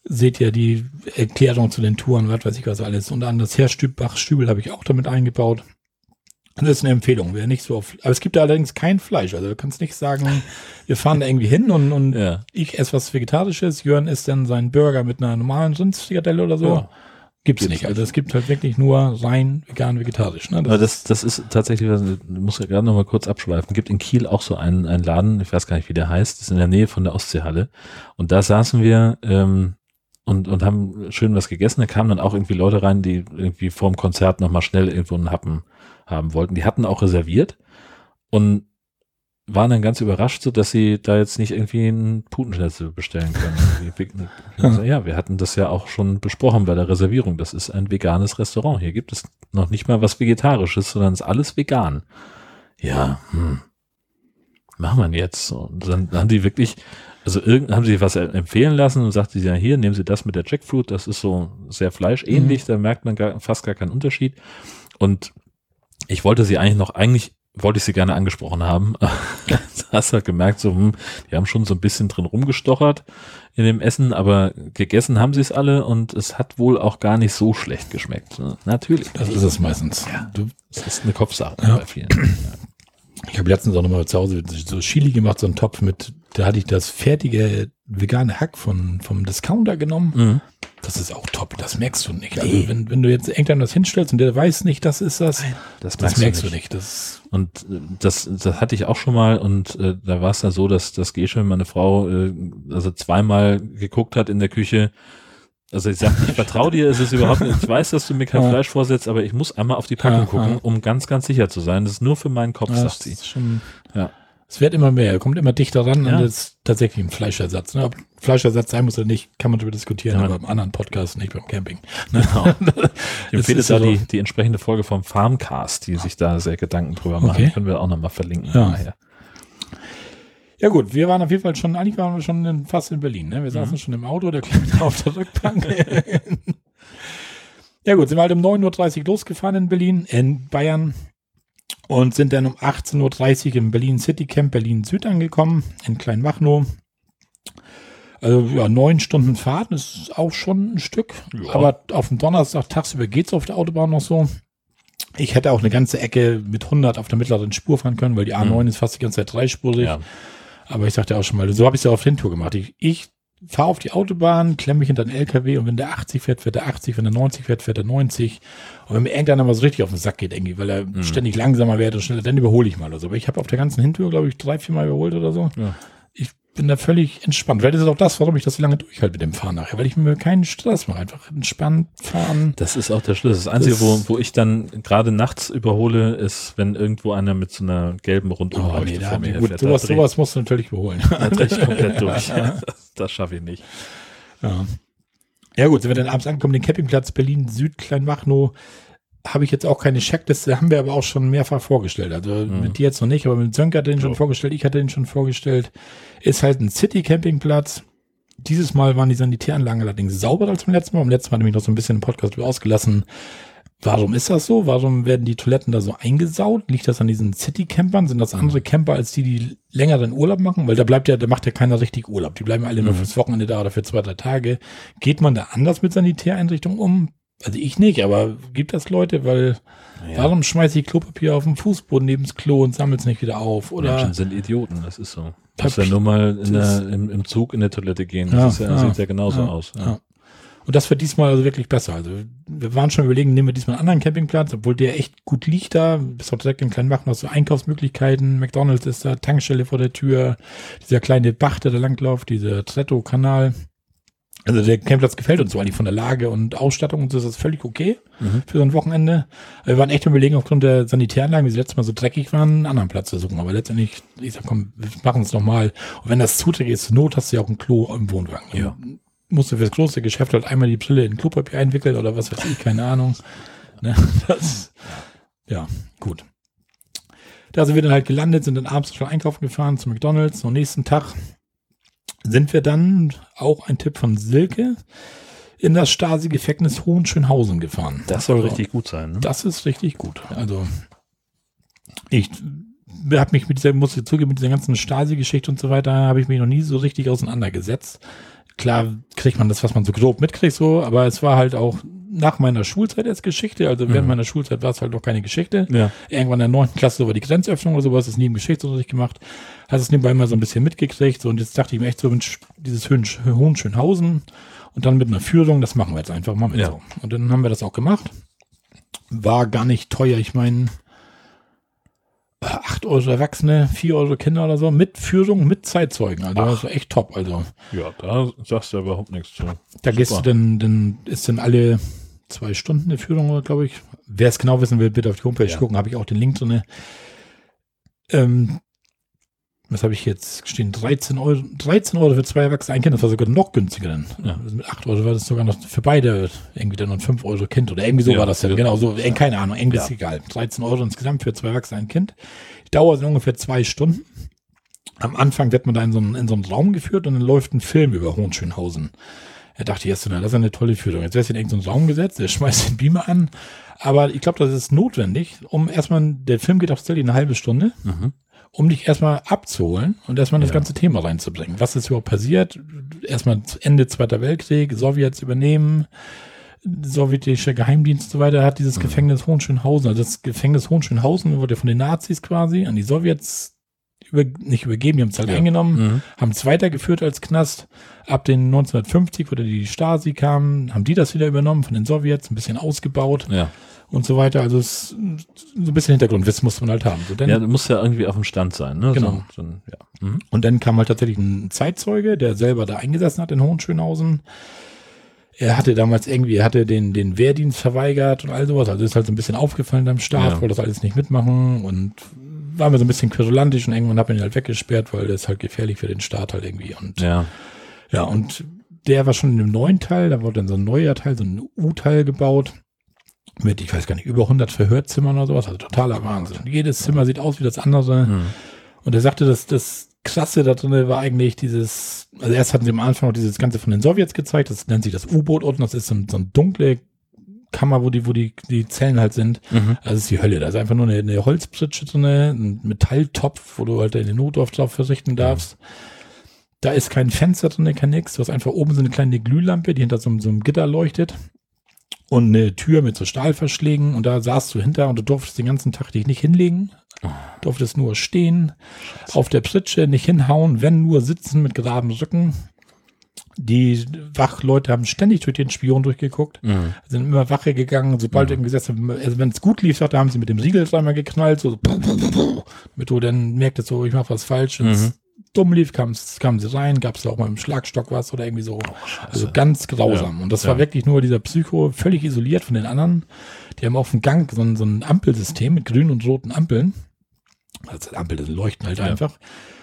Seht ihr die Erklärung zu den Touren, was weiß ich was alles. Und an das Herr Stübach-Stübel habe ich auch damit eingebaut. Das ist eine Empfehlung, wer nicht so auf, aber es gibt da allerdings kein Fleisch, also du kannst nicht sagen, wir fahren da irgendwie hin und, und ja. ich esse was Vegetarisches, Jörn isst dann seinen Burger mit einer normalen Rindsfrikadelle oder so. Ja. Gibt's, Gibt's nicht. Also es gibt halt wirklich nur rein vegan vegetarisch. Ne? Das das, das ist tatsächlich, ich muss ja gerade noch mal kurz abschweifen. Gibt in Kiel auch so einen, einen Laden, ich weiß gar nicht, wie der heißt, das ist in der Nähe von der Ostseehalle. Und da saßen wir ähm, und, und haben schön was gegessen. Da kamen dann auch irgendwie Leute rein, die irgendwie vorm Konzert noch mal schnell irgendwo einen Happen haben wollten. Die hatten auch reserviert und waren dann ganz überrascht, so dass sie da jetzt nicht irgendwie einen Putenschnitzel bestellen können. ja, wir hatten das ja auch schon besprochen bei der Reservierung. Das ist ein veganes Restaurant. Hier gibt es noch nicht mal was Vegetarisches, sondern es ist alles vegan. Ja, hm. machen wir jetzt. Und dann haben die wirklich, also irgend, haben sie was empfehlen lassen und sagte sie ja hier, nehmen Sie das mit der Jackfruit, das ist so sehr fleischähnlich, mhm. da merkt man gar, fast gar keinen Unterschied. Und ich wollte sie eigentlich noch, eigentlich wollte ich sie gerne angesprochen haben. hast halt gemerkt, so, hm, die haben schon so ein bisschen drin rumgestochert in dem Essen, aber gegessen haben sie es alle und es hat wohl auch gar nicht so schlecht geschmeckt. Natürlich. Das ist es meistens. Ja, du, das ist eine Kopfsache ja. bei vielen. Ich habe letztens auch nochmal zu Hause so Chili gemacht, so einen Topf mit, da hatte ich das fertige vegane Hack von, vom Discounter genommen. Mhm. Das ist auch top, das merkst du nicht. Also wenn, wenn du jetzt irgendwann das hinstellst und der weiß nicht, das ist das, das, das merkst du nicht. nicht. Das und äh, das, das hatte ich auch schon mal und äh, da war es dann so, dass das Gesche, meine Frau, äh, also zweimal geguckt hat in der Küche, also ich sag, ich vertraue dir, es ist überhaupt nicht, ich weiß, dass du mir kein ja. Fleisch vorsetzt, aber ich muss einmal auf die Packung ja, gucken, ja. um ganz, ganz sicher zu sein. Das ist nur für meinen Kopf, sagt sie. Schon, ja. Es wird immer mehr, kommt immer dichter ran ja. und das ist tatsächlich ein Fleischersatz. Ne? Ob Fleischersatz sein muss oder nicht, kann man darüber diskutieren, ja. aber im anderen Podcast, nicht beim Camping. Genau. ich empfehle da die, die entsprechende Folge vom Farmcast, die sich da sehr Gedanken drüber machen. Okay. Können wir auch nochmal verlinken. Ja. Nachher. Ja gut, wir waren auf jeden Fall schon, eigentlich waren wir schon fast in Berlin. Ne? Wir saßen mhm. schon im Auto, der Kleine auf der Rückbank. ja gut, sind wir halt um 9.30 Uhr losgefahren in Berlin, in Bayern und sind dann um 18.30 Uhr im Berlin City Camp Berlin Süd angekommen, in Kleinmachnow. Also ja, neun Stunden Fahrt ist auch schon ein Stück. Ja. Aber auf dem Donnerstag tagsüber geht es auf der Autobahn noch so. Ich hätte auch eine ganze Ecke mit 100 auf der mittleren Spur fahren können, weil die A9 mhm. ist fast die ganze Zeit dreispurig. Ja. Aber ich sagte auch schon mal, so habe ich es ja auf den Tour gemacht. Ich, ich fahre auf die Autobahn, klemme mich hinter den LKW und wenn der 80 fährt, fährt der 80, wenn der 90 fährt, fährt der 90. Und wenn mir irgendeiner mal so richtig auf den Sack geht, irgendwie, weil er mhm. ständig langsamer wird und schneller, dann überhole ich mal oder so. Aber ich habe auf der ganzen Hintour, glaube ich, drei, vier Mal überholt oder so. Ja bin da völlig entspannt. Vielleicht ist es auch das, warum ich das so lange durchhalte mit dem Fahren nachher, weil ich mir keinen Stress mache, einfach entspannt fahren. Das ist auch der Schlüssel. Das Einzige, das wo, wo ich dann gerade nachts überhole, ist, wenn irgendwo einer mit so einer gelben Rundumleuchte oh, nee, vor mir gut, sowas, sowas musst du natürlich überholen. Da drehe ich komplett durch. das, das schaffe ich nicht. Ja. ja gut, sind wir dann abends angekommen, den Campingplatz Berlin Süd Kleinmachnow habe ich jetzt auch keine Checkliste, haben wir aber auch schon mehrfach vorgestellt. Also mhm. mit dir jetzt noch nicht, aber mit Sönke hat den schon vorgestellt, ich hatte den schon vorgestellt. Ist halt ein City-Campingplatz. Dieses Mal waren die Sanitäranlagen allerdings sauberer als beim letzten Mal. Beim letzten Mal hatte ich noch so ein bisschen im Podcast ausgelassen. Warum ist das so? Warum werden die Toiletten da so eingesaut? Liegt das an diesen City-Campern? Sind das mhm. andere Camper als die, die längeren Urlaub machen? Weil da bleibt ja, da macht ja keiner richtig Urlaub. Die bleiben alle nur mhm. fürs Wochenende da oder für zwei, drei Tage. Geht man da anders mit Sanitäreinrichtungen um? Also ich nicht, aber gibt das Leute, weil ja. warum schmeiße ich Klopapier auf den Fußboden neben das Klo und sammle es nicht wieder auf? Oder Menschen sind Idioten, das ist so. Du musst ja nur mal der, im, im, Zug in der Toilette gehen. Das ja, ja, sieht ja genauso aus. Und das wird diesmal also wirklich besser. Also wir waren schon überlegen, nehmen wir diesmal einen anderen Campingplatz, obwohl der echt gut liegt da. Bis auch direkt in Kleinbach noch so Einkaufsmöglichkeiten. McDonalds ist da, Tankstelle vor der Tür, dieser kleine Bach, der da langläuft, dieser Tretto-Kanal. Also der Campingplatz gefällt uns so eigentlich von der Lage und Ausstattung und so ist das völlig okay mhm. für so ein Wochenende. Wir waren echt überlegen, aufgrund der Sanitäranlagen, wie sie letztes Mal so dreckig waren, einen anderen Platz zu suchen. Aber letztendlich, ich sag, komm, wir machen es nochmal. Und wenn das zuträglich ist, zur Not hast du ja auch ein Klo im Wohnwagen. Ja. Musst du fürs große Geschäft halt einmal die Brille in Klopapier einwickeln oder was weiß ich, keine Ahnung. Ne? Das, ja, gut. Da sind wir dann halt gelandet, sind dann abends schon einkaufen gefahren zu McDonalds. Am nächsten Tag sind wir dann, auch ein Tipp von Silke, in das Stasi-Gefängnis Hohenschönhausen gefahren. Das soll also, richtig gut sein. Ne? Das ist richtig gut. Also ich habe mich mit dieser, muss ich zugeben, mit dieser ganzen Stasi-Geschichte und so weiter, habe ich mich noch nie so richtig auseinandergesetzt. Klar kriegt man das, was man so grob mitkriegt, so, aber es war halt auch nach meiner Schulzeit als Geschichte. Also während mhm. meiner Schulzeit war es halt noch keine Geschichte. Ja. Irgendwann in der neunten Klasse war die Grenzöffnung oder sowas, ist nie im Geschichtsunterricht gemacht. Hast es nebenbei mal so ein bisschen mitgekriegt. So, und jetzt dachte ich mir echt so, Mensch, dieses Hohenschönhausen und dann mit einer Führung, das machen wir jetzt einfach mal mit ja. so. Und dann haben wir das auch gemacht. War gar nicht teuer. Ich meine, 8 Euro Erwachsene, 4 Euro Kinder oder so, mit Führung, mit Zeitzeugen. Also Ach. das war echt top. Also. Ja, da sagst du überhaupt nichts zu. Da Super. gehst du dann, dann ist dann alle zwei Stunden eine Führung, glaube ich. Wer es genau wissen will, bitte auf die Homepage ja. gucken, habe ich auch den Link drin. Ähm, was habe ich jetzt stehen? 13 Euro, 13 Euro für zwei Erwachsene, ein Kind, das war sogar noch günstiger dann. Ja. Mit 8 Euro war das sogar noch für beide irgendwie dann noch 5 Euro Kind oder irgendwie so ja, war das dann. Genau, so, ja. keine Ahnung, irgendwie ist egal. 13 Euro insgesamt für zwei Erwachsene, ein Kind. Die Dauer sind ungefähr zwei Stunden. Am Anfang wird man da in so einen, in so einen Raum geführt und dann läuft ein Film über Hohenschönhausen. Er dachte jetzt, na, das ist eine tolle Führung. Jetzt wärst du in irgendeinen so Raum gesetzt, der schmeißt den Beamer an. Aber ich glaube, das ist notwendig, um erstmal, der Film geht auch still eine halbe Stunde, mhm. Um dich erstmal abzuholen und erstmal ja. das ganze Thema reinzubringen. Was ist überhaupt passiert? Erstmal Ende Zweiter Weltkrieg, Sowjets übernehmen, sowjetischer Geheimdienst und so weiter hat dieses mhm. Gefängnis Hohenschönhausen, also das Gefängnis Hohenschönhausen wurde von den Nazis quasi an die Sowjets über, nicht übergeben, die haben es halt ja. eingenommen, mhm. haben es weitergeführt als Knast. Ab den 1950, wo die Stasi kam, haben die das wieder übernommen von den Sowjets, ein bisschen ausgebaut. Ja. Und so weiter. Also es, so ein bisschen Hintergrundwissen muss man halt haben. So, denn, ja, du musst ja irgendwie auf dem Stand sein. Ne? Genau. So, so ja. mhm. Und dann kam halt tatsächlich ein Zeitzeuge, der selber da eingesessen hat in Hohenschönhausen er hatte damals irgendwie, er hatte den, den Wehrdienst verweigert und all sowas. Also ist halt so ein bisschen aufgefallen am Start, ja. wollte das alles nicht mitmachen und war mir so ein bisschen querulantisch und irgendwann hat man ihn halt weggesperrt, weil das ist halt gefährlich für den Staat halt irgendwie. Und ja, ja und der war schon in dem neuen Teil, da wurde dann so ein neuer Teil, so ein U-Teil gebaut mit, ich weiß gar nicht, über 100 Verhörzimmern oder sowas, also totaler Wahnsinn. Jedes Zimmer sieht aus wie das andere. Mhm. Und er sagte, dass das Krasse da drin war eigentlich dieses, also erst hatten sie am Anfang noch dieses Ganze von den Sowjets gezeigt, das nennt sich das U-Boot unten, das ist so, so ein dunkle Kammer, wo die, wo die, die Zellen halt sind. Mhm. Also ist die Hölle. Da ist einfach nur eine, eine Holzpritsche drin, ein Metalltopf, wo du halt deine drauf verrichten darfst. Mhm. Da ist kein Fenster drin, kein nix. Du hast einfach oben so eine kleine Glühlampe, die hinter so, so einem Gitter leuchtet. Und eine Tür mit so Stahlverschlägen. Und da saßt du hinter und du durftest den ganzen Tag dich nicht hinlegen. Du durftest nur stehen, auf der Pritsche, nicht hinhauen, wenn nur sitzen mit geraden Rücken. Die Wachleute haben ständig durch den Spion durchgeguckt, mhm. sind immer Wache gegangen, sobald mhm. irgendwie gesessen, also wenn es gut lief, da haben sie mit dem Siegel dreimal geknallt, so, damit du dann merktest, so, ich mach was falsch. Mhm. Dumm lief, kamen sie rein, gab es auch mal im Schlagstock was oder irgendwie so. Oh, also ganz grausam. Ja. Und das ja. war wirklich nur dieser Psycho, völlig isoliert von den anderen. Die haben auf dem Gang so ein, so ein Ampelsystem mit grünen und roten Ampeln. Also Ampel, das leuchten halt ja. einfach.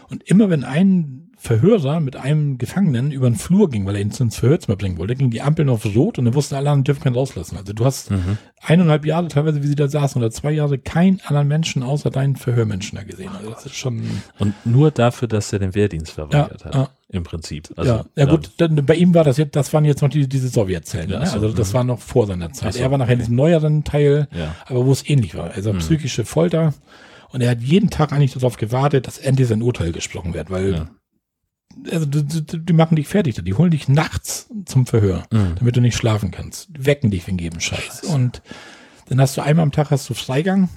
Und immer wenn ein Verhörer mit einem Gefangenen über den Flur ging, weil er ihn ins Verhörzimmer bringen wollte, ging die Ampel auf rot und dann wussten alle anderen, dürfen keinen rauslassen. Also du hast mhm. eineinhalb Jahre teilweise, wie sie da saßen, oder zwei Jahre keinen anderen Menschen außer deinen Verhörmenschen da gesehen. Also das ist schon. Und nur dafür, dass er den Wehrdienst verweigert ja, hat. Ja. Im Prinzip. Also, ja, ja gut, dann, bei ihm war das jetzt, das waren jetzt noch die, diese Sowjetzellen. Ne? Also das mhm. war noch vor seiner Zeit. So, er war nachher in diesem neueren Teil, aber wo es ähnlich war. Also mhm. psychische Folter. Und er hat jeden Tag eigentlich darauf gewartet, dass endlich sein Urteil gesprochen wird, weil also die, die, machen dich fertig, die holen dich nachts zum Verhör, mhm. damit du nicht schlafen kannst. Die wecken dich wegen jedem Scheiß. Scheiße. Und dann hast du einmal am Tag hast du Freigang.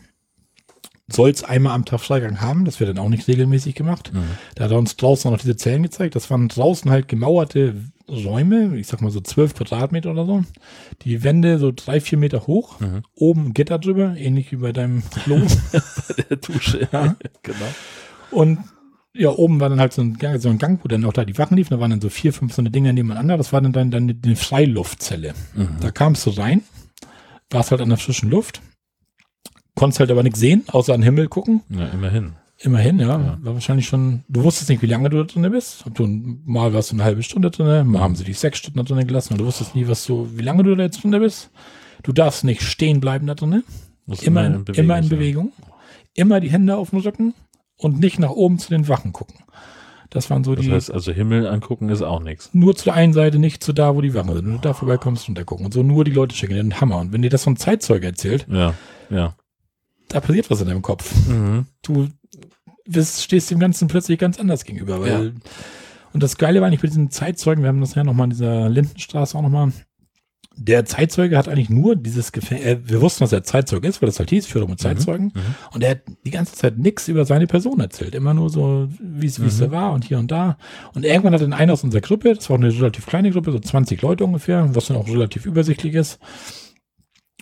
Sollst einmal am Tag Freigang haben, das wird dann auch nicht regelmäßig gemacht. Mhm. Da hat er uns draußen noch diese Zellen gezeigt. Das waren draußen halt gemauerte Räume, ich sag mal so zwölf Quadratmeter oder so. Die Wände so drei, vier Meter hoch, mhm. oben Gitter drüber, ähnlich wie bei deinem Klo. bei der Dusche, ja. genau. Und ja, oben war dann halt so ein, Gang, so ein Gang, wo dann auch da die Wachen liefen. Da waren dann so vier, fünf so eine Dinger nebeneinander. Das war dann, dann, dann eine Freiluftzelle. Mhm. Da kamst du rein, warst halt an der frischen Luft, konntest halt aber nichts sehen, außer an den Himmel gucken. Ja, immerhin. Immerhin, ja. ja. War wahrscheinlich schon, du wusstest nicht, wie lange du da drin bist. Ob du, mal warst du eine halbe Stunde drin, mal haben sie dich sechs Stunden da drin gelassen und du wusstest nie, was du, wie lange du da jetzt drin bist. Du darfst nicht stehen bleiben da drin. Immer, in, Bewegung, immer in Bewegung. Immer die Hände auf dem Rücken und nicht nach oben zu den Wachen gucken. Das waren so das die. Das heißt, also Himmel angucken ist auch nichts. Nur zu der einen Seite, nicht zu da, wo die Wachen sind. Du da vorbeikommst und da gucken. Und so nur die Leute schicken, den Hammer. Und wenn dir das von Zeitzeuge erzählt, ja, ja. Da passiert was in deinem Kopf. Mhm. Du bist, stehst dem Ganzen plötzlich ganz anders gegenüber, weil, ja. und das Geile war nicht mit diesen Zeitzeugen, wir haben das ja nochmal in dieser Lindenstraße auch nochmal der Zeitzeuge hat eigentlich nur dieses Gefängnis, äh, wir wussten, dass er Zeitzeuge ist, weil das halt hieß, Führung mit mhm, Zeitzeugen. Mhm, und er hat die ganze Zeit nichts über seine Person erzählt. Immer nur so, wie es mhm. da war und hier und da. Und irgendwann hat dann einer aus unserer Gruppe, das war auch eine relativ kleine Gruppe, so 20 Leute ungefähr, was dann auch relativ übersichtlich ist,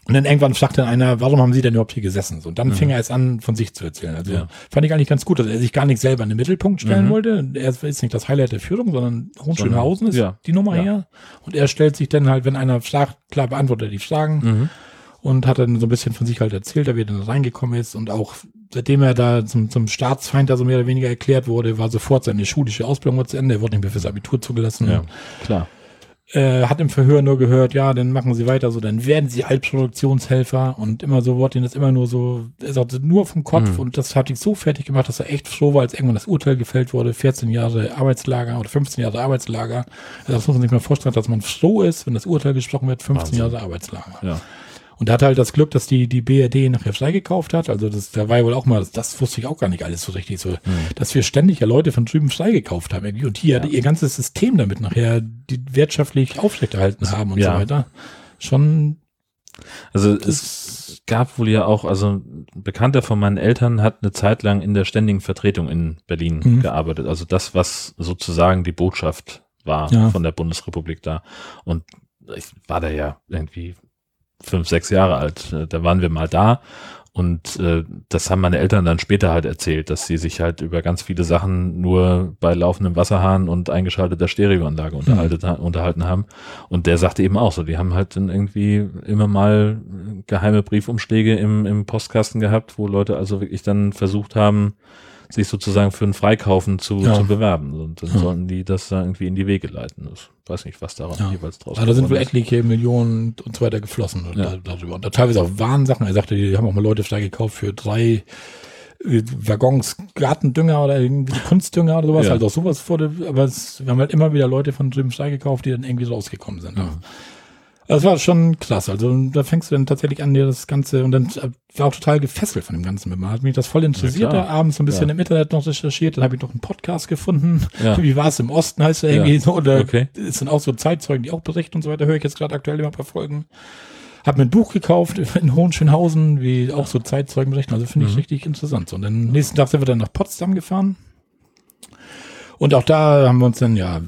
und dann irgendwann fragte dann einer, warum haben Sie denn überhaupt hier gesessen? So, und dann mhm. fing er es an, von sich zu erzählen. Also ja. fand ich eigentlich ganz gut, dass er sich gar nicht selber in den Mittelpunkt stellen mhm. wollte. Er ist nicht das Highlight der Führung, sondern Hohenschönhausen ist ja. die Nummer ja. her. Und er stellt sich dann halt, wenn einer fragt, klar beantwortet er die Fragen. Mhm. Und hat dann so ein bisschen von sich halt erzählt, wie er dann reingekommen ist. Und auch seitdem er da zum, zum Staatsfeind da so mehr oder weniger erklärt wurde, war sofort seine schulische Ausbildung zu Ende. Er wurde nicht mehr fürs Abitur zugelassen. Ja, klar. Äh, hat im Verhör nur gehört, ja, dann machen sie weiter so, dann werden sie Altproduktionshelfer und immer so wurde ihnen das immer nur so, er sagte nur vom Kopf mhm. und das hat ihn so fertig gemacht, dass er echt froh war, als irgendwann das Urteil gefällt wurde, 14 Jahre Arbeitslager oder 15 Jahre Arbeitslager. Also das muss man sich mal vorstellen, dass man froh ist, wenn das Urteil gesprochen wird, 15 Wahnsinn. Jahre Arbeitslager. Ja. Und er hatte halt das Glück, dass die, die BRD nachher freigekauft hat. Also das, da war ja wohl auch mal, das, das wusste ich auch gar nicht alles so richtig so, mhm. dass wir ständig ja Leute von drüben freigekauft haben irgendwie und die ja. ihr ganzes System damit nachher die wirtschaftlich aufrechterhalten haben und ja. so weiter. Schon. Also es gab wohl ja auch, also ein Bekannter von meinen Eltern hat eine Zeit lang in der ständigen Vertretung in Berlin mhm. gearbeitet. Also das, was sozusagen die Botschaft war ja. von der Bundesrepublik da. Und ich war da ja irgendwie fünf, sechs Jahre alt. Äh, da waren wir mal da und äh, das haben meine Eltern dann später halt erzählt, dass sie sich halt über ganz viele Sachen nur bei laufendem Wasserhahn und eingeschalteter Stereoanlage unterhalten, mhm. unterhalten haben. Und der sagte eben auch so, die haben halt dann irgendwie immer mal geheime Briefumschläge im, im Postkasten gehabt, wo Leute also wirklich dann versucht haben, sich sozusagen für ein Freikaufen zu, ja. zu bewerben. Und dann ja. sollten die das da irgendwie in die Wege leiten. Ich weiß nicht, was daran ja. jeweils draus also Da sind wohl etliche Millionen und so weiter geflossen ja. darüber. Und da teilweise auch Wahnsachen. Er sagte, die haben auch mal Leute da gekauft für drei äh, Waggons Gartendünger oder irgendwie Kunstdünger oder sowas. Ja. Also auch sowas wurde, aber es, wir haben halt immer wieder Leute von Jim Stein gekauft, die dann irgendwie rausgekommen sind. Ja. Das war schon krass. Also da fängst du dann tatsächlich an, dir das Ganze und dann äh, war auch total gefesselt von dem Ganzen. Man hat mich das voll interessiert, ja, da abends so ein bisschen ja. im Internet noch recherchiert, dann habe ich noch einen Podcast gefunden. Ja. Wie war es im Osten, heißt der irgendwie so. Oder okay. es sind auch so Zeitzeugen, die auch berichten und so weiter, höre ich jetzt gerade aktuell immer ein paar Folgen. Hab mir ein Buch gekauft in Hohenschönhausen, wie auch so Zeitzeugen berichten. Also finde ich mhm. richtig interessant. So, und dann nächsten Tag sind wir dann nach Potsdam gefahren. Und auch da haben wir uns dann ja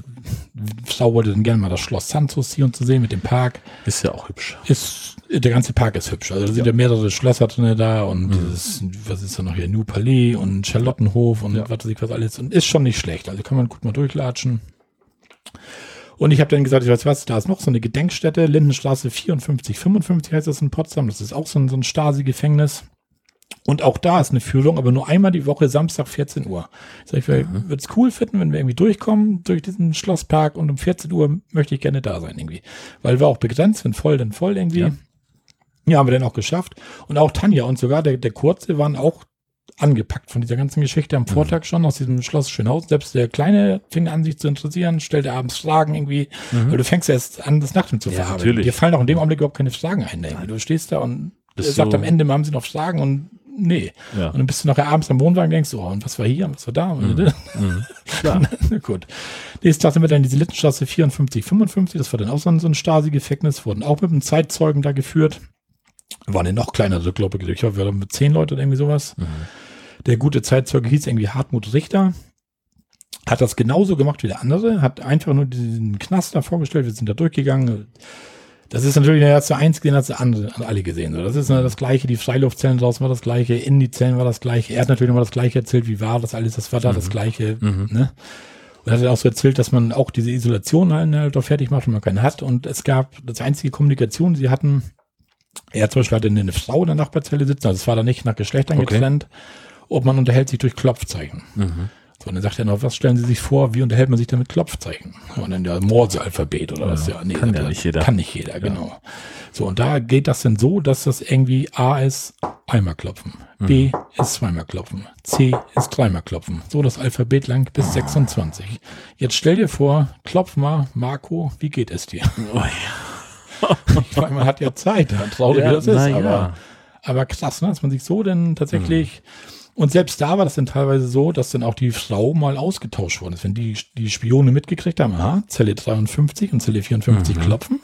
Wollte dann gerne mal das Schloss Santos hier und zu sehen mit dem Park. Ist ja auch hübsch. Ist, der ganze Park ist hübsch. Also da sind ja mehrere Schlösser drin da und mhm. ist, was ist da noch hier? New Palais und Charlottenhof und ja. was weiß ich was alles. Und ist schon nicht schlecht. Also kann man gut mal durchlatschen. Und ich habe dann gesagt, ich weiß was, da ist noch so eine Gedenkstätte, Lindenstraße 54, 55 heißt das in Potsdam. Das ist auch so ein, so ein Stasi-Gefängnis. Und auch da ist eine Führung, aber nur einmal die Woche, Samstag 14 Uhr. Sag ich, mhm. würde es cool finden, wenn wir irgendwie durchkommen durch diesen Schlosspark und um 14 Uhr möchte ich gerne da sein irgendwie. Weil wir auch begrenzt, wenn voll, dann voll irgendwie. Ja. ja, haben wir dann auch geschafft. Und auch Tanja und sogar der, der Kurze waren auch angepackt von dieser ganzen Geschichte am mhm. Vortag schon aus diesem Schloss Schönhausen. Selbst der Kleine fing an, sich zu interessieren, stellte abends Fragen irgendwie, mhm. weil du fängst erst an, das Nachtleben zu ja, verarbeiten. Dir fallen auch in dem Augenblick überhaupt keine Fragen ein. Irgendwie. Du stehst da und Bist sagt am Ende, haben sie noch Fragen und nee. Ja. Und dann bist du nachher abends am Wohnwagen und denkst, oh, und was war hier, und was war da? Mhm. mhm. Gut. Nächsten Tag sind wir dann in diese Littenstraße 54, 55, das war dann auch so ein, so ein Stasi-Gefängnis, wurden auch mit einem Zeitzeugen da geführt. War eine noch kleinere Gruppe, ich glaube, wir waren mit zehn Leuten oder irgendwie sowas. Mhm. Der gute Zeitzeuge hieß irgendwie Hartmut Richter. Hat das genauso gemacht wie der andere, hat einfach nur diesen Knast da vorgestellt, wir sind da durchgegangen das ist natürlich der erste einzige, den hat andere, alle gesehen. So, das ist das gleiche, die Freiluftzellen draußen war das gleiche, in die Zellen war das gleiche. Er hat natürlich nochmal das gleiche erzählt, wie war das alles, das war da mhm. das gleiche. Mhm. Ne? Und er hat auch so erzählt, dass man auch diese Isolation halt, halt doch fertig macht, wenn man keine hat. Und es gab das einzige Kommunikation, sie hatten, er zum Beispiel hatte eine Frau in der Nachbarzelle sitzen, also es war da nicht nach Geschlechtern okay. getrennt, ob man unterhält sich durch Klopfzeichen. Mhm. So, und dann sagt er noch, was stellen Sie sich vor, wie unterhält man sich damit Klopfzeichen? Und dann der Morse-Alphabet oder was? Ja, nee, kann ja nicht jeder. Kann nicht jeder, ja. genau. So, und da geht das dann so, dass das irgendwie A ist einmal klopfen, mhm. B ist zweimal klopfen, C ist dreimal klopfen. So das Alphabet lang bis 26. Jetzt stell dir vor, klopf mal, Marco, wie geht es dir? Oh ja. ich meine, man hat ja Zeit, traurig ja, wie das ist, aber, ja. aber krass, ne, dass man sich so denn tatsächlich mhm und selbst da war das dann teilweise so, dass dann auch die Frau mal ausgetauscht worden ist. Wenn die, die Spione mitgekriegt haben, aha, Zelle 53 und Zelle 54 mhm. klopfen,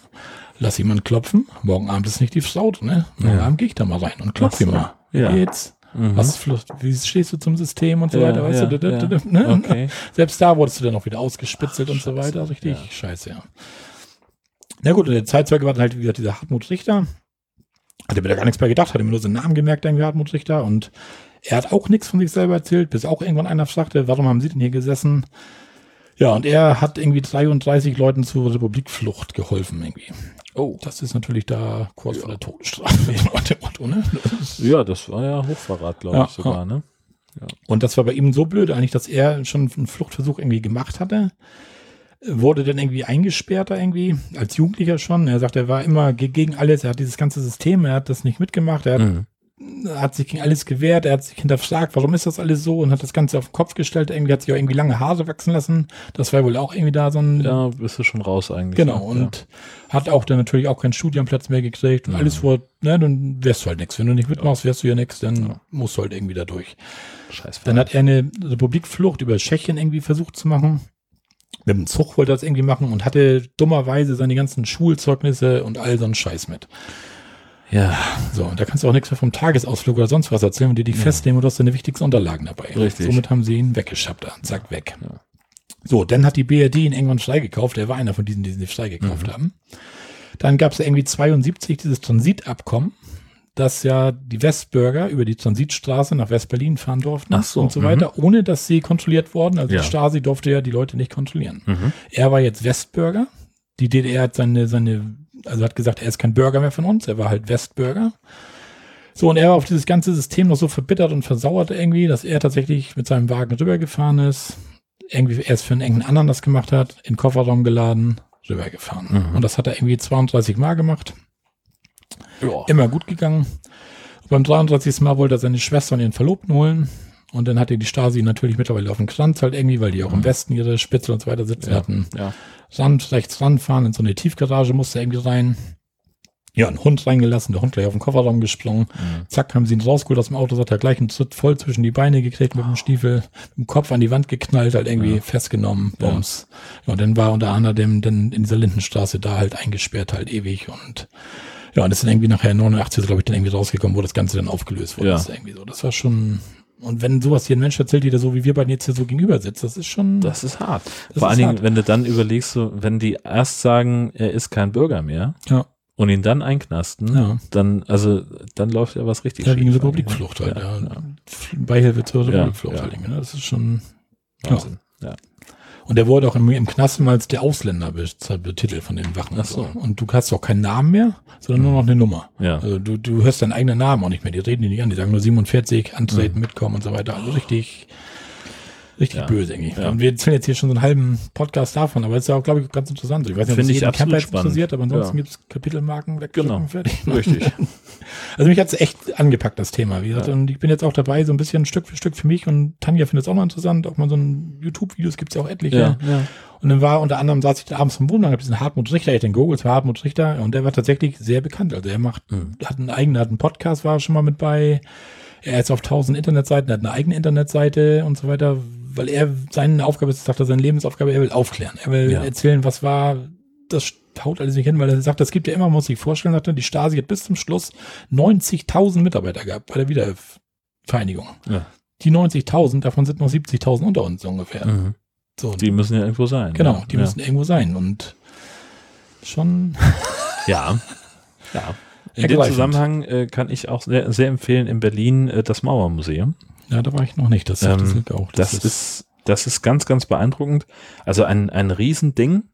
lass jemand klopfen, morgen Abend ist nicht die Frau, ne? Morgen ja. Abend gehe ich da mal rein und klopfe mal. Ja. Jetzt. Mhm. Was, wie stehst du zum System und so ja, weiter, weißt ja, du? Ja. Ne? Okay. Selbst da wurdest du dann auch wieder ausgespitzelt Ach, und so weiter. Richtig scheiße, ja. Na gut, und der Zeitzeuge war dann halt wieder dieser Hartmut Richter. Hatte mir da gar nichts mehr gedacht, hatte mir nur seinen Namen gemerkt, irgendwie Hartmut Richter. Und er hat auch nichts von sich selber erzählt, bis auch irgendwann einer fragte, warum haben Sie denn hier gesessen? Ja, und er hat irgendwie 33 Leuten zur Republikflucht geholfen irgendwie. Oh. Das ist natürlich da kurz ja. vor der Todesstrafe. ne? ja, das war ja Hochverrat, glaube ja, ich sogar, ja. ne? Ja. Und das war bei ihm so blöd eigentlich, dass er schon einen Fluchtversuch irgendwie gemacht hatte. wurde dann irgendwie eingesperrt da irgendwie, als Jugendlicher schon. Er sagt, er war immer gegen alles, er hat dieses ganze System, er hat das nicht mitgemacht, er hat, mhm. Hat sich gegen alles gewehrt, er hat sich hinterfragt, warum ist das alles so und hat das Ganze auf den Kopf gestellt, irgendwie hat sich auch irgendwie lange Haare wachsen lassen. Das war wohl auch irgendwie da so ein. Ja, bist du schon raus eigentlich. Genau, ja. und hat auch dann natürlich auch keinen Studienplatz mehr gekriegt und mhm. alles vor, ne, dann wärst du halt nichts. Wenn du nicht mitmachst, wärst du ja nichts, dann ja. musst du halt irgendwie da durch. Scheiße. Dann hat er eine Republikflucht über Tschechien irgendwie versucht zu machen mit dem Zug wollte er das irgendwie machen und hatte dummerweise seine ganzen Schulzeugnisse und all so einen Scheiß mit. Ja. So, und da kannst du auch nichts mehr vom Tagesausflug oder sonst was erzählen, wenn die dich ja. festnehmen und du hast deine wichtigsten Unterlagen dabei. Richtig. Somit haben sie ihn weggeschafft, zack, weg. Ja. So, dann hat die BRD ihn irgendwann freigekauft. Er war einer von diesen, die sie freigekauft mhm. haben. Dann gab es irgendwie 72 dieses Transitabkommen dass ja die Westbürger über die Transitstraße nach Westberlin fahren durften so, und so weiter, mhm. ohne dass sie kontrolliert wurden. Also ja. die Stasi durfte ja die Leute nicht kontrollieren. Mhm. Er war jetzt Westbürger. Die DDR hat seine, seine, also hat gesagt, er ist kein Bürger mehr von uns, er war halt Westbürger. So, und er war auf dieses ganze System noch so verbittert und versauert irgendwie, dass er tatsächlich mit seinem Wagen rübergefahren ist, irgendwie erst für einen engen anderen das gemacht hat, in den Kofferraum geladen, rübergefahren. Mhm. Und das hat er irgendwie 32 Mal gemacht. Ja. Immer gut gegangen. Beim 33. Mal wollte er seine Schwester und ihren Verlobten holen. Und dann hatte die Stasi natürlich mittlerweile auf dem Kranz halt irgendwie, weil die auch mhm. im Westen ihre Spitze und so weiter sitzen ja. hatten. Ja. Rand, rechts ranfahren, in so eine Tiefgarage musste irgendwie rein. Ja, ein Hund reingelassen, der Hund gleich auf den Kofferraum gesprungen. Mhm. Zack, haben sie ihn rausgeholt aus dem Auto, hat er gleich einen Tritt voll zwischen die Beine gekriegt mit dem Stiefel, mit dem Kopf an die Wand geknallt, halt irgendwie ja. festgenommen, Bums. Ja. und dann war unter anderem dann in dieser Lindenstraße da halt eingesperrt halt ewig und ja, und das ist dann irgendwie nachher 89, glaube ich, dann irgendwie rausgekommen, wo das Ganze dann aufgelöst wurde. Ja. Das, irgendwie so. das war schon, und wenn sowas hier ein Mensch erzählt, der so wie wir beiden jetzt hier so gegenüber sitzt, das ist schon. Das ist hart. Das Vor allen Dingen, hart. wenn du dann überlegst, so, wenn die erst sagen, er ist kein Bürger mehr. Ja. Und ihn dann einknasten, ja. dann, also, dann läuft ja was richtig ja, gegen Republikflucht halt, ja. ja. Beihilfe zur Republikflucht halt, ne? Das ist schon, Wahnsinn. ja. Und der wurde auch im, im Knast immer als der Ausländer betitelt von den Wachen. Ach so. Und du hast auch keinen Namen mehr, sondern nur noch eine Nummer. Ja. Also du, du hörst deinen eigenen Namen auch nicht mehr. Die reden die nicht an. Die sagen nur 47, antreten, mhm. mitkommen und so weiter. Also richtig, richtig ja. böse, irgendwie. Ja. Und wir erzählen jetzt hier schon so einen halben Podcast davon, aber das ist ja auch, glaube ich, ganz interessant. Ich weiß nicht, ob es jeden Camper interessiert, aber ansonsten ja. gibt es Kapitelmarken weg. Genau. Fertig. Richtig. also mich hat es echt angepackt, das Thema. Wie gesagt, ja. und ich bin jetzt auch dabei, so ein bisschen Stück für Stück für mich und Tanja findet es auch mal interessant. Auch mal so ein YouTube-Videos gibt es ja auch etliche. Ja, ja. Und dann war unter anderem, saß ich da abends vom Wohnwagen, habe diesen Hartmut Richter, ich den Google, es war Hartmut Richter, und der war tatsächlich sehr bekannt. Also er macht, mhm. hat einen eigenen, hat einen Podcast, war schon mal mit bei. Er ist auf tausend Internetseiten, hat eine eigene Internetseite und so weiter, weil er seine Aufgabe ist, sagt er, seine Lebensaufgabe, er will aufklären. Er will ja. erzählen, was war, das haut alles nicht hin, weil er sagt, das gibt ja immer, muss ich vorstellen, sagt er, die Stasi hat bis zum Schluss 90.000 Mitarbeiter gehabt bei der Wiedervereinigung. Ja. Die 90.000, davon sind noch 70.000 unter uns ungefähr. Mhm. So, die müssen ja irgendwo sein. Genau, ja. die müssen irgendwo sein und schon. ja, ja. In dem Zusammenhang äh, kann ich auch sehr, sehr empfehlen in Berlin äh, das Mauermuseum. Ja, da war ich noch nicht. Das, ähm, das, auch, das, das ist, ist, das ist ganz, ganz beeindruckend. Also ein, ein Riesending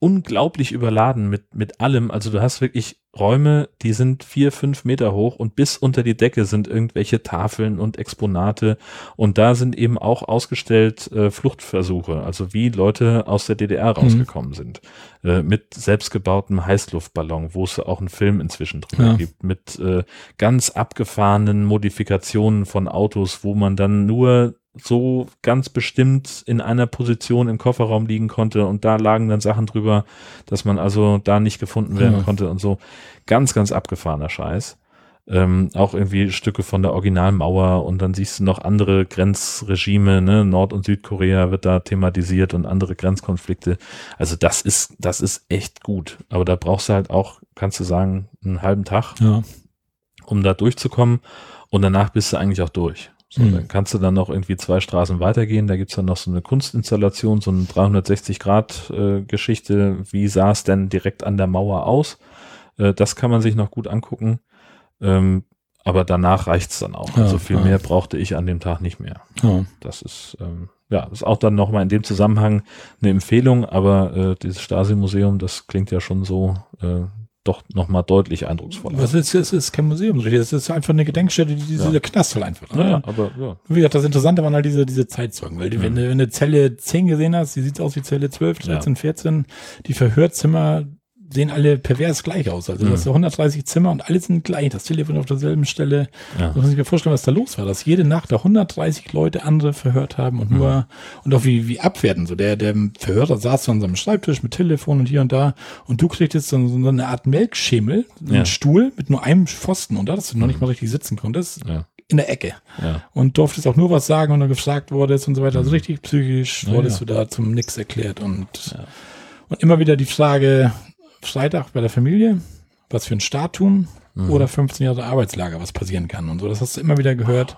unglaublich überladen mit, mit allem. Also du hast wirklich Räume, die sind vier, fünf Meter hoch und bis unter die Decke sind irgendwelche Tafeln und Exponate. Und da sind eben auch ausgestellt äh, Fluchtversuche, also wie Leute aus der DDR mhm. rausgekommen mhm. sind. Äh, mit selbstgebautem Heißluftballon, wo es auch einen Film inzwischen drin ja. gibt, mit äh, ganz abgefahrenen Modifikationen von Autos, wo man dann nur so ganz bestimmt in einer Position im Kofferraum liegen konnte und da lagen dann Sachen drüber, dass man also da nicht gefunden werden ja. konnte und so. Ganz, ganz abgefahrener Scheiß. Ähm, auch irgendwie Stücke von der Originalmauer und dann siehst du noch andere Grenzregime, ne? Nord- und Südkorea wird da thematisiert und andere Grenzkonflikte. Also das ist, das ist echt gut. Aber da brauchst du halt auch, kannst du sagen, einen halben Tag, ja. um da durchzukommen. Und danach bist du eigentlich auch durch. So, mhm. Dann kannst du dann noch irgendwie zwei Straßen weitergehen. Da gibt's dann noch so eine Kunstinstallation, so eine 360-Grad-Geschichte. Äh, Wie sah es denn direkt an der Mauer aus? Äh, das kann man sich noch gut angucken. Ähm, aber danach reicht's dann auch. Ja, also viel ja. mehr brauchte ich an dem Tag nicht mehr. Ja. Das ist, ähm, ja, ist auch dann nochmal in dem Zusammenhang eine Empfehlung, aber äh, dieses Stasi-Museum, das klingt ja schon so, äh, doch nochmal deutlich eindrucksvoller. Was ist, es ist kein Museum, das ist einfach eine Gedenkstätte, die diese ja. Knast halt einfach. Ne? Ja, aber ja. Wie gesagt, das Interessante waren halt diese, diese Zeitzeugen, weil die, mhm. wenn, du, wenn du Zelle 10 gesehen hast, die sieht aus wie Zelle 12, 13, ja. 14, die Verhörzimmer, sehen alle pervers gleich aus. Also mhm. das sind 130 Zimmer und alle sind gleich. Das Telefon auf derselben Stelle. Ja. Man muss mir vorstellen, was da los war. Dass jede Nacht da 130 Leute andere verhört haben und mhm. nur, und auch wie, wie abwerten. So der, der Verhörer saß so an seinem Schreibtisch mit Telefon und hier und da und du kriegtest so, so eine Art Melkschemel, ja. einen Stuhl mit nur einem Pfosten und da, dass du noch nicht mhm. mal richtig sitzen konntest. Ja in der Ecke. Ja. Und durftest auch nur was sagen, wenn du gefragt wurdest und so weiter. Also mhm. richtig psychisch wurdest ja. du da zum Nix erklärt und, ja. und immer wieder die Frage, Freitag bei der Familie, was für ein Start tun mhm. oder 15 Jahre Arbeitslager, was passieren kann und so. Das hast du immer wieder gehört.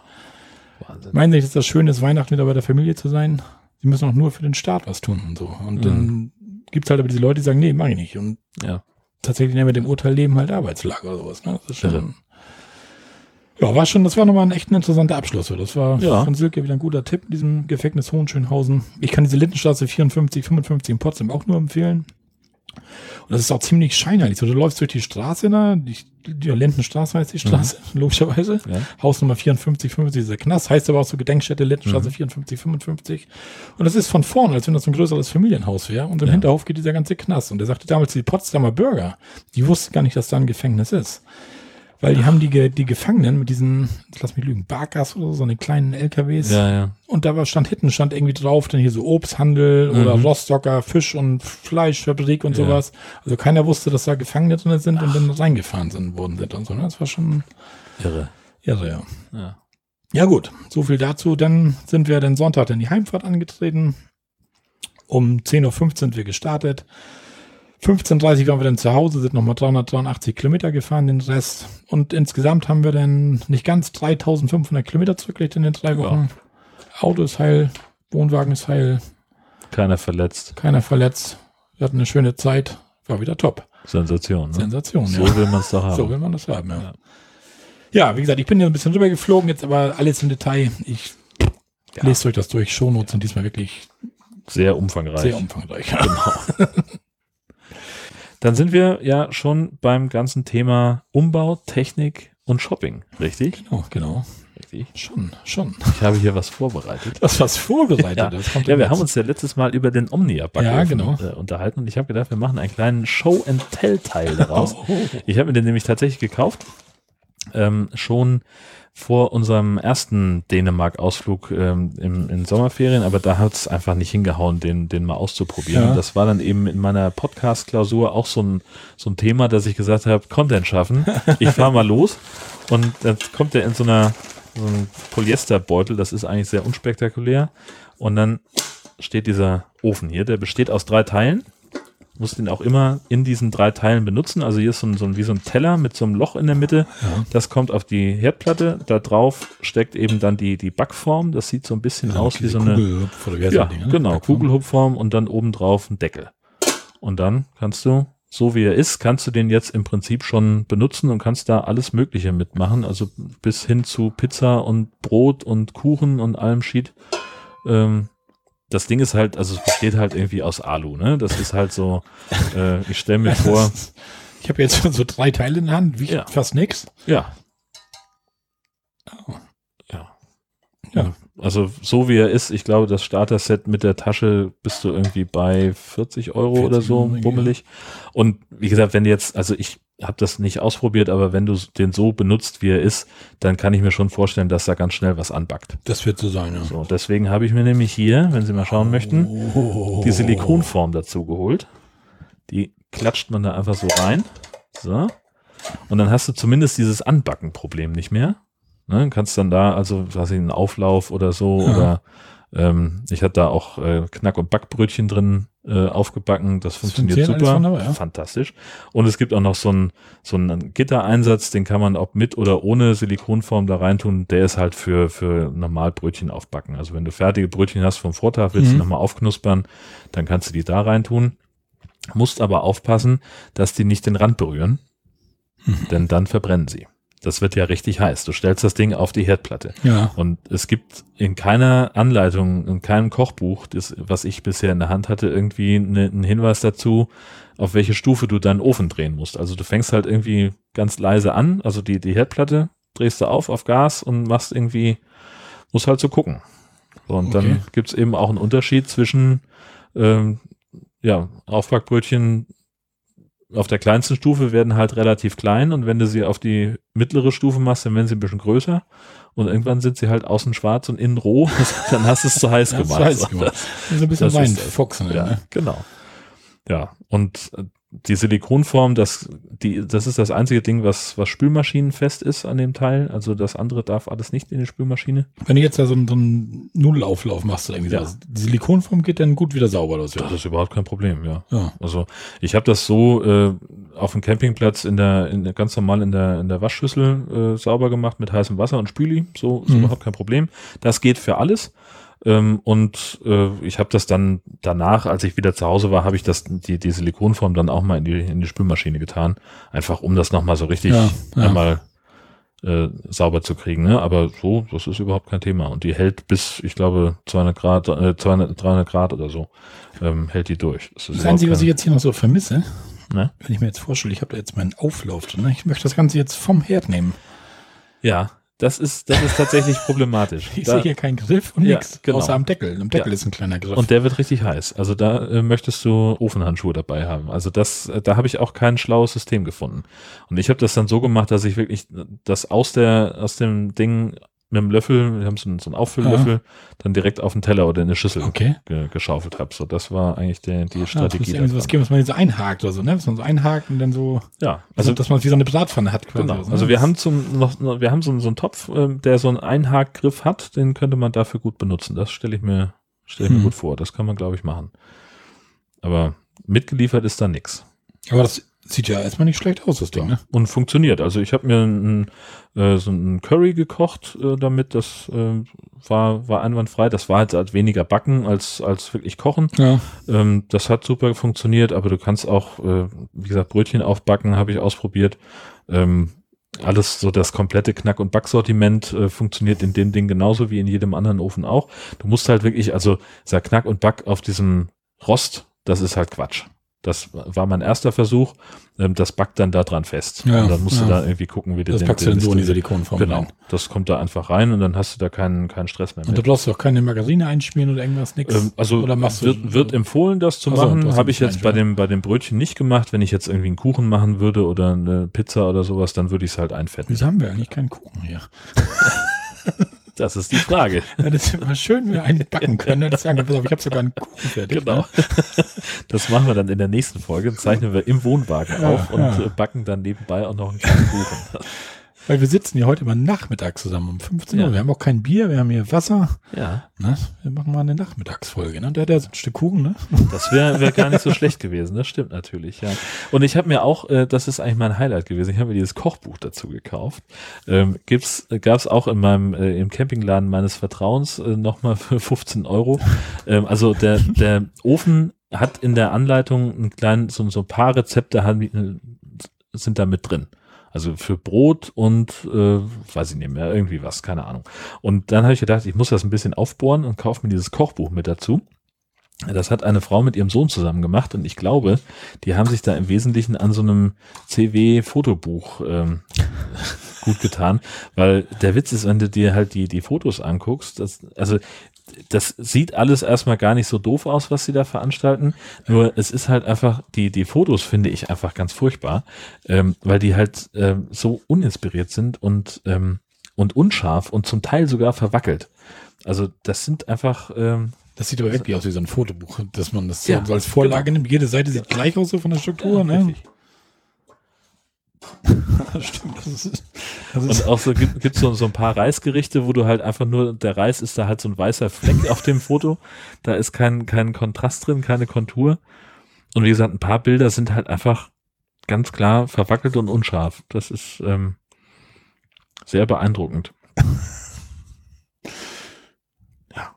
Wahnsinn. Meinen Sie, dass das schön ist, Weihnachten wieder bei der Familie zu sein? Sie müssen auch nur für den Staat was tun und so. Und mhm. dann gibt es halt aber diese Leute, die sagen, nee, mach ich nicht. Und ja. tatsächlich nehmen wir dem Urteil leben halt Arbeitslager oder sowas. Ne? Das ist schon, ja. ja, war schon, das war nochmal ein echt interessanter Abschluss. Das war ja. von Silke wieder ein guter Tipp in diesem Gefängnis Hohenschönhausen. Ich kann diese Lindenstraße 54, 55 in Potsdam auch nur empfehlen. Und das ist auch ziemlich scheinheilig. So, du läufst durch die Straße da, die, die Lindenstraße heißt die Straße, mhm. logischerweise. Ja. Hausnummer 54, 50 ist der Knast, heißt aber auch so Gedenkstätte Lindenstraße mhm. 54, 55. Und das ist von vorne, als wenn das ein größeres Familienhaus wäre. Und im ja. Hinterhof geht dieser ganze Knast. Und er sagte damals, die Potsdamer Bürger, die wussten gar nicht, dass da ein Gefängnis ist. Weil die haben die, die Gefangenen mit diesen, lass mich lügen, Barkas oder so, so eine kleinen LKWs. Ja, ja. Und da war, stand hinten, stand irgendwie drauf, dann hier so Obsthandel mhm. oder Rostocker, Fisch- und Fleischfabrik und ja. sowas. Also keiner wusste, dass da Gefangene drin sind Ach. und dann reingefahren sind, worden sind und so. Ne? Das war schon irre. Irre, ja. ja. Ja gut, so viel dazu. Dann sind wir den Sonntag in die Heimfahrt angetreten. Um 10.15 Uhr sind wir gestartet. 15.30 waren wir dann zu Hause, sind nochmal 383 Kilometer gefahren, den Rest. Und insgesamt haben wir dann nicht ganz 3.500 Kilometer zurückgelegt in den drei Wochen. Ja. Auto ist heil, Wohnwagen ist heil. Keiner verletzt. Keiner verletzt. Wir hatten eine schöne Zeit, war wieder top. Sensation. Ne? Sensation, So ja. will man es doch haben. So will man das haben, ja. ja. Ja, wie gesagt, ich bin hier ein bisschen rüber geflogen, jetzt aber alles im Detail. Ich ja. lese euch das durch. Shownotes sind diesmal wirklich sehr umfangreich. Sehr umfangreich. Genau. Dann sind wir ja schon beim ganzen Thema Umbau, Technik und Shopping, richtig? Genau, genau. Richtig. Schon, schon. Ich habe hier was vorbereitet. Das was vorbereitet? ja, das ja wir haben uns ja letztes Mal über den Omnia ja, genau. Äh, unterhalten und ich habe gedacht, wir machen einen kleinen Show-and-Tell-Teil daraus. Oh. Ich habe mir den nämlich tatsächlich gekauft. Ähm, schon vor unserem ersten Dänemark-Ausflug ähm, im, in Sommerferien, aber da hat es einfach nicht hingehauen, den, den mal auszuprobieren. Ja. Das war dann eben in meiner Podcast-Klausur auch so ein, so ein Thema, dass ich gesagt habe, Content schaffen. Ich fahre mal los und dann kommt der in so einer so ein Polyesterbeutel, das ist eigentlich sehr unspektakulär. Und dann steht dieser Ofen hier, der besteht aus drei Teilen musst ihn auch immer in diesen drei Teilen benutzen. Also hier ist so ein, so ein, wie so ein Teller mit so einem Loch in der Mitte. Ja. Das kommt auf die Herdplatte. Da drauf steckt eben dann die, die Backform. Das sieht so ein bisschen ja, aus wie so eine ja, Dinge, ne? genau, Kugelhupfform und dann obendrauf ein Deckel. Und dann kannst du, so wie er ist, kannst du den jetzt im Prinzip schon benutzen und kannst da alles Mögliche mitmachen. Also bis hin zu Pizza und Brot und Kuchen und allem Schied. Ähm, das Ding ist halt, also es besteht halt irgendwie aus Alu, ne? Das ist halt so, äh, ich stelle mir vor. Ich habe jetzt so drei Teile in der Hand, wie ja. fast nix. Ja. Oh. Ja. Ja. Also so wie er ist, ich glaube, das Starter-Set mit der Tasche bist du irgendwie bei 40 Euro 40 oder so, bummelig. Und wie gesagt, wenn jetzt, also ich habe das nicht ausprobiert, aber wenn du den so benutzt, wie er ist, dann kann ich mir schon vorstellen, dass da ganz schnell was anbackt. Das wird so sein, ja. So, deswegen habe ich mir nämlich hier, wenn Sie mal schauen möchten, oh. die Silikonform dazu geholt. Die klatscht man da einfach so rein. So. Und dann hast du zumindest dieses Anbacken-Problem nicht mehr. Ne, kannst dann da, also, was ich, einen Auflauf oder so, ja. oder ähm, ich hatte da auch äh, Knack- und Backbrötchen drin äh, aufgebacken. Das, das funktioniert super. Wunderbar, ja. Fantastisch. Und es gibt auch noch so einen, so einen Gittereinsatz, den kann man auch mit oder ohne Silikonform da reintun. Der ist halt für, für normal Brötchen aufbacken. Also wenn du fertige Brötchen hast vom Vortag, willst mhm. du nochmal aufknuspern, dann kannst du die da reintun. Musst aber aufpassen, dass die nicht den Rand berühren, mhm. denn dann verbrennen sie. Das wird ja richtig heiß. Du stellst das Ding auf die Herdplatte. Ja. Und es gibt in keiner Anleitung, in keinem Kochbuch, das, was ich bisher in der Hand hatte, irgendwie ne, einen Hinweis dazu, auf welche Stufe du deinen Ofen drehen musst. Also du fängst halt irgendwie ganz leise an, also die, die Herdplatte drehst du auf auf Gas und machst irgendwie, musst halt so gucken. So, und Okay. dann gibt's eben auch einen Unterschied zwischen ähm, ja, Aufbackbrötchen auf der kleinsten Stufe werden halt relativ klein und wenn du sie auf die mittlere Stufe machst, dann werden sie ein bisschen größer und irgendwann sind sie halt außen schwarz und innen roh, dann hast du es zu heiß das gemacht. ich gemacht. So ein bisschen Das ist Wein das. Fuchsen, Ja, ne? genau. Ja, und äh, die Silikonform, das, die, das ist das einzige Ding, was, was spülmaschinenfest ist an dem Teil. Also das andere darf alles nicht in die Spülmaschine. Wenn du jetzt da so, einen- so einen Nudelauflauf machst irgendwie Ja. sowas, die Silikonform geht dann gut wieder sauber los. Ja. Das ist überhaupt kein Problem, ja. ja. Also ich habe das so äh, auf dem Campingplatz in der, in der ganz normal in der in der Waschschüssel äh, sauber gemacht mit heißem Wasser und Spüli. So ist Mhm. überhaupt kein Problem. Das geht für alles. Ähm, und äh, ich habe das dann danach, als ich wieder zu Hause war, habe ich das die die Silikonform dann auch mal in die in die Spülmaschine getan, einfach um das noch mal so richtig Ja, ja. einmal äh, sauber zu kriegen. Ne? Aber so, das ist überhaupt kein Thema. Und die hält bis, ich glaube, 200 Grad, äh, 200, 300 Grad oder so, ähm, hält die durch. Das, Das Einzige, was ich jetzt hier noch so vermisse, Ne? wenn ich mir jetzt vorstelle, ich habe da jetzt meinen Auflauf drin, ne? ich möchte das Ganze jetzt vom Herd nehmen. Ja, das ist, das ist tatsächlich problematisch. Ich Da, sehe hier keinen Griff und Ja, nichts, genau. außer am Deckel. Am Deckel Ja. ist ein kleiner Griff. und der wird richtig heiß. Also da äh, möchtest du Ofenhandschuhe dabei haben. Also das, äh, da habe ich auch kein schlaues System gefunden. Und ich habe das dann so gemacht, dass ich wirklich das aus der, aus dem Ding mit dem Löffel, wir haben so einen, so einen Auffüllöffel, dann direkt auf den Teller oder in eine Schüssel okay. ge geschaufelt habe. So, das war eigentlich der, die Ja, das Strategie. irgendwie sowas davon. geben, was man so einhakt oder so, ne? Was man so einhakt und dann so, ja, also also dass man wie so eine Bratpfanne hat quasi. Genau. so, ne? Also wir haben zum noch, wir haben so, einen- so einen Topf, ähm, der so einen Einhakgriff hat, den könnte man dafür gut benutzen. Das stelle ich mir stelle ich mir Hm. gut vor. Das kann man glaube ich machen. Aber mitgeliefert ist da nix Aber das sieht ja erstmal nicht schlecht aus, das Ding, ne? und funktioniert. Also ich habe mir einen, äh, so einen Curry gekocht äh, damit. Das äh, war war einwandfrei. Das war halt, halt weniger backen als als wirklich kochen. Ja. Ähm, das hat super funktioniert, aber du kannst auch, äh, wie gesagt, Brötchen aufbacken, habe ich ausprobiert. Ähm, alles so das komplette Knack- und Backsortiment äh, funktioniert in dem Ding genauso wie in jedem anderen Ofen auch. Du musst halt wirklich, also dieser Knack und Back auf diesem Rost, das ist halt Quatsch. Das war mein erster Versuch. Ähm, das backt dann da dran fest. Ja, und dann musst du ja. da irgendwie gucken, wie du Das packst du dann so in die Silikonform Genau. rein. Das kommt da einfach rein und dann hast du da keinen, keinen Stress mehr Und da brauchst du auch keine Margarine einschmieren oder irgendwas, nix. ähm, also oder machst du, wird, wird empfohlen, das zu Ach so, du machen. Habe ich jetzt bei dem, bei dem Brötchen nicht gemacht. Wenn ich jetzt irgendwie einen Kuchen machen würde oder eine Pizza oder sowas, dann würde ich es halt einfetten. Wieso haben wir eigentlich keinen Kuchen hier? Das ist die Frage. Das ist immer schön, wenn wir einen backen können. Das sagen, pass auf, ich habe sogar einen Kuchen fertig. genau. Ne? Das machen wir dann in der nächsten Folge. Zeichnen wir im Wohnwagen Ja, auf und ja. backen dann nebenbei auch noch einen kleinen Kuchen. Weil wir sitzen hier heute immer Nachmittag zusammen um 15 Uhr. Ja. Wir haben auch kein Bier, wir haben hier Wasser. Ja, Ne? Wir machen mal eine Nachmittagsfolge. Ne? Der hat ja so ein Stück Kuchen, ne? das wäre wär gar nicht so schlecht gewesen. Das stimmt natürlich, ja. Und ich habe mir auch, äh, das ist eigentlich mein Highlight gewesen, ich habe mir dieses Kochbuch dazu gekauft. Ähm, gibt's, gab's auch in meinem, äh, im Campingladen meines Vertrauens äh, nochmal für 15 Euro. Ähm, also der, der Ofen hat in der Anleitung einen kleinen, so, so ein paar Rezepte haben, äh, sind da mit drin. Also für Brot und äh, weiß ich nicht mehr, irgendwie was, keine Ahnung. Und dann habe ich gedacht, ich muss das ein bisschen aufbohren und kaufe mir dieses Kochbuch mit dazu. Das hat eine Frau mit ihrem Sohn zusammen gemacht und ich glaube, die haben sich da im Wesentlichen an so einem CW-Fotobuch ähm, gut getan, weil der Witz ist, wenn du dir halt die, die Fotos anguckst, das, also das sieht alles erstmal gar nicht so doof aus, was sie da veranstalten. Nur es ist halt einfach, die, die Fotos finde ich einfach ganz furchtbar, ähm, weil die halt ähm, so uninspiriert sind und, ähm, und unscharf und zum Teil sogar verwackelt. Also das sind einfach, ähm, Das sieht aber wirklich aus wie so ein Fotobuch, dass man das Ja, genau. so als Vorlage nimmt. Jede Seite sieht gleich aus so von der Struktur, ne? richtig. Stimmt, das ist, Und auch so gibt gibt's so, so ein paar Reisgerichte, wo du halt einfach nur, der Reis ist da halt so ein weißer Fleck auf dem Foto. Da ist kein, kein Kontrast drin, keine Kontur. Und wie gesagt, ein paar Bilder sind halt einfach ganz klar verwackelt und unscharf. Das ist ähm, sehr beeindruckend. ja,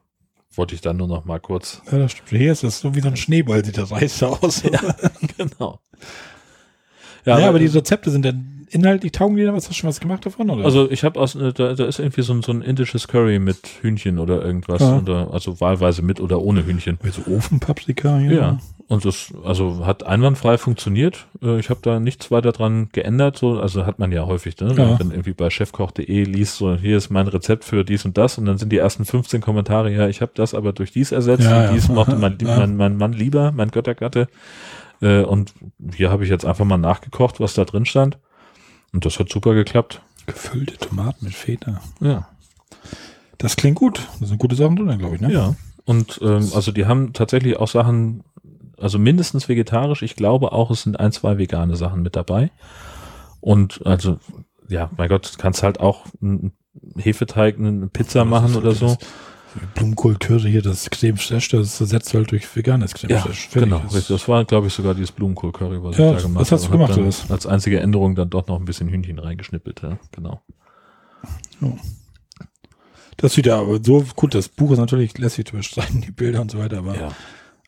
wollte ich dann nur noch mal kurz. ja, das stimmt. Hier ist das so wie so ein Schneeball, sieht das Reis da aus. Ja, genau. Aber die Rezepte sind dann inhaltlich taugen die da was? Hast du schon was gemacht davon? Oder? Also ich habe aus, äh, da, da ist irgendwie so ein, so ein indisches Curry mit Hühnchen oder irgendwas. Ja. Oder, also wahlweise mit oder ohne Hühnchen. Mit so Ofenpaprika hier. Ja. Und das also hat einwandfrei funktioniert. Äh, Ich habe da nichts weiter dran geändert. So, also hat man ja häufig, ne? Ja. wenn irgendwie bei chefkoch.de liest, so hier ist mein Rezept für dies und das und dann sind die ersten 15 Kommentare, ja, ich habe das aber durch dies ersetzt Ja, und ja. dies mochte mein, Ja. mein, mein Mann lieber, mein Göttergatte. Äh, Und hier habe ich jetzt einfach mal nachgekocht, was da drin stand. Und das hat super geklappt. Gefüllte Tomaten mit Feta. Ja. Das klingt gut. Das sind gute Sachen drin, glaube ich, ne? Ja. Und ähm, also die haben tatsächlich auch Sachen, also mindestens vegetarisch. Ich glaube auch, es sind ein, zwei vegane Sachen mit dabei. Und also, ja, mein Gott, kannst halt auch einen Hefeteig, eine Pizza machen oder so. Das- Blumenkohl-Curry hier, das Creme Fraiche, das ersetzt halt durch veganes Creme Ja, Fraiche. Genau. Das- richtig. Das war, glaube ich, sogar dieses Blumenkohl-Curry, was Ja, ich da gemacht was hast du habe. Gemacht, oder was? Als einzige Änderung dann doch noch ein bisschen Hühnchen reingeschnippelt. Ja, genau. Das sieht ja aber so gut, das Buch ist natürlich lässig zu bestreiten, die Bilder und so weiter, aber, Ja.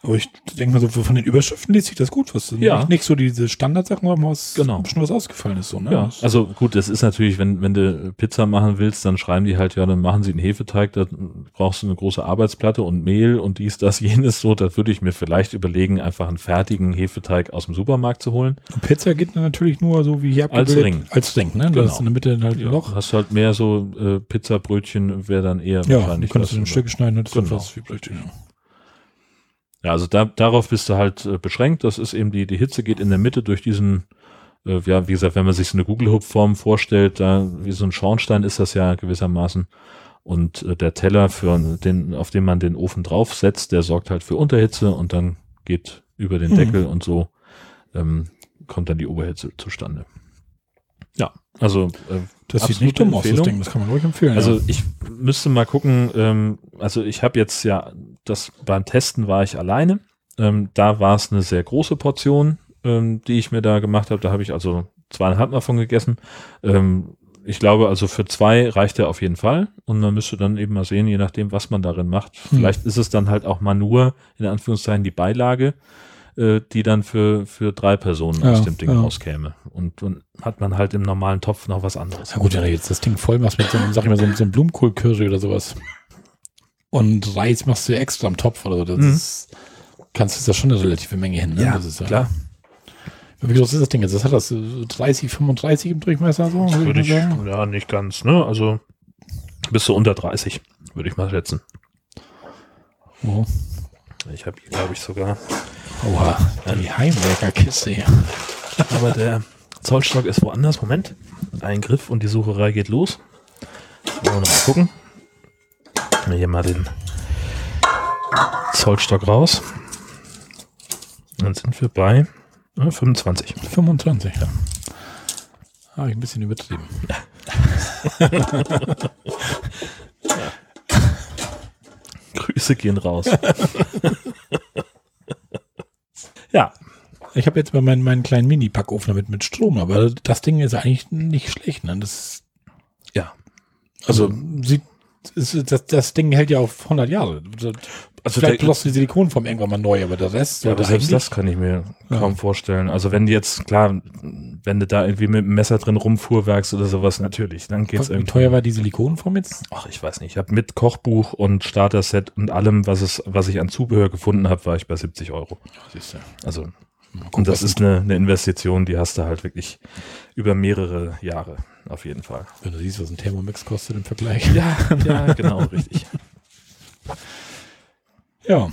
Aber ich denke mal so, von den Überschriften liest sich das gut, was Ja. nicht, nicht so diese Standardsachen, aber was Genau. schon was ausgefallen ist, so, ne? Ja, Das- also gut, das ist natürlich, wenn, wenn du Pizza machen willst, dann schreiben die halt, ja, dann machen sie einen Hefeteig, da brauchst du eine große Arbeitsplatte und Mehl und dies, das, jenes so. Da würde ich mir vielleicht überlegen, einfach einen fertigen Hefeteig aus dem Supermarkt zu holen. Und Pizza geht dann natürlich nur so wie hier Als. Ring. Als Ring, ne? Da Genau. ist in der Mitte halt ein Ja, Loch. hast halt mehr so äh, Pizzabrötchen, wäre dann eher Ja, wahrscheinlich. kannst du in Stücke schneiden, das ist Genau. fast wie Brötchen. Ja. Ja, also da, darauf bist du halt äh, beschränkt. Das ist eben die, die Hitze geht in der Mitte durch diesen, äh, ja, wie gesagt, wenn man sich so eine Google-Hub-Form vorstellt, da wie so ein Schornstein ist das ja gewissermaßen. Und äh, der Teller, für den, auf den man den Ofen draufsetzt, der sorgt halt für Unterhitze und dann geht über den Mhm. Deckel und so ähm, kommt dann die Oberhitze zustande. Ja, also äh, Das sieht nicht dumm aus, das. Ding. Das kann man ruhig empfehlen. also ja. ich müsste mal gucken, ähm, also ich habe jetzt ja, das beim Testen war ich alleine. Ähm, da war es eine sehr große Portion, ähm, die ich mir da gemacht habe. Da habe ich also zweieinhalb Mal von gegessen. Ähm, ich glaube, also für zwei reicht er auf jeden Fall. Und man müsste dann eben mal sehen, je nachdem, was man darin macht. Hm. Vielleicht ist es dann halt auch mal nur, in Anführungszeichen, die Beilage, äh, die dann für, für drei Personen Ja, aus dem Ding ja. rauskäme. Und dann hat man halt im normalen Topf noch was anderes. Na gut, wenn du jetzt das Ding voll machst mit so einem, sag ich mal, so, so einem Blumenkohl-Curry oder sowas. Und Reis machst du extra am Topf oder so. Das Mhm. ist, kannst du da schon eine relative Menge hin. Ne? Ja, das ist klar. Wie groß ist das Ding jetzt? Das hat das so 30, 35 im Durchmesser so? würd Würde ich, sagen? ja, nicht ganz, ne? Also bis zu unter 30, würde ich mal schätzen. Oh. Ich habe hier, glaube ich, sogar. Oha, die Heimwerkerkiste hier. Aber der Zollstock ist woanders. Moment. Ein Griff und die Sucherei geht los. Wollen wir mal gucken. Nehmen wir Hier mal den Zollstock raus. Dann sind wir bei äh, 25. 25, ja. Habe ich ein bisschen übertrieben. Grüße gehen raus. ja, Ich habe jetzt mal meinen, meinen kleinen Mini-Packofen damit mit Strom, aber das Ding ist eigentlich nicht schlecht. Ne? Das, ja. also, sieht, ist, das, das Ding hält ja auf 100 Jahre. Also Vielleicht bloß die Silikonform irgendwann mal neu, aber der Rest Ja, aber selbst das kann ich mir Ja. kaum vorstellen. Also wenn die jetzt, klar, wenn du da irgendwie mit dem Messer drin rumfuhrwerkst oder sowas, natürlich, dann geht's Wie irgendwie. teuer war die Silikonform jetzt? Ach, ich weiß nicht. Ich habe mit Kochbuch und Starter-Set und allem, was es, was ich an Zubehör gefunden habe, war ich bei 70 Euro. Siehst du. Also, und das ist eine, eine Investition, die hast du halt wirklich über mehrere Jahre, auf jeden Fall. Wenn du siehst, was ein Thermomix kostet im Vergleich. Ja, ja, genau, richtig. Ja.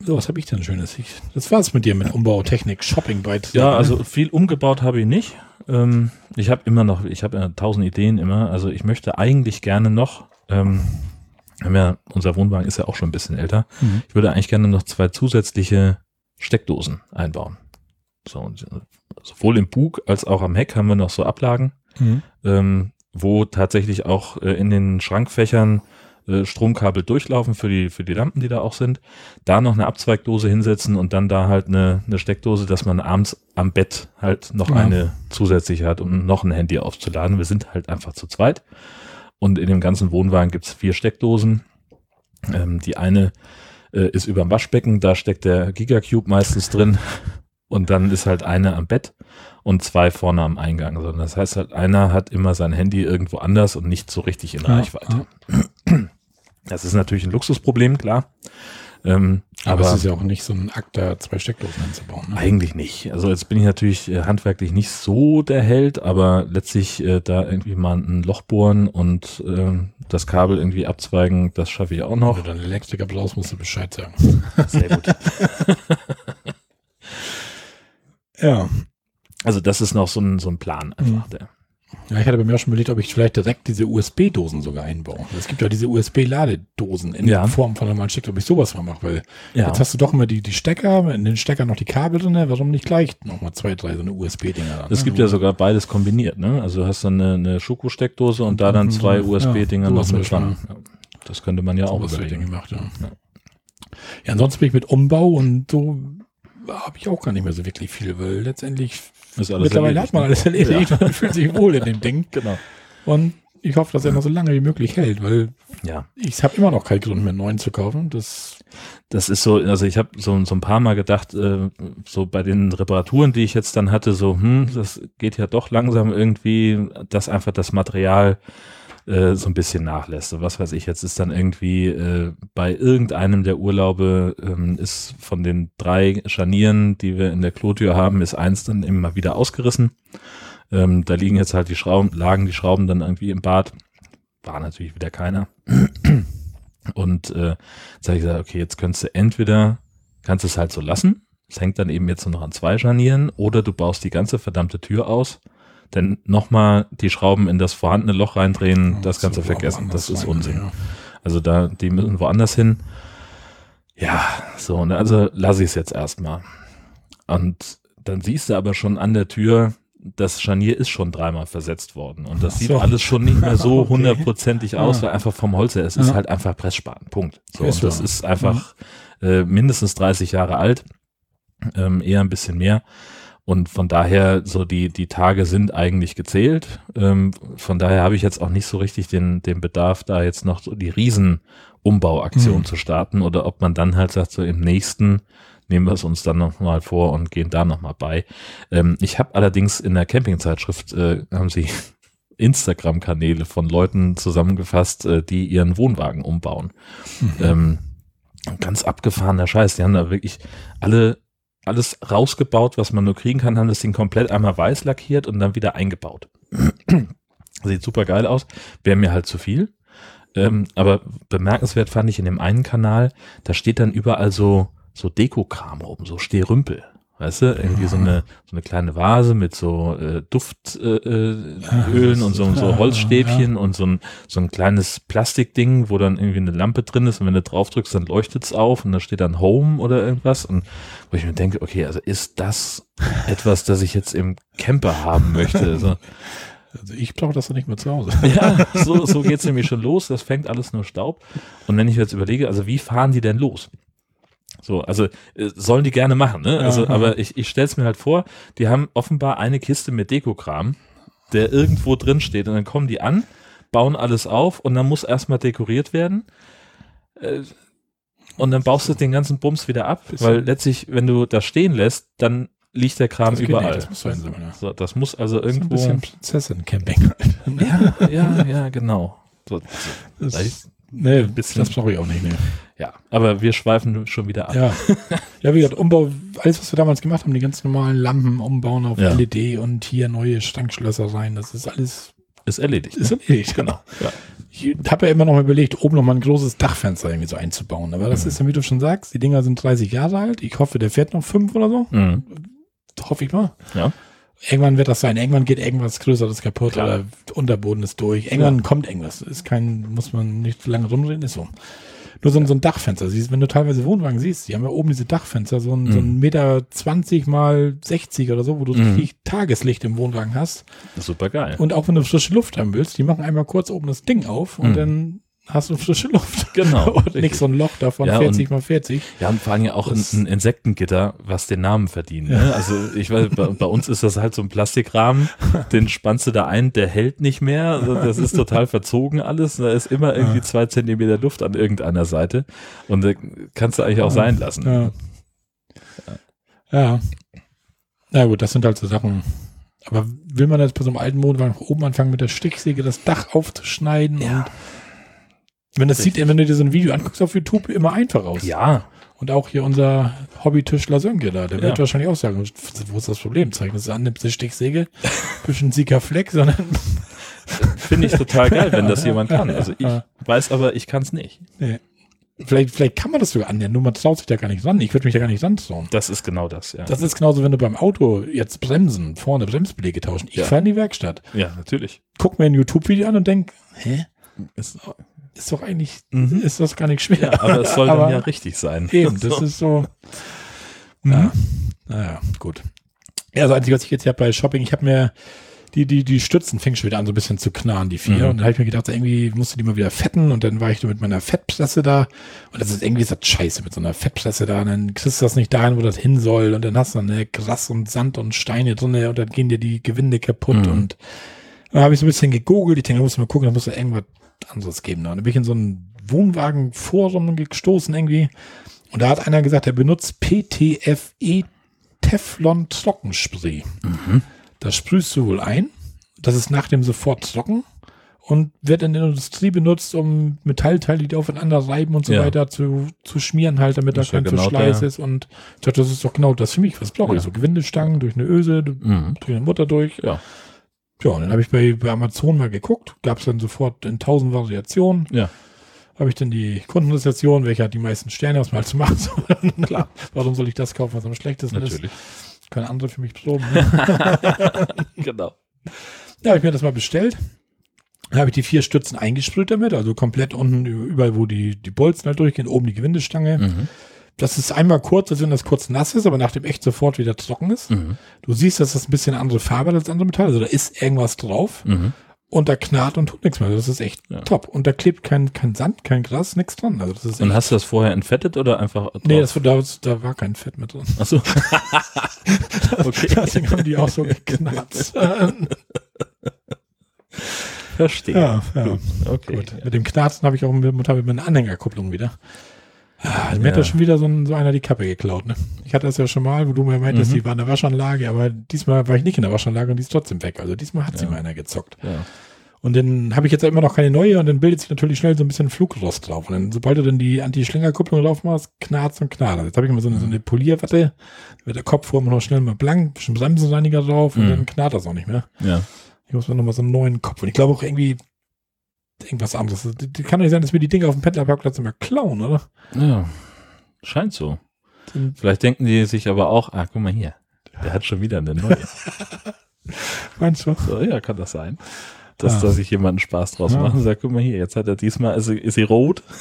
So, was habe ich denn Schönes? Ich, das war's mit dir mit Umbau, Technik, Shopping bei Ja, also viel umgebaut habe ich nicht. Ähm, ich habe immer noch, ich habe ja tausend Ideen immer. Also ich möchte eigentlich gerne noch, ähm, ja, unser Wohnwagen ist ja auch schon ein bisschen älter. Mhm. Ich würde eigentlich gerne noch zwei zusätzliche Steckdosen einbauen. So, und, äh, sowohl im Bug als auch am Heck haben wir noch so Ablagen, Mhm. ähm, wo tatsächlich auch äh, in den Schrankfächern äh, Stromkabel durchlaufen für die, für die Lampen, die da auch sind. Da noch eine Abzweigdose hinsetzen und dann da halt eine, eine Steckdose, dass man abends am Bett halt noch Ja. eine zusätzliche hat, um noch ein Handy aufzuladen. Wir sind halt einfach zu zweit. Und in dem ganzen Wohnwagen gibt's vier Steckdosen. Ähm, die eine äh, ist über dem Waschbecken, da steckt der Gigacube meistens drin. Und dann ist halt eine am Bett und zwei vorne am Eingang. Also das heißt halt, einer hat immer sein Handy irgendwo anders und nicht so richtig in Reichweite. Ja. Das ist natürlich ein Luxusproblem, klar. Ähm, aber, aber es ist ja auch nicht so ein Akt, da zwei Steckdosen einzubauen. Ne? Eigentlich nicht. Also jetzt bin ich natürlich äh, handwerklich nicht so der Held, aber letztlich äh, da irgendwie mal ein Loch bohren und äh, das Kabel irgendwie abzweigen, das schaffe ich auch noch. Wenn du dann Elektriker brauchst, musst du Bescheid sagen. Sehr gut. ja. Also das ist noch so ein, so ein Plan einfach. Mhm. Der, ja, ich hatte bei mir auch schon überlegt, ob ich vielleicht direkt diese USB-Dosen sogar einbaue. Es gibt ja diese USB-Ladedosen in ja. Form von normalen Stecker, ob ich sowas mal mache, weil ja. jetzt hast du doch immer die, die Stecker, in den Stecker noch die Kabel drin, warum nicht gleich nochmal zwei, drei so eine USB-Dinger Es ne? gibt ja sogar beides kombiniert, ne? Also du hast dann eine, eine Schoko-Steckdose und da dann mhm. zwei USB-Dinger ja, noch mit dran. Das könnte man ja so auch überlegen. Gemacht, ja. Ja. ja, ansonsten bin ich mit Umbau und so habe ich auch gar nicht mehr so wirklich viel, weil letztendlich mittlerweile erledigt, hat man alles erledigt ja. man fühlt sich wohl in dem Ding. Genau. Und ich hoffe, dass er noch so lange wie möglich hält, weil ja. ich habe immer noch keinen Grund mehr, einen neuen zu kaufen. Das, das ist so, also ich habe so, so ein paar Mal gedacht, äh, so bei den Reparaturen, die ich jetzt dann hatte, so, hm, das geht ja doch langsam irgendwie, dass einfach das Material äh, so ein bisschen nachlässt. So, was weiß ich, jetzt ist dann irgendwie äh, bei irgendeinem der Urlaube ähm, ist von den drei Scharnieren, die wir in der Klotür haben, ist eins dann immer wieder ausgerissen. Ähm, da liegen jetzt halt die Schrauben, lagen die Schrauben dann irgendwie im Bad. War natürlich wieder keiner. Und äh, jetzt habe ich gesagt, okay, jetzt könntest du entweder, kannst es halt so lassen, es hängt dann eben jetzt nur noch an zwei Scharnieren, oder du baust die ganze verdammte Tür aus denn nochmal die Schrauben in das vorhandene Loch reindrehen, oh, das du vergessen. Das ist Unsinn. Ja. Also da, die müssen woanders hin. Ja, so, ne, also lasse ich es jetzt erstmal. Und dann siehst du aber schon an der Tür, das Scharnier ist schon dreimal versetzt worden. Und das so. sieht alles schon nicht mehr so hundertprozentig okay. aus, weil einfach vom Holz her, es ja. ist halt einfach Pressspan. Punkt. So, und das ist einfach mhm. äh, mindestens 30 Jahre alt, ähm, eher ein bisschen mehr. Und von daher, so die, die Tage sind eigentlich gezählt. Ähm, von daher habe ich jetzt auch nicht so richtig den, den Bedarf, da jetzt noch so die Riesenumbauaktion mhm. zu starten oder ob man dann halt sagt, so im nächsten nehmen wir es uns dann nochmal vor und gehen da nochmal bei. Ähm, ich habe allerdings in der Campingzeitschrift, äh, haben sie Instagram-Kanäle von Leuten zusammengefasst, äh, die ihren Wohnwagen umbauen. Mhm. Ähm, ganz abgefahrener Scheiß. Die haben da wirklich alle alles rausgebaut, was man nur kriegen kann, haben das Ding komplett einmal weiß lackiert und dann wieder eingebaut. Sieht super geil aus, wäre mir halt zu viel. Ähm, aber bemerkenswert fand ich in dem einen Kanal, da steht dann überall so, so Dekokram rum, so Stehrümpel. Weißt du, irgendwie so eine, so eine kleine Vase mit so äh, Duftölen äh, äh, und so, so Holzstäbchen ja. und so ein, so ein kleines Plastikding, wo dann irgendwie eine Lampe drin ist und wenn du drauf drückst, dann leuchtet's auf und da steht dann Home oder irgendwas und wo ich mir denke, okay, also ist das etwas, das ich jetzt im Camper haben möchte? Also, also ich brauche das doch nicht mehr zu Hause. ja, so, so geht's nämlich schon los. Das fängt alles nur Staub. Und wenn ich jetzt überlege, also wie fahren die denn los? So, also äh, sollen die gerne machen, ne? Also, Aha. aber ich, ich stelle es mir halt vor, die haben offenbar eine Kiste mit Dekokram, der irgendwo drin steht und dann kommen die an, bauen alles auf und dann muss erstmal dekoriert werden. Äh, und dann baust du den ganzen Bums wieder ab, weil letztlich, wenn du das stehen lässt, dann liegt der Kram überall. Nicht, das, muss sein, so, das muss also irgendwo. Das ist ein bisschen Prinzessin-Camping halt. ja, ja, ja, genau. So, das, nee, das brauche ich auch nicht. Nee. Ja, aber wir schweifen schon wieder ab. Ja, ja wie gesagt, Umbau, alles, was wir damals gemacht haben, die ganz normalen Lampen umbauen auf ja. LED und hier neue Stankschlösser rein, das ist alles. Ist erledigt. Ist ne? erledigt, genau. Ja. Ich habe ja immer noch mal überlegt, oben noch mal ein großes Dachfenster irgendwie so einzubauen. Aber das mhm. ist ja, wie du schon sagst, die Dinger sind 30 Jahre alt. Ich hoffe, der fährt noch fünf oder so. Mhm. Hoffe ich mal. Ja. Irgendwann wird das sein. Irgendwann geht irgendwas Größeres kaputt Klar. oder Unterboden ist durch. Irgendwann ja. kommt irgendwas. Ist kein, muss man nicht lange rumreden, ist so. Nur so, so ein Dachfenster. Siehst, wenn du teilweise Wohnwagen siehst, die haben ja oben diese Dachfenster, so ein, mhm. so ein Meter 20 mal 60 oder so, wo du mhm. richtig Tageslicht im Wohnwagen hast. Super geil. Und auch wenn du frische Luft haben willst, die machen einmal kurz oben das Ding auf und mhm. dann hast du frische Luft. Genau. und nicht so ein Loch davon ja, 40 mal 40. Ja, und vor allem ja auch ein, ein, Insektengitter, was den Namen verdient. Ne? Also ich weiß, bei, bei, uns ist das halt so ein Plastikrahmen, den spannst du da ein, der hält nicht mehr. Also das ist total verzogen alles. Da ist immer irgendwie zwei Zentimeter Luft an irgendeiner Seite. Und da kannst du eigentlich auch sein lassen. Ja. ja. Na gut, das sind halt so Sachen. Aber will man jetzt bei so einem alten Wohnwagen oben anfangen mit der Stichsäge das Dach aufzuschneiden Ja. und wenn das sieht, wenn du dir so ein Video anguckst auf YouTube, immer einfach aus. Ja, Und auch hier unser Hobbytischler Sönke da, der wird Ja. wahrscheinlich auch sagen, wo ist das Problem? Zeigen das an, nimmst du Stichsäge, bisschen sieger Fleck, sondern finde ich total geil, wenn das jemand kann. Also ich weiß aber, ich kann es nicht. nee. vielleicht, vielleicht kann man das sogar annähern, nur man traut sich da gar nicht ran. Ich würde mich da gar nicht rantrauen. Das ist genau das, ja. Das ist genauso, wenn du beim Auto jetzt bremsen, vorne Bremsbeläge tauschen. Ich Ja. fahre in die Werkstatt, ja, natürlich. guck mir ein YouTube-Video an und denk, hä? Ist, Ist doch eigentlich, Mhm. ist das gar nicht schwer. ja, aber es soll dann Aber ja richtig sein. Eben, das So. ist so. Mhm. Ja. Naja, gut. Ja, das Einzige, was ich jetzt hier hab bei Shopping, ich habe mir die, die, die Stützen fing schon wieder an, so ein bisschen zu knarren, die vier. Mhm. Und dann habe ich mir gedacht, irgendwie musst du die mal wieder fetten. Und dann war ich mit meiner Fettpresse da. Und das ist irgendwie das scheiße mit so einer Fettpresse da. Und dann kriegst du das nicht dahin, wo das hin soll. Und dann hast du dann ne, Gras und Sand und Steine drin. Und dann gehen dir die Gewinde kaputt. Mhm. Und dann habe ich so ein bisschen gegoogelt. Ich denke, da musst du mal gucken, da muss da irgendwas anderes geben. Dann bin ich in so ein Wohnwagenforum gestoßen irgendwie. Und da hat einer gesagt, er benutzt PTFE Teflon Trockenspray. Mhm. Das sprühst du wohl ein. Das ist nach dem sofort trocken und wird in der Industrie benutzt, um Metallteile, die aufeinander reiben und so Ja. weiter zu, zu schmieren, halt, damit da Das ja kein genau Verschleiß der- ist. Und ich dachte, das ist doch genau das für mich. Was brauche ich? Ja. So Gewindestangen durch eine Öse, durch Mhm. eine Mutter durch. Ja. Ja, und dann habe ich bei, bei Amazon mal geguckt. Gab es dann sofort in tausend Variationen. Ja. Habe ich dann die Kundenrezension, welche hat die meisten Sterne, was halt zu machen soll. Klar. Warum soll ich das kaufen, was am schlechtesten ist? Natürlich. Keine andere für mich proben. Ne? genau. Ja, habe ich mir das mal bestellt. Dann habe ich die vier Stützen eingesprüht damit, also komplett unten überall, wo die, die Bolzen halt durchgehen, oben die Gewindestange. Mhm. Das ist einmal kurz, also wenn das kurz nass ist, aber nach dem echt sofort wieder trocken ist. Mhm. Du siehst, dass das ein bisschen andere Farbe hat als andere Metalle, also da ist irgendwas drauf Mhm. und da knarrt und tut nichts mehr. Also das ist echt Ja. top. Und da klebt kein, kein Sand, kein Gras, nichts dran. Also das ist Und hast du das vorher entfettet oder einfach drauf? nee, das, da, da war kein Fett mit drin. Achso. okay. Deswegen haben die auch so geknarrt. Verstehe. ja, ja. Okay. Gut. Mit dem Knarzen habe ich auch mit, mit einer Anhängerkupplung wieder. Ah, mir hat Ja. da schon wieder so, ein, so einer die Kappe geklaut. Ne? Ich hatte das ja schon mal, wo du mir meintest, Mhm. die war in der Waschanlage, aber diesmal war ich nicht in der Waschanlage und die ist trotzdem weg. Also diesmal hat sie Ja. mal einer gezockt. Ja. Und dann habe ich jetzt immer noch keine neue und dann bildet sich natürlich schnell so ein bisschen Flugrost drauf. Und dann, sobald du dann die Anti-Schlingerkupplung drauf machst, knarzt und knarrt. Jetzt habe ich immer so eine, so eine Polierwatte, wird der Kopf vorher noch schnell mal blank, bisschen Bremsenreiniger drauf und Mhm. dann knarrt das auch nicht mehr. ja. Ich muss mir nochmal so einen neuen Kopf. Und ich glaube auch irgendwie irgendwas anderes. Die kann doch nicht sein, dass wir die Dinge auf dem Pendlerparkplatz immer klauen, oder? Ja. Scheint so. Dann- Vielleicht denken die sich aber auch, ah, guck mal hier. Der hat schon wieder eine neue. Meinst du? So, ja, kann das sein. Dass Ah. da sich jemand Spaß draus Ja. macht und sagt, guck mal hier, jetzt hat er diesmal, ist, sie- ist sie rot.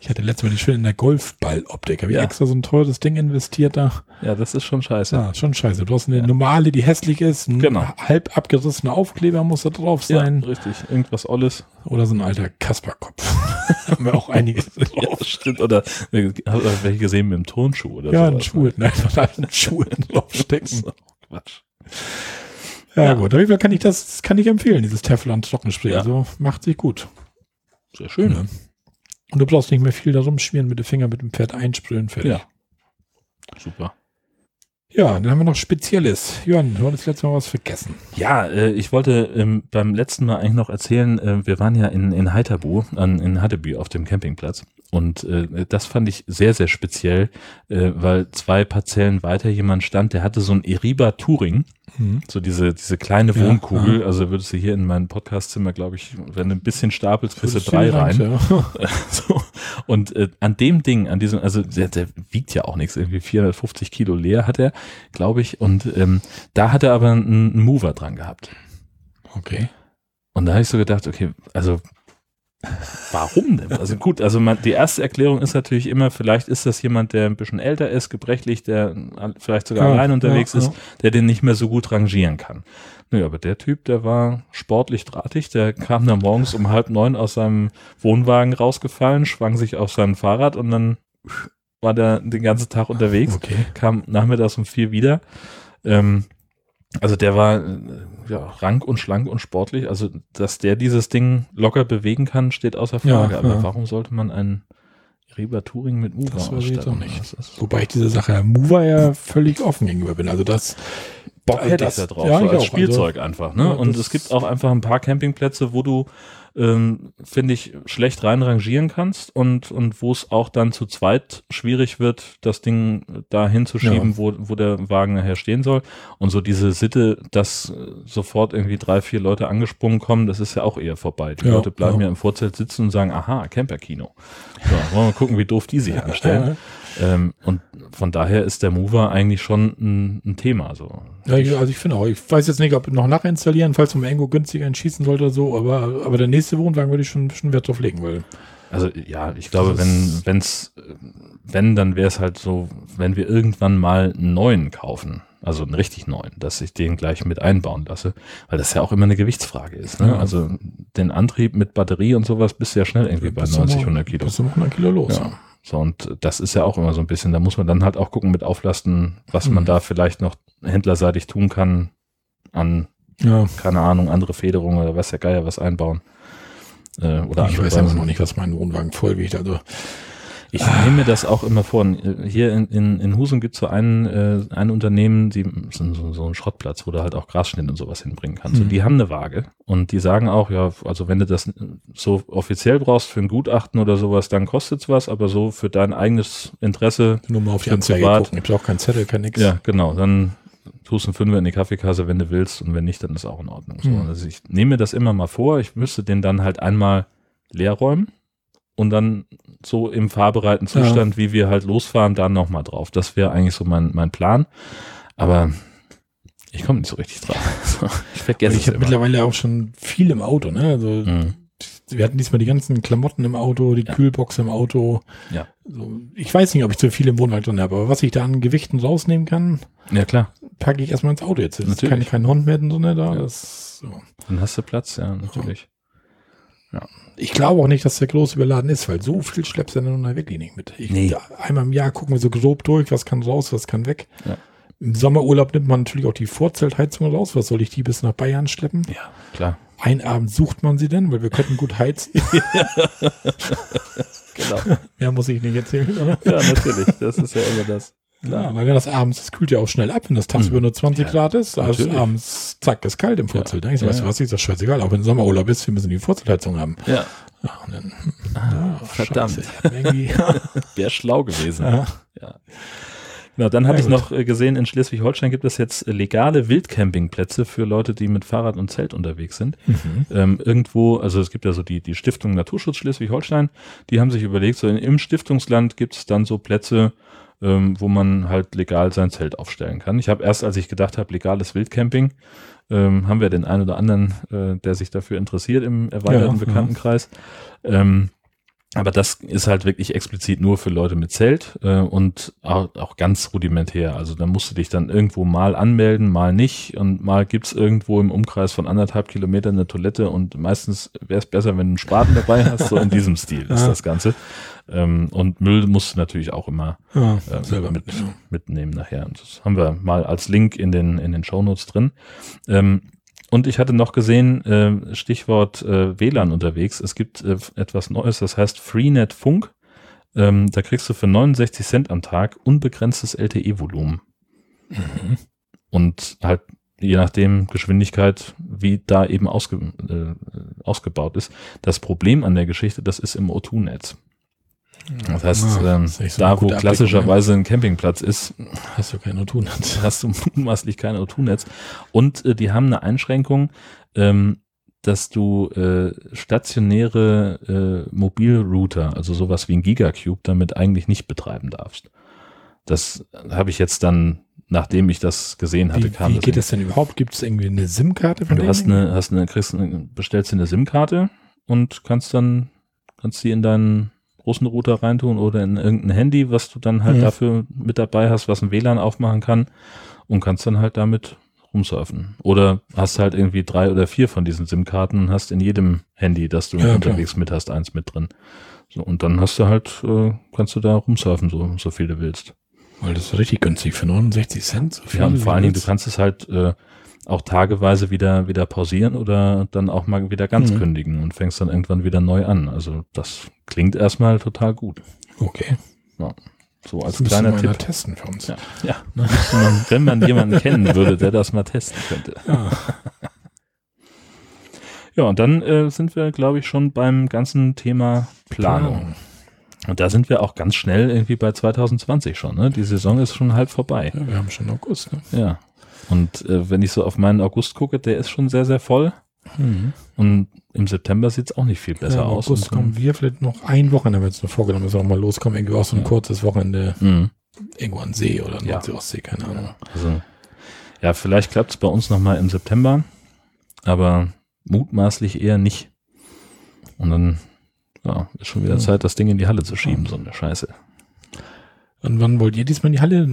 Ich hatte letztes Mal die schön in der Golfball-Optik. Habe ich Ja. extra so ein teures Ding investiert da. Ja, das ist schon scheiße. Ja, schon scheiße. Du hast eine normale, die hässlich ist. Ein Genau. halb abgerissener Aufkleber muss da drauf sein. richtig. Irgendwas Olles. Oder so ein alter Kasperkopf. Haben wir auch einiges Ja, drauf. stimmt. Oder äh, du welche gesehen mit dem Turnschuh oder Ja, sowas, ein Schuh. Nein, einfach einen Schuh draufstecken. So, Quatsch. Ja, Ja. gut. Auf jeden Fall kann ich das, das kann ich empfehlen, dieses Teflon-Trockenspray. Ja. Also macht sich gut. Sehr schön. Ja. Und du brauchst nicht mehr viel da rumschmieren mit dem Finger, mit dem Pferd einsprühen, fertig. Ja. Super. Ja, dann haben wir noch Spezielles. Jörn, du hattest letztes Mal was vergessen. Ja, äh, ich wollte ähm, beim letzten Mal eigentlich noch erzählen, äh, wir waren ja in, in Heiterbu, an, in Hatteby auf dem Campingplatz. Und äh, das fand ich sehr, sehr speziell, äh, weil zwei Parzellen weiter jemand stand, der hatte so ein Eriba Touring, Mhm. so diese, diese kleine Ja, Wohnkugel. Also würdest du hier in mein Podcastzimmer, glaube ich, wenn du ein bisschen stapelst, kriegst du drei die rein. Ja. so. Und äh, an dem Ding, an diesem, also der, der wiegt ja auch nichts, irgendwie 450 Kilo leer hat er, glaube ich. Und ähm, da hat er aber einen, einen Mover dran gehabt. Okay. Und da habe ich so gedacht, okay, also warum denn? Also gut, also man, die erste Erklärung ist natürlich immer, vielleicht ist das jemand, der ein bisschen älter ist, gebrechlich, der vielleicht sogar Ja, allein unterwegs ja, ist, der den nicht mehr so gut rangieren kann. Nö, aber der Typ, der war sportlich drahtig, der kam dann morgens um halb neun aus seinem Wohnwagen rausgefallen, schwang sich auf sein Fahrrad und dann war der den ganzen Tag unterwegs Okay. kam nachmittags um vier wieder. Ähm, also der war äh, ja, rank und schlank und sportlich. Also, dass der dieses Ding locker bewegen kann, steht außer Ja, Frage. Aber ja. warum sollte man einen Reber Touring mit Mover Das auch nicht. Wobei ich diese Sache Mover ja völlig offen gegenüber bin. Also das Bock hätte ich da drauf, ja, so als Spielzeug also, einfach. Ne? Ja, und es gibt auch einfach ein paar Campingplätze, wo du ähm, finde ich, schlecht reinrangieren kannst und, und wo es auch dann zu zweit schwierig wird, das Ding da hinzuschieben, ja. wo, wo der Wagen nachher stehen soll. Und so diese Sitte, dass sofort irgendwie drei, vier Leute angesprungen kommen, das ist ja auch eher vorbei. Die ja, Leute bleiben ja. ja im Vorzelt sitzen und sagen, aha, Camperkino. So, wollen wir mal gucken, wie doof die sich anstellen. Ähm, und von daher ist der Mover eigentlich schon ein, ein Thema. So. Ja, ich, also ich finde auch, ich weiß jetzt nicht, ob noch nachinstallieren, falls man irgendwo günstiger entschießen sollte oder so, aber, aber der nächste Wohnwagen würde ich schon, schon Wert drauf legen, weil. Also ja, ich glaube, wenn, wenn's, wenn, dann wäre es halt so, wenn wir irgendwann mal einen neuen kaufen, also einen richtig neuen, dass ich den gleich mit einbauen lasse, weil das ja auch immer eine Gewichtsfrage ist. Ne? Ja. Also den Antrieb mit Batterie und sowas bist du ja schnell irgendwie bei 90, 100 Kilo. Bist du 100 Kilo los. Ja. So, und das ist ja auch immer so ein bisschen, da muss man dann halt auch gucken mit Auflasten, was mhm. man da vielleicht noch händlerseitig tun kann an, ja. keine Ahnung, andere Federungen oder was der Geier was einbauen. Äh, oder ich weiß immer noch nicht, was mein Wohnwagen voll wiegt. Also ich ah. nehme mir das auch immer vor. Hier in, in, in Husum gibt es so ein, äh, ein Unternehmen, die so, so, ein Schrottplatz, wo du halt auch Grasschnitt und sowas hinbringen kannst. Mhm. Und die haben eine Waage und die sagen auch, ja, also wenn du das so offiziell brauchst für ein Gutachten oder sowas, dann kostet es was, aber so für dein eigenes Interesse. Nur mal auf die Anzeige privat, gucken, gibt auch keinen Zettel, kein nix. Ja, genau. Dann tust einen Fünfer in die Kaffeekasse, wenn du willst und wenn nicht, dann ist auch in Ordnung. So, mhm. Also ich nehme mir das immer mal vor, ich müsste den dann halt einmal leer räumen und dann so im fahrbereiten Zustand, ja. wie wir halt losfahren, dann nochmal drauf. Das wäre eigentlich so mein, mein Plan. Aber ich komme nicht so richtig drauf. ich vergesse Ich habe mittlerweile auch schon viel im Auto, ne? Also mhm. wir hatten diesmal die ganzen Klamotten im Auto, die ja. Kühlbox im Auto. Ja. Ich weiß nicht, ob ich zu viel im Wohnwagen drin habe, aber was ich da an Gewichten rausnehmen kann, ja klar, packe ich erstmal ins Auto jetzt. Ist kein, kein Hund mehr drin da. Ja. Das, so. Dann hast du Platz, ja, natürlich. Ja. Ich glaube auch nicht, dass der groß überladen ist, weil so viel schleppst du dann wirklich nicht mit. Ich, nee. einmal im Jahr gucken wir so grob durch, was kann raus, was kann weg. Ja. Im Sommerurlaub nimmt man natürlich auch die Vorzeltheizung raus. Was soll ich die bis nach Bayern schleppen? Ja, klar. Ein Abend sucht man sie denn, weil wir könnten gut heizen. genau. Mehr muss ich nicht erzählen, oder? Ja, natürlich. Das ist ja immer das. Klar, weil wenn das abends, das kühlt ja auch schnell ab, wenn das tagsüber hm. nur 20 ja, Grad ist, also abends, zack, ist kalt im Vorzelt. Ja, ich so, ja, weißt du was, ist das scheißegal, auch wenn Sommerurlaub ist, wir müssen die Vorzeltheizung haben. Ja. ja und dann, ah, oh, verdammt. Wäre schlau gewesen. Ja. ja. Genau, dann habe ich noch äh, gesehen, in Schleswig-Holstein gibt es jetzt legale Wildcampingplätze für Leute, die mit Fahrrad und Zelt unterwegs sind. Mhm. Ähm, irgendwo, also es gibt ja so die, die Stiftung Naturschutz Schleswig-Holstein, die haben sich überlegt, so in, im Stiftungsland gibt es dann so Plätze, ähm, wo man halt legal sein Zelt aufstellen kann. Ich habe erst, als ich gedacht habe, legales Wildcamping, ähm, haben wir den einen oder anderen, äh, der sich dafür interessiert im erweiterten ja, Bekanntenkreis. Ja. Ähm, aber das ist halt wirklich explizit nur für Leute mit Zelt äh, und auch, auch, ganz rudimentär. Also da musst du dich dann irgendwo mal anmelden, mal nicht. Und mal gibt's irgendwo im Umkreis von anderthalb Kilometern eine Toilette und meistens wäre es besser, wenn du einen Spaten dabei hast. So in diesem Stil ist das Ganze. Ähm, und Müll musst du natürlich auch immer ja, äh, selber mit, mitnehmen nachher. Und das haben wir mal als Link in den, in den Shownotes drin. Ähm, und ich hatte noch gesehen, äh, Stichwort äh, WLAN unterwegs. Es gibt äh, etwas Neues, das heißt Freenet Funk. Ähm, da kriegst du für 69 Cent am Tag unbegrenztes LTE-Volumen. Mhm. Und halt je nachdem Geschwindigkeit, wie da eben ausge, äh, ausgebaut ist. Das Problem an der Geschichte, das ist im O2-Netz. Das heißt, ja, ähm, so da wo klassischerweise ein Campingplatz ist, hast du kein O2-Netz. Hast du mutmaßlich kein O2-Netz. Und äh, die haben eine Einschränkung, ähm, dass du äh, stationäre äh, Mobilrouter, also sowas wie ein Gigacube, damit eigentlich nicht betreiben darfst. Das habe ich jetzt dann, nachdem ich das gesehen hatte, wie, kam. Wie geht das denn überhaupt? Gibt es irgendwie eine SIM-Karte von Du hast eine, hast eine, kriegst eine, bestellst eine SIM-Karte und kannst dann, kannst die in deinen großen Router reintun oder in irgendein Handy, was du dann halt mhm. dafür mit dabei hast, was ein WLAN aufmachen kann und kannst dann halt damit rumsurfen. Oder hast halt irgendwie drei oder vier von diesen SIM-Karten und hast in jedem Handy, das du ja, unterwegs klar. mit hast, eins mit drin. So, und dann hast du halt, äh, kannst du da rumsurfen, so, so viel du willst. Weil das ist richtig günstig für 69 Cent. So viel ja, und vor allen Dingen, du kannst es halt äh, auch tageweise wieder, wieder pausieren oder dann auch mal wieder ganz mhm. kündigen und fängst dann irgendwann wieder neu an. Also das klingt erstmal total gut. Okay. Ja. So als Das kleiner Tipp. testen für uns. Ja, ja. Man, wenn man jemanden kennen würde, der das mal testen könnte. Ja. Ja, und dann äh, sind wir, glaube ich, schon beim ganzen Thema Planung. Und da sind wir auch ganz schnell irgendwie bei 2020 schon. Ne? Die Saison ist schon halb vorbei. Ja, wir haben schon August. Ne? Ja. Und äh, wenn ich so auf meinen August gucke, der ist schon sehr, sehr voll. Mhm. Und im September sieht es auch nicht viel besser ja, im aus. August kommen wir vielleicht noch ein Wochenende, wir jetzt noch vorgenommen, wir noch mal loskommen. Irgendwie auch so ein Ja. kurzes Wochenende Mhm. irgendwo an See oder Ja. Nordsee, Ostsee, keine Ahnung. Also, ja, vielleicht klappt es bei uns nochmal im September, aber mutmaßlich eher nicht. Und dann ja, ist schon wieder Hm. Zeit, das Ding in die Halle zu schieben, so eine Scheiße. Und wann wollt ihr diesmal in die Halle?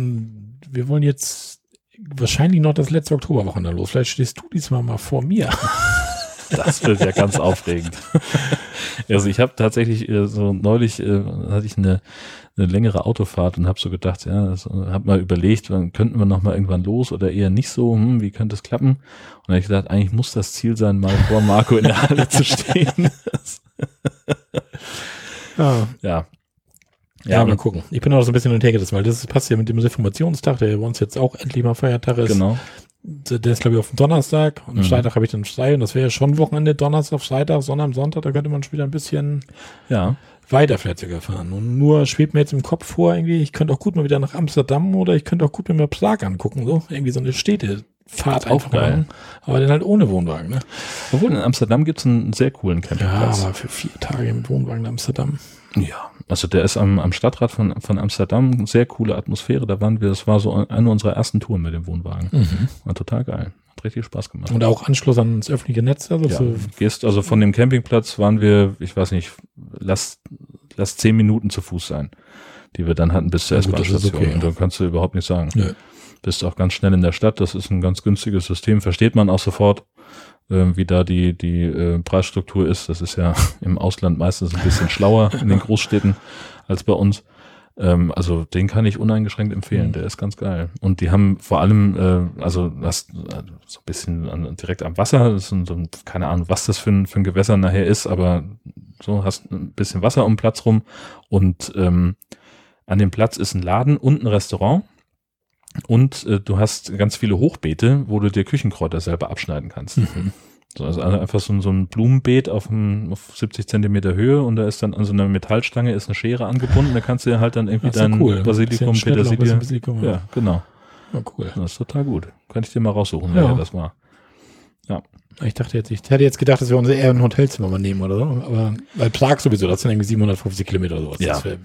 Wir wollen jetzt wahrscheinlich noch das letzte Oktoberwochenende los. Vielleicht stehst du diesmal mal vor mir. Das wird ja ganz aufregend. Also ich habe tatsächlich äh, so neulich äh, hatte ich eine, eine längere Autofahrt und habe so gedacht, ja, also, habe mal überlegt, wann könnten wir noch mal irgendwann los oder eher nicht so, hm, wie könnte es klappen? Und dann habe ich gedacht, eigentlich muss das Ziel sein, mal vor Marco in der Halle zu stehen. Ja, ja. Ja, mal und- gucken. Ich bin auch so ein bisschen gerissen, weil das passt ja mit dem Reformationstag, der bei uns jetzt auch endlich mal Feiertag ist. genau. Der ist, glaube ich, auf dem Donnerstag und Mhm. Freitag habe ich dann frei und das wäre ja schon Wochenende, Donnerstag, Freitag, Sonntag, Sonntag, da könnte man schon wieder ein bisschen Ja. weiter vielleicht sogar fahren. Und nur schwebt mir jetzt im Kopf vor, irgendwie, ich könnte auch gut mal wieder nach Amsterdam oder ich könnte auch gut mir mal Prag angucken, so. Irgendwie so eine Städtefahrt Auch geil. machen. Aber dann halt ohne Wohnwagen, ne? Obwohl in Amsterdam gibt's einen sehr coolen Ja, Campingplatz. aber für vier Tage mit Wohnwagen in Amsterdam. Ja, also der ist am, am Stadtrat von, von Amsterdam, sehr coole Atmosphäre. Da waren wir, das war so eine unserer ersten Touren mit dem Wohnwagen. War total geil. Hat richtig Spaß gemacht. Und auch Anschluss ans öffentliche Netz, also Ja, gehst also von dem Campingplatz waren wir, ich weiß nicht, lass, lass zehn Minuten zu Fuß sein, die wir dann hatten bis zur S-Bahn-Station. okay, Und ja. dann kannst du überhaupt nicht sagen. Nö. Bist auch ganz schnell in der Stadt. Das ist ein ganz günstiges System. Versteht man auch sofort, wie da die, die äh, Preisstruktur ist. Das ist ja im Ausland meistens ein bisschen schlauer in den Großstädten als bei uns. Ähm, also den kann ich uneingeschränkt empfehlen. Mhm. Der ist ganz geil. Und die haben vor allem, äh, also das äh, so ein bisschen an, direkt am Wasser. Das ist so ein, keine Ahnung, was das für ein, für ein Gewässer nachher ist, aber so hast ein bisschen Wasser um den Platz rum und ähm, an dem Platz ist ein Laden und ein Restaurant. Und äh, du hast ganz viele Hochbeete, wo du dir Küchenkräuter selber abschneiden kannst. Mhm. So, also einfach so, ein- so ein Blumenbeet auf, einem, auf 70 Zentimeter Höhe und da ist dann an so einer Metallstange ist eine Schere angebunden, da kannst du dir halt dann irgendwie Das ja dein cool. Basilikum, bisschen Petersilie. Basilikum, Ja, genau. Ja, cool. Das ist total gut. Kann ich dir mal raussuchen, Ja. wer das war. Ich dachte jetzt, ich hätte jetzt gedacht, dass wir uns eher ein Hotelzimmer mal nehmen oder so. Aber, weil Prag sowieso, das sind irgendwie 750 Kilometer oder sowas. Ja. Wär,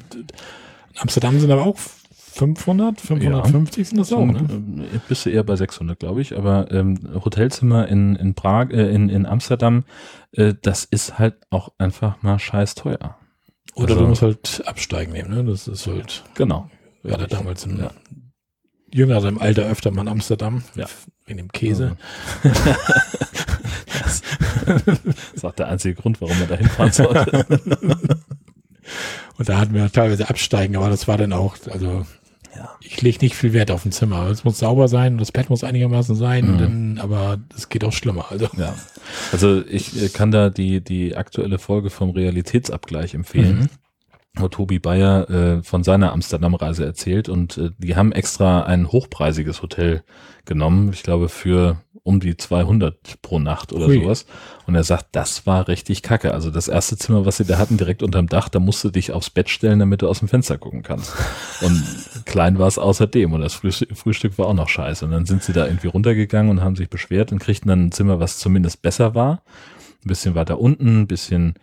Amsterdam sind aber auch 500, 550 sind das auch, ne? Äh, Bist du eher bei 600, glaube ich. Aber ähm, Hotelzimmer in, in Prag, äh, in, in Amsterdam, äh, das ist halt auch einfach mal scheiß teuer. Oder Also- du musst halt absteigen nehmen, ne? Das ist halt, Genau. wir hatten damals in Ja. jüngerem Alter öfter mal in Amsterdam. Ja. Wegen dem Käse. das, das ist auch der einzige Grund, warum man da hinfahren sollte. Und da hatten wir teilweise absteigen, aber das war dann auch, also Ja. ich lege nicht viel Wert auf ein Zimmer. Es muss sauber sein und das Bett muss einigermaßen sein, Mhm. dann, aber es geht auch schlimmer. Also Ja. Also ich äh, kann da die, die aktuelle Folge vom Realitätsabgleich empfehlen. Wo Tobi Bayer äh, von seiner Amsterdam-Reise erzählt und äh, die haben extra ein hochpreisiges Hotel genommen, ich glaube für um die 200 pro Nacht oder Ui. sowas. Und er sagt, das war richtig kacke. Also das erste Zimmer, was sie da hatten, direkt unterm Dach, da musst du dich aufs Bett stellen, damit du aus dem Fenster gucken kannst. Und klein war es außerdem und das Frühstück, Frühstück war auch noch scheiße. Und dann sind sie da irgendwie runtergegangen und haben sich beschwert und kriegten dann ein Zimmer, was zumindest besser war. Ein bisschen weiter unten, ein bisschen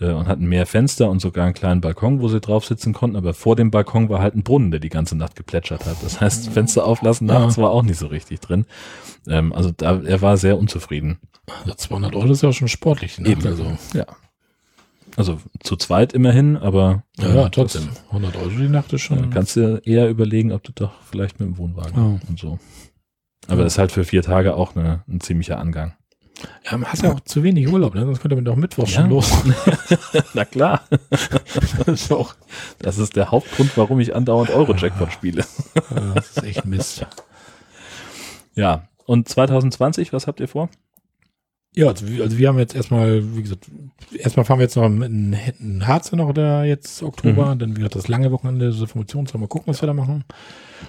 äh, und hatten mehr Fenster und sogar einen kleinen Balkon, wo sie drauf sitzen konnten. Aber vor dem Balkon war halt ein Brunnen, der die ganze Nacht geplätschert hat. Das heißt, Fenster auflassen nachts war auch nicht so richtig drin. Ähm, also da, er war sehr unzufrieden. also 200 Euro ist ja auch schon sportlich. Ne? Eben. Also, Ja. Also zu zweit immerhin, aber ja, ja, äh, trotzdem. 100 Euro die Nacht ist schon. äh, kannst du eher überlegen, ob du doch vielleicht mit dem Wohnwagen Ja. und so. Aber das ist halt für vier Tage auch eine, ein ziemlicher Angang. Ja, man hast ja auch zu wenig Urlaub, ne? sonst könnte man doch Mittwoch Ja. schon los. Na klar. das, ist auch, Das ist der Hauptgrund, warum ich andauernd Euro-Jackpot spiele. das ist echt Mist. Ja. Und 2020, was habt ihr vor? Ja, also, also wir haben jetzt erstmal, wie gesagt, erstmal fahren wir jetzt noch in, in Harze noch oder jetzt Oktober, mhm. dann wieder das lange Wochenende des Informations, mal gucken, was wir da machen.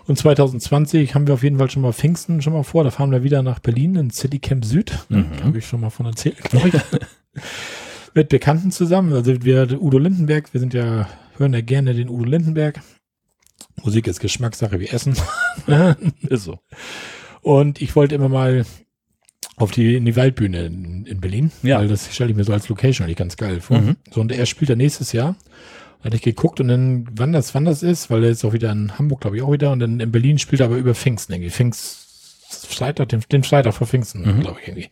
Und 2020 haben wir auf jeden Fall schon mal Pfingsten schon mal vor, da fahren wir wieder nach Berlin in City Camp Süd. Mhm. Da habe ich schon mal von erzählt, glaube ich. Mit Bekannten zusammen, also wir, Udo Lindenberg, wir sind ja, hören ja gerne den Udo Lindenberg. Musik ist Geschmackssache wie Essen. ist so. Und ich wollte immer mal auf die, in die Waldbühne in, in Berlin, ja. weil das stelle ich mir so als Location eigentlich ganz geil vor. Mhm. So, und er spielt da nächstes Jahr. Da hatte ich geguckt und dann, wann das, wann das ist, weil er ist auch wieder in Hamburg, glaube ich, auch wieder. Und dann in Berlin spielt er aber über Pfingsten irgendwie. Pfingst, Freitag, den, den Freitag vor Pfingsten, mhm. glaube ich, irgendwie.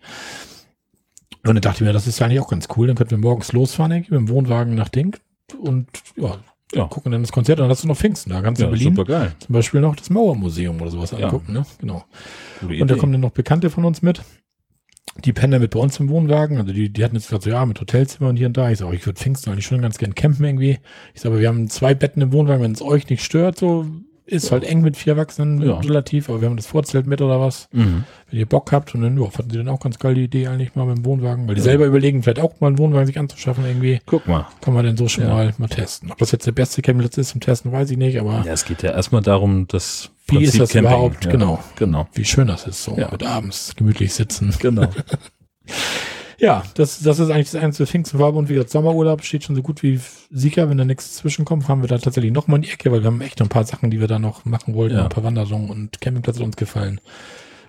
Und dann dachte ich mir, das ist ja eigentlich auch ganz cool. Dann könnten wir morgens losfahren, irgendwie, mit dem Wohnwagen nach Ding und ja, ja. gucken dann das Konzert und dann hast du noch Pfingsten. Da du ja, in Berlin super geil. zum Beispiel noch das Mauermuseum oder sowas angucken. Ja. Ne? Genau. und da kommen dann noch Bekannte von uns mit die pennen mit bei uns im Wohnwagen. Also die, die hatten jetzt gerade so, ja, mit Hotelzimmer und hier und da. Ich sage, ich würde Pfingsten eigentlich schon ganz gern campen irgendwie. Ich sage, wir haben zwei Betten im Wohnwagen, wenn es euch nicht stört, so ist halt eng mit vier Erwachsenen ja. relativ, aber wir haben das Vorzelt mit oder was. Mhm. Wenn ihr Bock habt und dann, ja, fanden sie dann auch ganz geil die Idee eigentlich mal mit dem Wohnwagen, weil die ja. selber überlegen, vielleicht auch mal einen Wohnwagen sich anzuschaffen irgendwie. Guck mal. Kann man denn so schon mal, mal testen. Ob das jetzt der beste Campingplatz ist zum Testen, weiß ich nicht, aber. Ja, es geht ja erstmal darum, dass wie ist das Camping. überhaupt? Genau. Genau. Wie schön das ist, so mit abends gemütlich sitzen. Genau. Ja, das, das ist eigentlich das einzige Pfingstenfarbe und wie gesagt, Sommerurlaub steht schon so gut wie sicher. Wenn da nichts zwischenkommt, fahren wir da tatsächlich noch mal in die Ecke, weil wir haben echt noch ein paar Sachen, die wir da noch machen wollten, ja. ein paar Wanderungen und Campingplatz hat uns gefallen.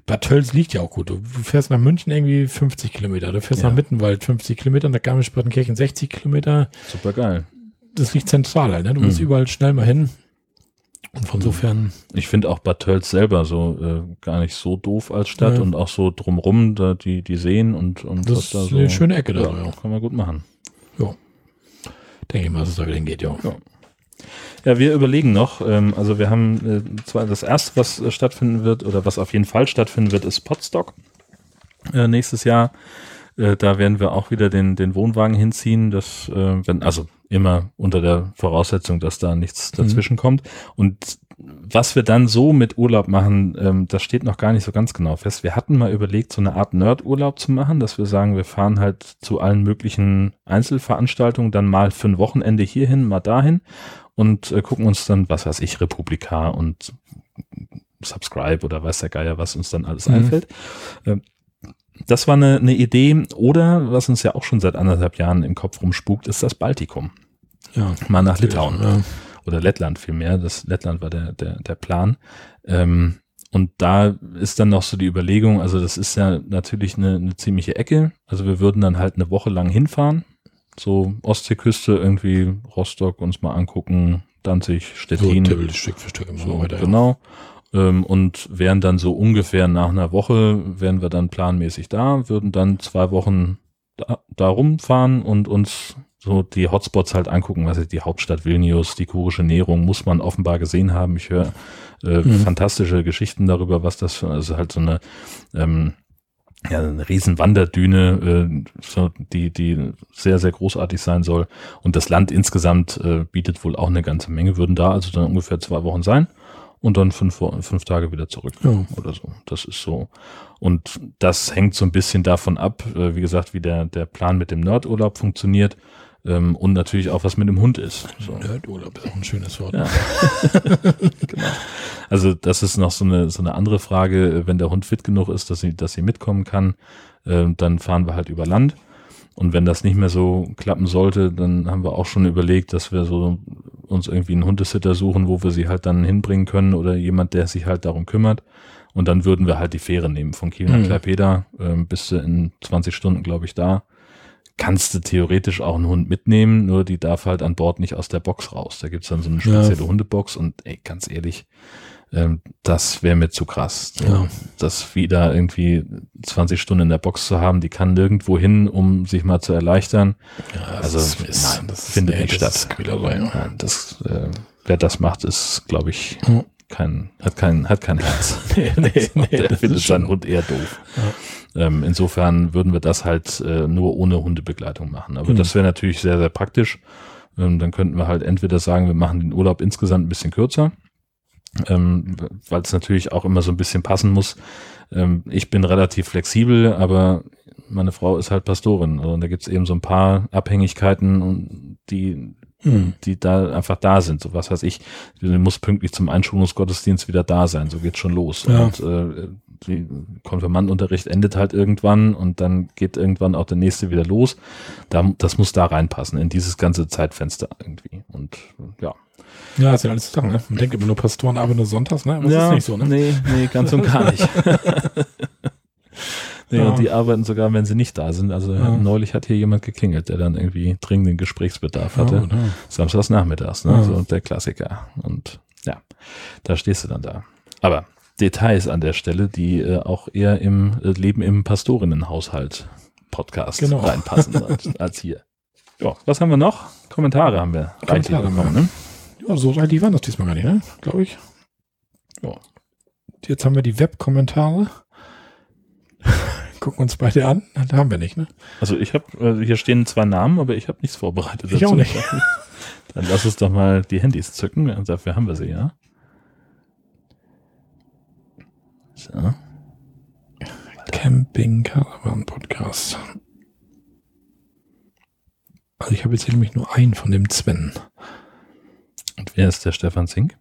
Bad Tölz liegt ja auch gut. Du fährst nach München irgendwie 50 Kilometer, du fährst ja. nach Mittenwald 50 Kilometer, nach Garmisch-Partenkirchen 60 Kilometer. Super geil. Das liegt zentral halt, ne? Du mhm. musst überall schnell mal hin. Und von insofern. Ich finde auch Bad Tölz selber so äh, gar nicht so doof als Stadt ja. und auch so drumrum, da die, die Seen und, und das was da so. ist eine schöne Ecke da, ja. Kann man gut machen. Ja. Denke ich mal, dass es da wieder hingeht, ja. ja. Ja, wir überlegen noch. Ähm, also wir haben äh, zwar das erste, was äh, stattfinden wird oder was auf jeden Fall stattfinden wird, ist Potstock äh, nächstes Jahr. Äh, da werden wir auch wieder den, den Wohnwagen hinziehen. Das, äh, wenn, also immer unter der Voraussetzung, dass da nichts mhm. dazwischen mhm. kommt. Und was wir dann so mit Urlaub machen, ähm, das steht noch gar nicht so ganz genau fest. Wir hatten mal überlegt, so eine Art Nerd-Urlaub zu machen, dass wir sagen, wir fahren halt zu allen möglichen Einzelveranstaltungen dann mal für ein Wochenende hierhin, mal dahin und äh, gucken uns dann, was weiß ich, Republika und Subscribe oder weiß der Geier, was uns dann alles mhm. einfällt. Ähm, das war eine, eine Idee. Oder, was uns ja auch schon seit anderthalb Jahren im Kopf rumspukt, ist das Baltikum. Ja. Mal nach Litauen. Ja. Oder Lettland vielmehr. Das Lettland war der, der, der Plan. Ähm, und da ist dann noch so die Überlegung, also das ist ja natürlich eine, eine ziemliche Ecke. Also wir würden dann halt eine Woche lang hinfahren. So Ostseeküste, irgendwie Rostock uns mal angucken, Danzig, Stettin. So, Stück für Stück immer so, weiter. Genau. Ja. Ähm, und wären dann so ungefähr nach einer Woche, wären wir dann planmäßig da, würden dann zwei Wochen da, da rumfahren und uns so die Hotspots halt angucken, was ist die Hauptstadt Vilnius, die kurische Nährung, muss man offenbar gesehen haben. Ich höre äh, mhm. fantastische Geschichten darüber, was das für, also halt so eine, ähm, ja, eine riesen Wanderdüne, äh, so, die, die sehr, sehr großartig sein soll. Und das Land insgesamt äh, bietet wohl auch eine ganze Menge, würden da also dann ungefähr zwei Wochen sein und dann fünf, fünf Tage wieder zurück ja. oder so. Das ist so. Und das hängt so ein bisschen davon ab, äh, wie gesagt, wie der, der Plan mit dem Nerdurlaub funktioniert. Ähm, und natürlich auch, was mit dem Hund ist. So. Nerdurlaub ist auch ein schönes Wort. Ja. genau. Also das ist noch so eine, so eine andere Frage. Wenn der Hund fit genug ist, dass sie, dass sie mitkommen kann, äh, dann fahren wir halt über Land. Und wenn das nicht mehr so klappen sollte, dann haben wir auch schon überlegt, dass wir so uns irgendwie einen Hundesitter suchen, wo wir sie halt dann hinbringen können oder jemand, der sich halt darum kümmert. Und dann würden wir halt die Fähre nehmen von Kiel nach mhm. Klaipeda, ähm, bist du in 20 Stunden, glaube ich, da. Kannst du theoretisch auch einen Hund mitnehmen, nur die darf halt an Bord nicht aus der Box raus. Da gibt's dann so eine spezielle ja. Hundebox und ey, ganz ehrlich, ähm, das wäre mir zu krass. Ja. Das wieder irgendwie 20 Stunden in der Box zu haben, die kann nirgendwo hin, um sich mal zu erleichtern. Ja, also ist, nein, das findet nee, nicht statt. Ja, das, äh, wer das macht, ist, glaube ich, kein, hat kein, hat kein Herz. nee, nee, nee, der findet seinen Hund eher doof. Ja. Ähm, insofern würden wir das halt äh, nur ohne Hundebegleitung machen. Aber mhm. das wäre natürlich sehr, sehr praktisch. Ähm, dann könnten wir halt entweder sagen, wir machen den Urlaub insgesamt ein bisschen kürzer ähm, weil es natürlich auch immer so ein bisschen passen muss. Ähm, ich bin relativ flexibel, aber meine Frau ist halt Pastorin. Also, und da gibt es eben so ein paar Abhängigkeiten, die, hm. die da einfach da sind. So was weiß ich, du musst pünktlich zum Einschulungsgottesdienst wieder da sein. So geht's schon los. Ja. Und äh, die Konfirmandunterricht endet halt irgendwann und dann geht irgendwann auch der nächste wieder los. Da, das muss da reinpassen, in dieses ganze Zeitfenster irgendwie. Und ja. Ja, das sind alles Sachen, ne? Man denkt immer nur Pastoren arbeiten nur sonntags, ne? Aber das ja, ist nicht so, ne? Nee, nee, ganz und gar nicht. nee, ja. und die arbeiten sogar, wenn sie nicht da sind. Also ja. neulich hat hier jemand geklingelt, der dann irgendwie dringenden Gesprächsbedarf hatte. Oh, Samstags nachmittags, ne? Ja. So der Klassiker. Und ja, da stehst du dann da. Aber Details an der Stelle, die äh, auch eher im äh, Leben im Pastorinnenhaushalt Podcast genau. reinpassen als, als hier. Ja, was haben wir noch? Kommentare haben wir Kommentare bekommen, ne? Ja, so die waren das diesmal gar nicht, ne? Glaube ich. Ja. Jetzt haben wir die Web-Kommentare. Gucken uns beide an. Da haben wir nicht, ne? Also ich habe, also hier stehen zwei Namen, aber ich habe nichts vorbereitet. Ich dazu. auch nicht. Dann lass uns doch mal die Handys zücken. Dafür haben wir sie, ja. So. Camping Caravan Podcast. Also ich habe jetzt hier nämlich nur einen von dem Sven. Und wer ist der Stefan Zink?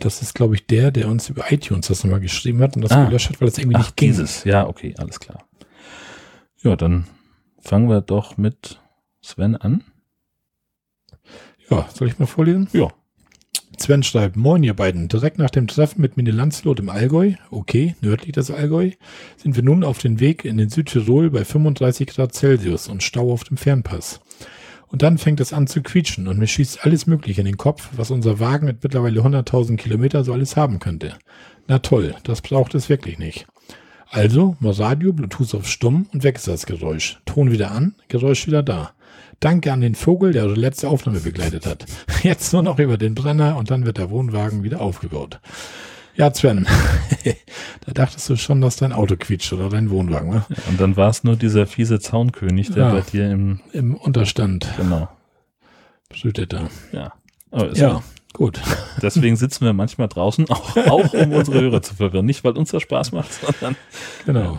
Das ist, glaube ich, der, der uns über iTunes das nochmal geschrieben hat und das ah. gelöscht hat, weil das irgendwie Ach, nicht ging. Dieses, ja, okay, alles klar. Ja, dann fangen wir doch mit Sven an. Ja, soll ich mal vorlesen? Ja. Sven schreibt, moin ihr beiden, direkt nach dem Treffen mit Mini Landslot im Allgäu, okay, nördlich des Allgäu, sind wir nun auf den Weg in den Südtirol bei 35 Grad Celsius und Stau auf dem Fernpass. Und dann fängt es an zu quietschen und mir schießt alles Mögliche in den Kopf, was unser Wagen mit mittlerweile 100.000 Kilometer so alles haben könnte. Na toll, das braucht es wirklich nicht. Also, mal Radio, Bluetooth auf stumm und weg ist das Geräusch. Ton wieder an, Geräusch wieder da. Danke an den Vogel, der unsere letzte Aufnahme begleitet hat. Jetzt nur noch über den Brenner und dann wird der Wohnwagen wieder aufgebaut. Ja, Sven, da dachtest du schon, dass dein Auto quietscht oder dein Wohnwagen, ne? Ja, und dann war es nur dieser fiese Zaunkönig, der ja, bei dir im, im Unterstand genau. brütet da. Ja, ja. Gut. Deswegen sitzen wir manchmal draußen, auch, auch um unsere Hörer zu verwirren. Nicht, weil uns das Spaß macht, sondern. Genau.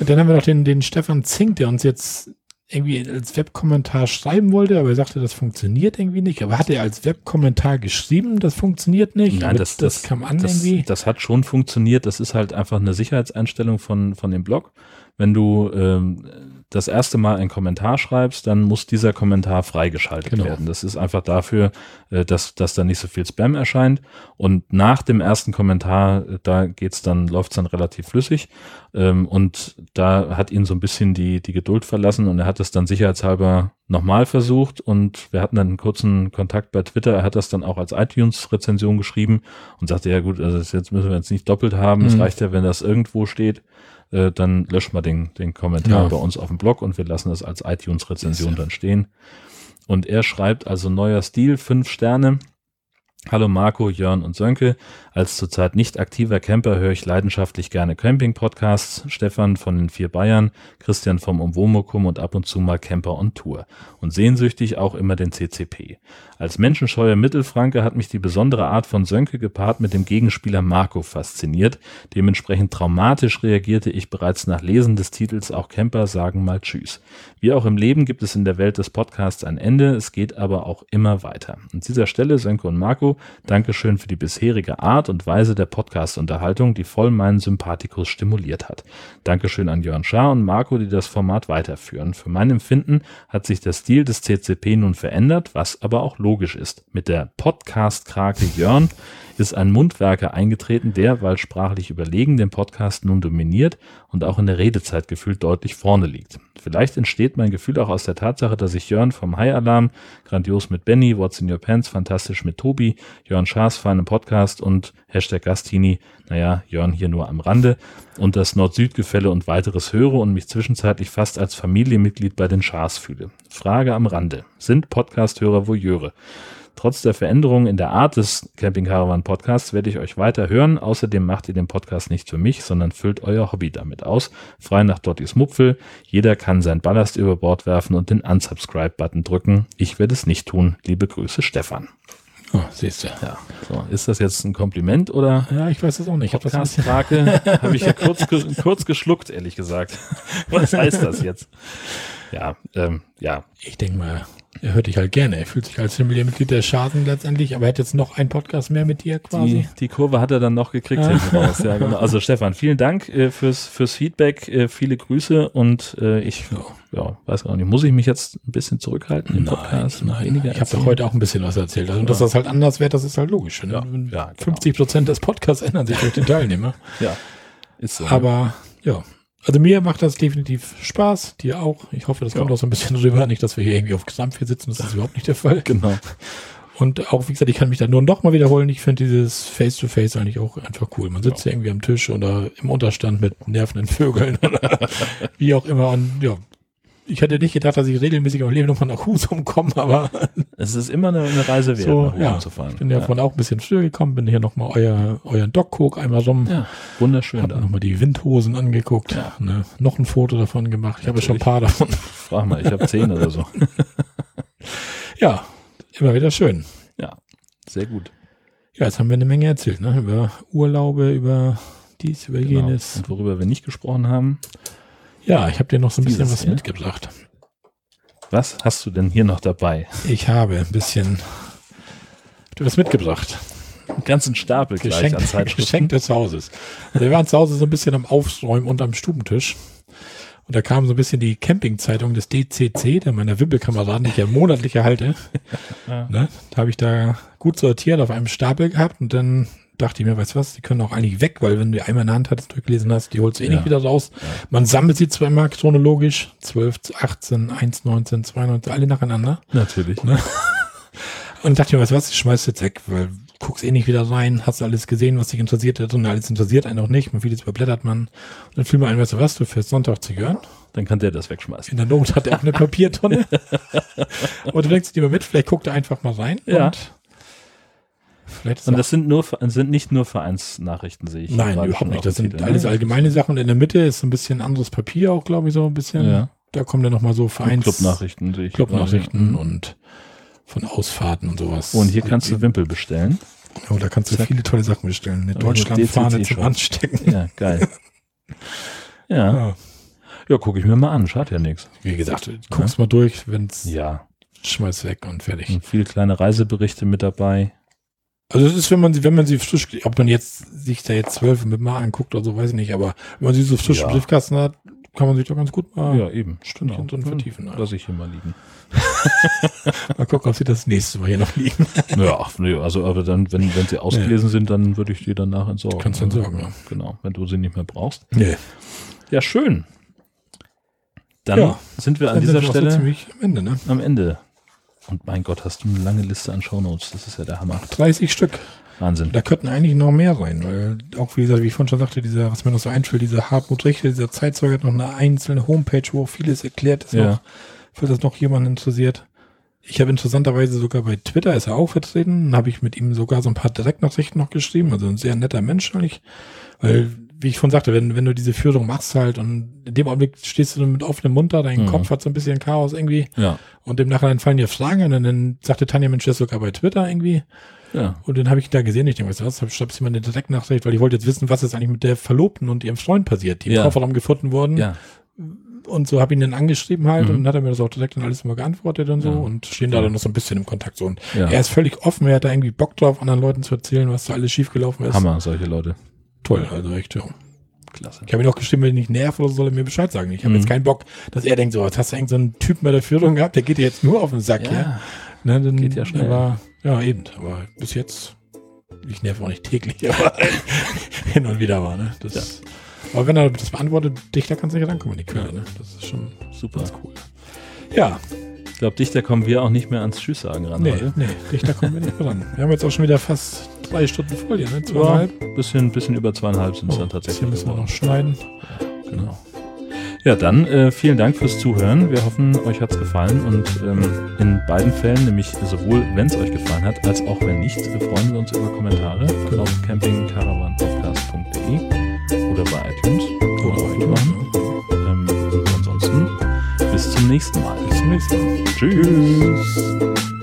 Dann haben wir noch den, den Stefan Zink, der uns jetzt irgendwie als Webkommentar schreiben wollte, aber er sagte, das funktioniert irgendwie nicht. Aber hat er als Webkommentar geschrieben, das funktioniert nicht? Nein, das, das, das, kam an das, irgendwie. Das hat schon funktioniert. Das ist halt einfach eine Sicherheitseinstellung von, von dem Blog. Wenn du ähm, das erste Mal einen Kommentar schreibst, dann muss dieser Kommentar freigeschaltet genau. werden. Das ist einfach dafür, äh, dass, dass da nicht so viel Spam erscheint. Und nach dem ersten Kommentar, äh, da geht's dann, läuft's dann relativ flüssig. Ähm, und da hat ihn so ein bisschen die, die Geduld verlassen und er hat es dann sicherheitshalber nochmal versucht und wir hatten dann einen kurzen Kontakt bei Twitter. Er hat das dann auch als iTunes-Rezension geschrieben und sagte, ja gut, also jetzt müssen wir jetzt nicht doppelt haben. Es mhm. reicht ja, wenn das irgendwo steht. Äh, dann löschen wir den, den Kommentar ja. bei uns auf dem Blog und wir lassen es als iTunes-Rezension dann stehen. Und er schreibt also neuer Stil, fünf Sterne. Hallo Marco, Jörn und Sönke. Als zurzeit nicht aktiver Camper höre ich leidenschaftlich gerne Camping-Podcasts. Stefan von den vier Bayern, Christian vom Umwomukum und ab und zu mal Camper on Tour. Und sehnsüchtig auch immer den CCP. Als menschenscheuer Mittelfranke hat mich die besondere Art von Sönke gepaart mit dem Gegenspieler Marco fasziniert. Dementsprechend traumatisch reagierte ich bereits nach Lesen des Titels Auch Camper sagen mal Tschüss. Wie auch im Leben gibt es in der Welt des Podcasts ein Ende, es geht aber auch immer weiter. An dieser Stelle, Sönke und Marco, Dankeschön für die bisherige Art und Weise der Podcast-Unterhaltung, die voll meinen Sympathikus stimuliert hat. Dankeschön an Jörn Schaar und Marco, die das Format weiterführen. Für mein Empfinden hat sich der Stil des CCP nun verändert, was aber auch logisch ist. Mit der Podcast-Krake Jörn ist ein Mundwerker eingetreten, der, weil sprachlich überlegen, den Podcast nun dominiert und auch in der Redezeit gefühlt deutlich vorne liegt. Vielleicht entsteht mein Gefühl auch aus der Tatsache, dass ich Jörn vom High Alarm, grandios mit Benny, What's in Your Pants, fantastisch mit Tobi, Jörn Schaas feinem Podcast und Hashtag Gastini, naja, Jörn hier nur am Rande und das Nord-Süd-Gefälle und weiteres höre und mich zwischenzeitlich fast als Familienmitglied bei den Schaas fühle. Frage am Rande. Sind Podcast-Hörer Voyeure? Trotz der Veränderungen in der Art des Camping Caravan Podcasts werde ich euch weiter hören. Außerdem macht ihr den Podcast nicht für mich, sondern füllt euer Hobby damit aus. Frei nach Dottis Mupfel. Jeder kann sein Ballast über Bord werfen und den Unsubscribe-Button drücken. Ich werde es nicht tun. Liebe Grüße, Stefan. Oh, siehst du. Ja. So, ist das jetzt ein Kompliment oder? Ja, ich weiß es auch nicht. Ich habe habe ich ja kurz, kurz geschluckt, ehrlich gesagt. Was heißt das jetzt? Ja, ähm, ja. Ich denke mal, er hört dich halt gerne. Er fühlt sich als Familienmitglied der Schaden letztendlich, aber er hat jetzt noch einen Podcast mehr mit dir quasi. Die, die Kurve hat er dann noch gekriegt ah. hinten raus. Ja, genau. Also Stefan, vielen Dank äh, fürs, fürs Feedback, äh, viele Grüße und äh, ich ja. ja. weiß gar nicht, muss ich mich jetzt ein bisschen zurückhalten im Podcast? Nein, nein. ich habe doch heute auch ein bisschen was erzählt. Also, ja. dass das halt anders wird, das ist halt logisch. Ne? Ja, genau. 50 Prozent des Podcasts ändern sich durch den Teilnehmer. Ja, ist so. Aber ja, also mir macht das definitiv Spaß, dir auch. Ich hoffe, das kommt ja. auch so ein bisschen rüber. Nicht, dass wir hier irgendwie auf Gesamtvier sitzen, das ist überhaupt nicht der Fall. Genau. Und auch, wie gesagt, ich kann mich da nur noch mal wiederholen. Ich finde dieses Face-to-Face -face eigentlich auch einfach cool. Man sitzt ja. irgendwie am Tisch oder im Unterstand mit nervenden Vögeln oder wie auch immer. Und ja, ich hätte nicht gedacht, dass ich regelmäßig im Leben nochmal nach Husum komme, aber. Es ist immer eine, eine Reise wert, so, nach Husum ja, zu fahren. Ich bin ja, ja. von auch ein bisschen früher gekommen, bin hier nochmal euer, euren Dockcook einmal rum. Ja, wunderschön. Hab nochmal die Windhosen angeguckt, ja. ne, noch ein Foto davon gemacht. Ich habe schon ein paar davon. Frag mal, ich habe zehn oder so. ja, immer wieder schön. Ja, sehr gut. Ja, jetzt haben wir eine Menge erzählt, ne? Über Urlaube, über dies, über genau. jenes. Und worüber wir nicht gesprochen haben. Ja, ich habe dir noch so ein bisschen was hier? mitgebracht. Was hast du denn hier noch dabei? Ich habe ein bisschen du was mitgebracht. Einen ganzen Stapel Geschenk, gleich an. Geschenk des Hauses. Also wir waren zu Hause so ein bisschen am Aufräumen und am Stubentisch. Und da kam so ein bisschen die Campingzeitung des DCC, der meiner Wimpelkameraden, die ich ja monatlich erhalte. Ja. Ne? Da habe ich da gut sortiert auf einem Stapel gehabt und dann dachte ich mir, weißt du was, die können auch eigentlich weg, weil wenn du die einmal in der Hand hattest, durchgelesen hast, die holst du eh ja. nicht wieder raus. Ja. Man sammelt sie zweimal chronologisch, 12, 18, 1, 19, 2, 19, alle nacheinander. Natürlich. Ne? Und dachte mir, weißt du was, ich schmeiß jetzt weg, weil du guckst eh nicht wieder rein, hast alles gesehen, was dich interessiert hat und alles interessiert einen auch nicht, man vieles überblättert man. Und dann fühlt man ein, weißt du was, du fährst Sonntag zu hören. Dann kann der das wegschmeißen. In der Not hat er auch eine Papiertonne. und du denkst dir mal mit, vielleicht guckt er einfach mal rein ja. und Vielleicht und das sind nur sind nicht nur Vereinsnachrichten, sehe ich. Nein, überhaupt nicht. Das sind alles ne? allgemeine Sachen. In der Mitte ist ein bisschen anderes Papier auch, glaube ich, so ein bisschen. Ja. Da kommen dann nochmal so Vereins... Clubnachrichten sehe ich. Clubnachrichten mhm. und von Ausfahrten und sowas. Und hier kannst du Wimpel bestellen. Oh, da kannst du viele tolle Sachen bestellen. Eine Deutschlandfahne zum Anstecken. Ja, geil. ja. Ja, ja gucke ich mir mal an. Schadet ja nichts. Wie gesagt, guckst ja. mal durch, wenn's ja. schmeiß weg und fertig. Und viele kleine Reiseberichte mit dabei. Also es ist, wenn man sie, wenn man sie frisch, ob man jetzt sich da jetzt zwölf mit mal anguckt oder so, weiß ich nicht, aber wenn man sie so frisch ja. im Briefkasten hat, kann man sich doch ganz gut mal ja, eben. Stündchen genau. drin vertiefen. Lass ich hier mal liegen. mal gucken, ob sie das nächste Mal hier noch liegen. ja, nee, also aber dann, wenn, wenn sie ausgelesen nee. sind, dann würde ich die danach entsorgen. Kannst du entsorgen, ja. Genau, wenn du sie nicht mehr brauchst. Nee. Ja, schön. Dann ja, sind wir an dieser Stelle so ziemlich am Ende, ne? Am Ende. Und mein Gott, hast du eine lange Liste an Shownotes. Das ist ja der Hammer. 30 Stück. Wahnsinn. Da könnten eigentlich noch mehr sein, weil auch wie gesagt, wie ich vorhin schon sagte, dieser, was mir noch so einfällt, dieser Hartmut Richter, dieser Zeitzeuge hat noch eine einzelne Homepage, wo auch vieles erklärt ist, ja. noch, falls das noch jemand interessiert. Ich habe interessanterweise sogar bei Twitter ist er auch vertreten, dann habe ich mit ihm sogar so ein paar Direktnachrichten noch geschrieben, also ein sehr netter Mensch eigentlich, weil wie ich schon sagte, wenn, wenn du diese Führung machst halt und in dem Augenblick stehst du mit offenem Mund da, dein mhm. Kopf hat so ein bisschen Chaos irgendwie. Ja. Und im Nachhinein fallen dir Fragen und dann sagte Tanja Mensch das sogar bei Twitter irgendwie. Ja. Und dann habe ich da gesehen, ich denke, was ist das? Ich habe jemand eine Direktnachricht, weil ich wollte jetzt wissen, was ist eigentlich mit der Verlobten und ihrem Freund passiert, die im ja. Kofferraum gefunden wurden. Ja. Und so habe ich ihn dann angeschrieben halt mhm. und hat er mir das auch direkt dann alles immer geantwortet und so ja. und stehen da dann noch so ein bisschen im Kontakt so. Und ja. er ist völlig offen, er hat da irgendwie Bock drauf, anderen Leuten zu erzählen, was da alles schiefgelaufen ist. Hammer, solche Leute. Toll, also echt, ja. Klasse. Ich habe ihn auch gestimmt, wenn ich nerv oder so, soll er mir Bescheid sagen. Ich habe mhm. jetzt keinen Bock, dass er denkt, so, jetzt hast du irgendeinen so Typen bei der Führung gehabt, der geht dir jetzt nur auf den Sack, ja. ja? Ne, dann, geht ja schnell. Aber, ja, eben. Aber bis jetzt, ich nerv auch nicht täglich, aber hin und wieder war, ne? Das, ja. Aber wenn er das beantwortet, Dichter kannst du nicht rankommen in die Quelle, ne? Das ist schon super cool. Ja, ich glaube, Dichter kommen wir auch nicht mehr ans Tschüss sagen ran. Nee, heute. nee, Dichter kommen wir nicht mehr ran. Wir haben jetzt auch schon wieder fast drei Stunden voll hier, ne? Zweieinhalb. Ja, bisschen, bisschen über zweieinhalb sind es oh, dann tatsächlich. Hier müssen wir noch schneiden. Ja, genau. Ja, dann äh, vielen Dank fürs Zuhören. Wir hoffen, euch hat es gefallen und ähm, in beiden Fällen, nämlich sowohl wenn es euch gefallen hat, als auch wenn nicht, freuen wir uns über Kommentare genau. auf campingcaravanpodcast.de oder bei iTunes bis zum nächsten Mal. Bis zum nächsten Mal. Tschüss. Tschüss.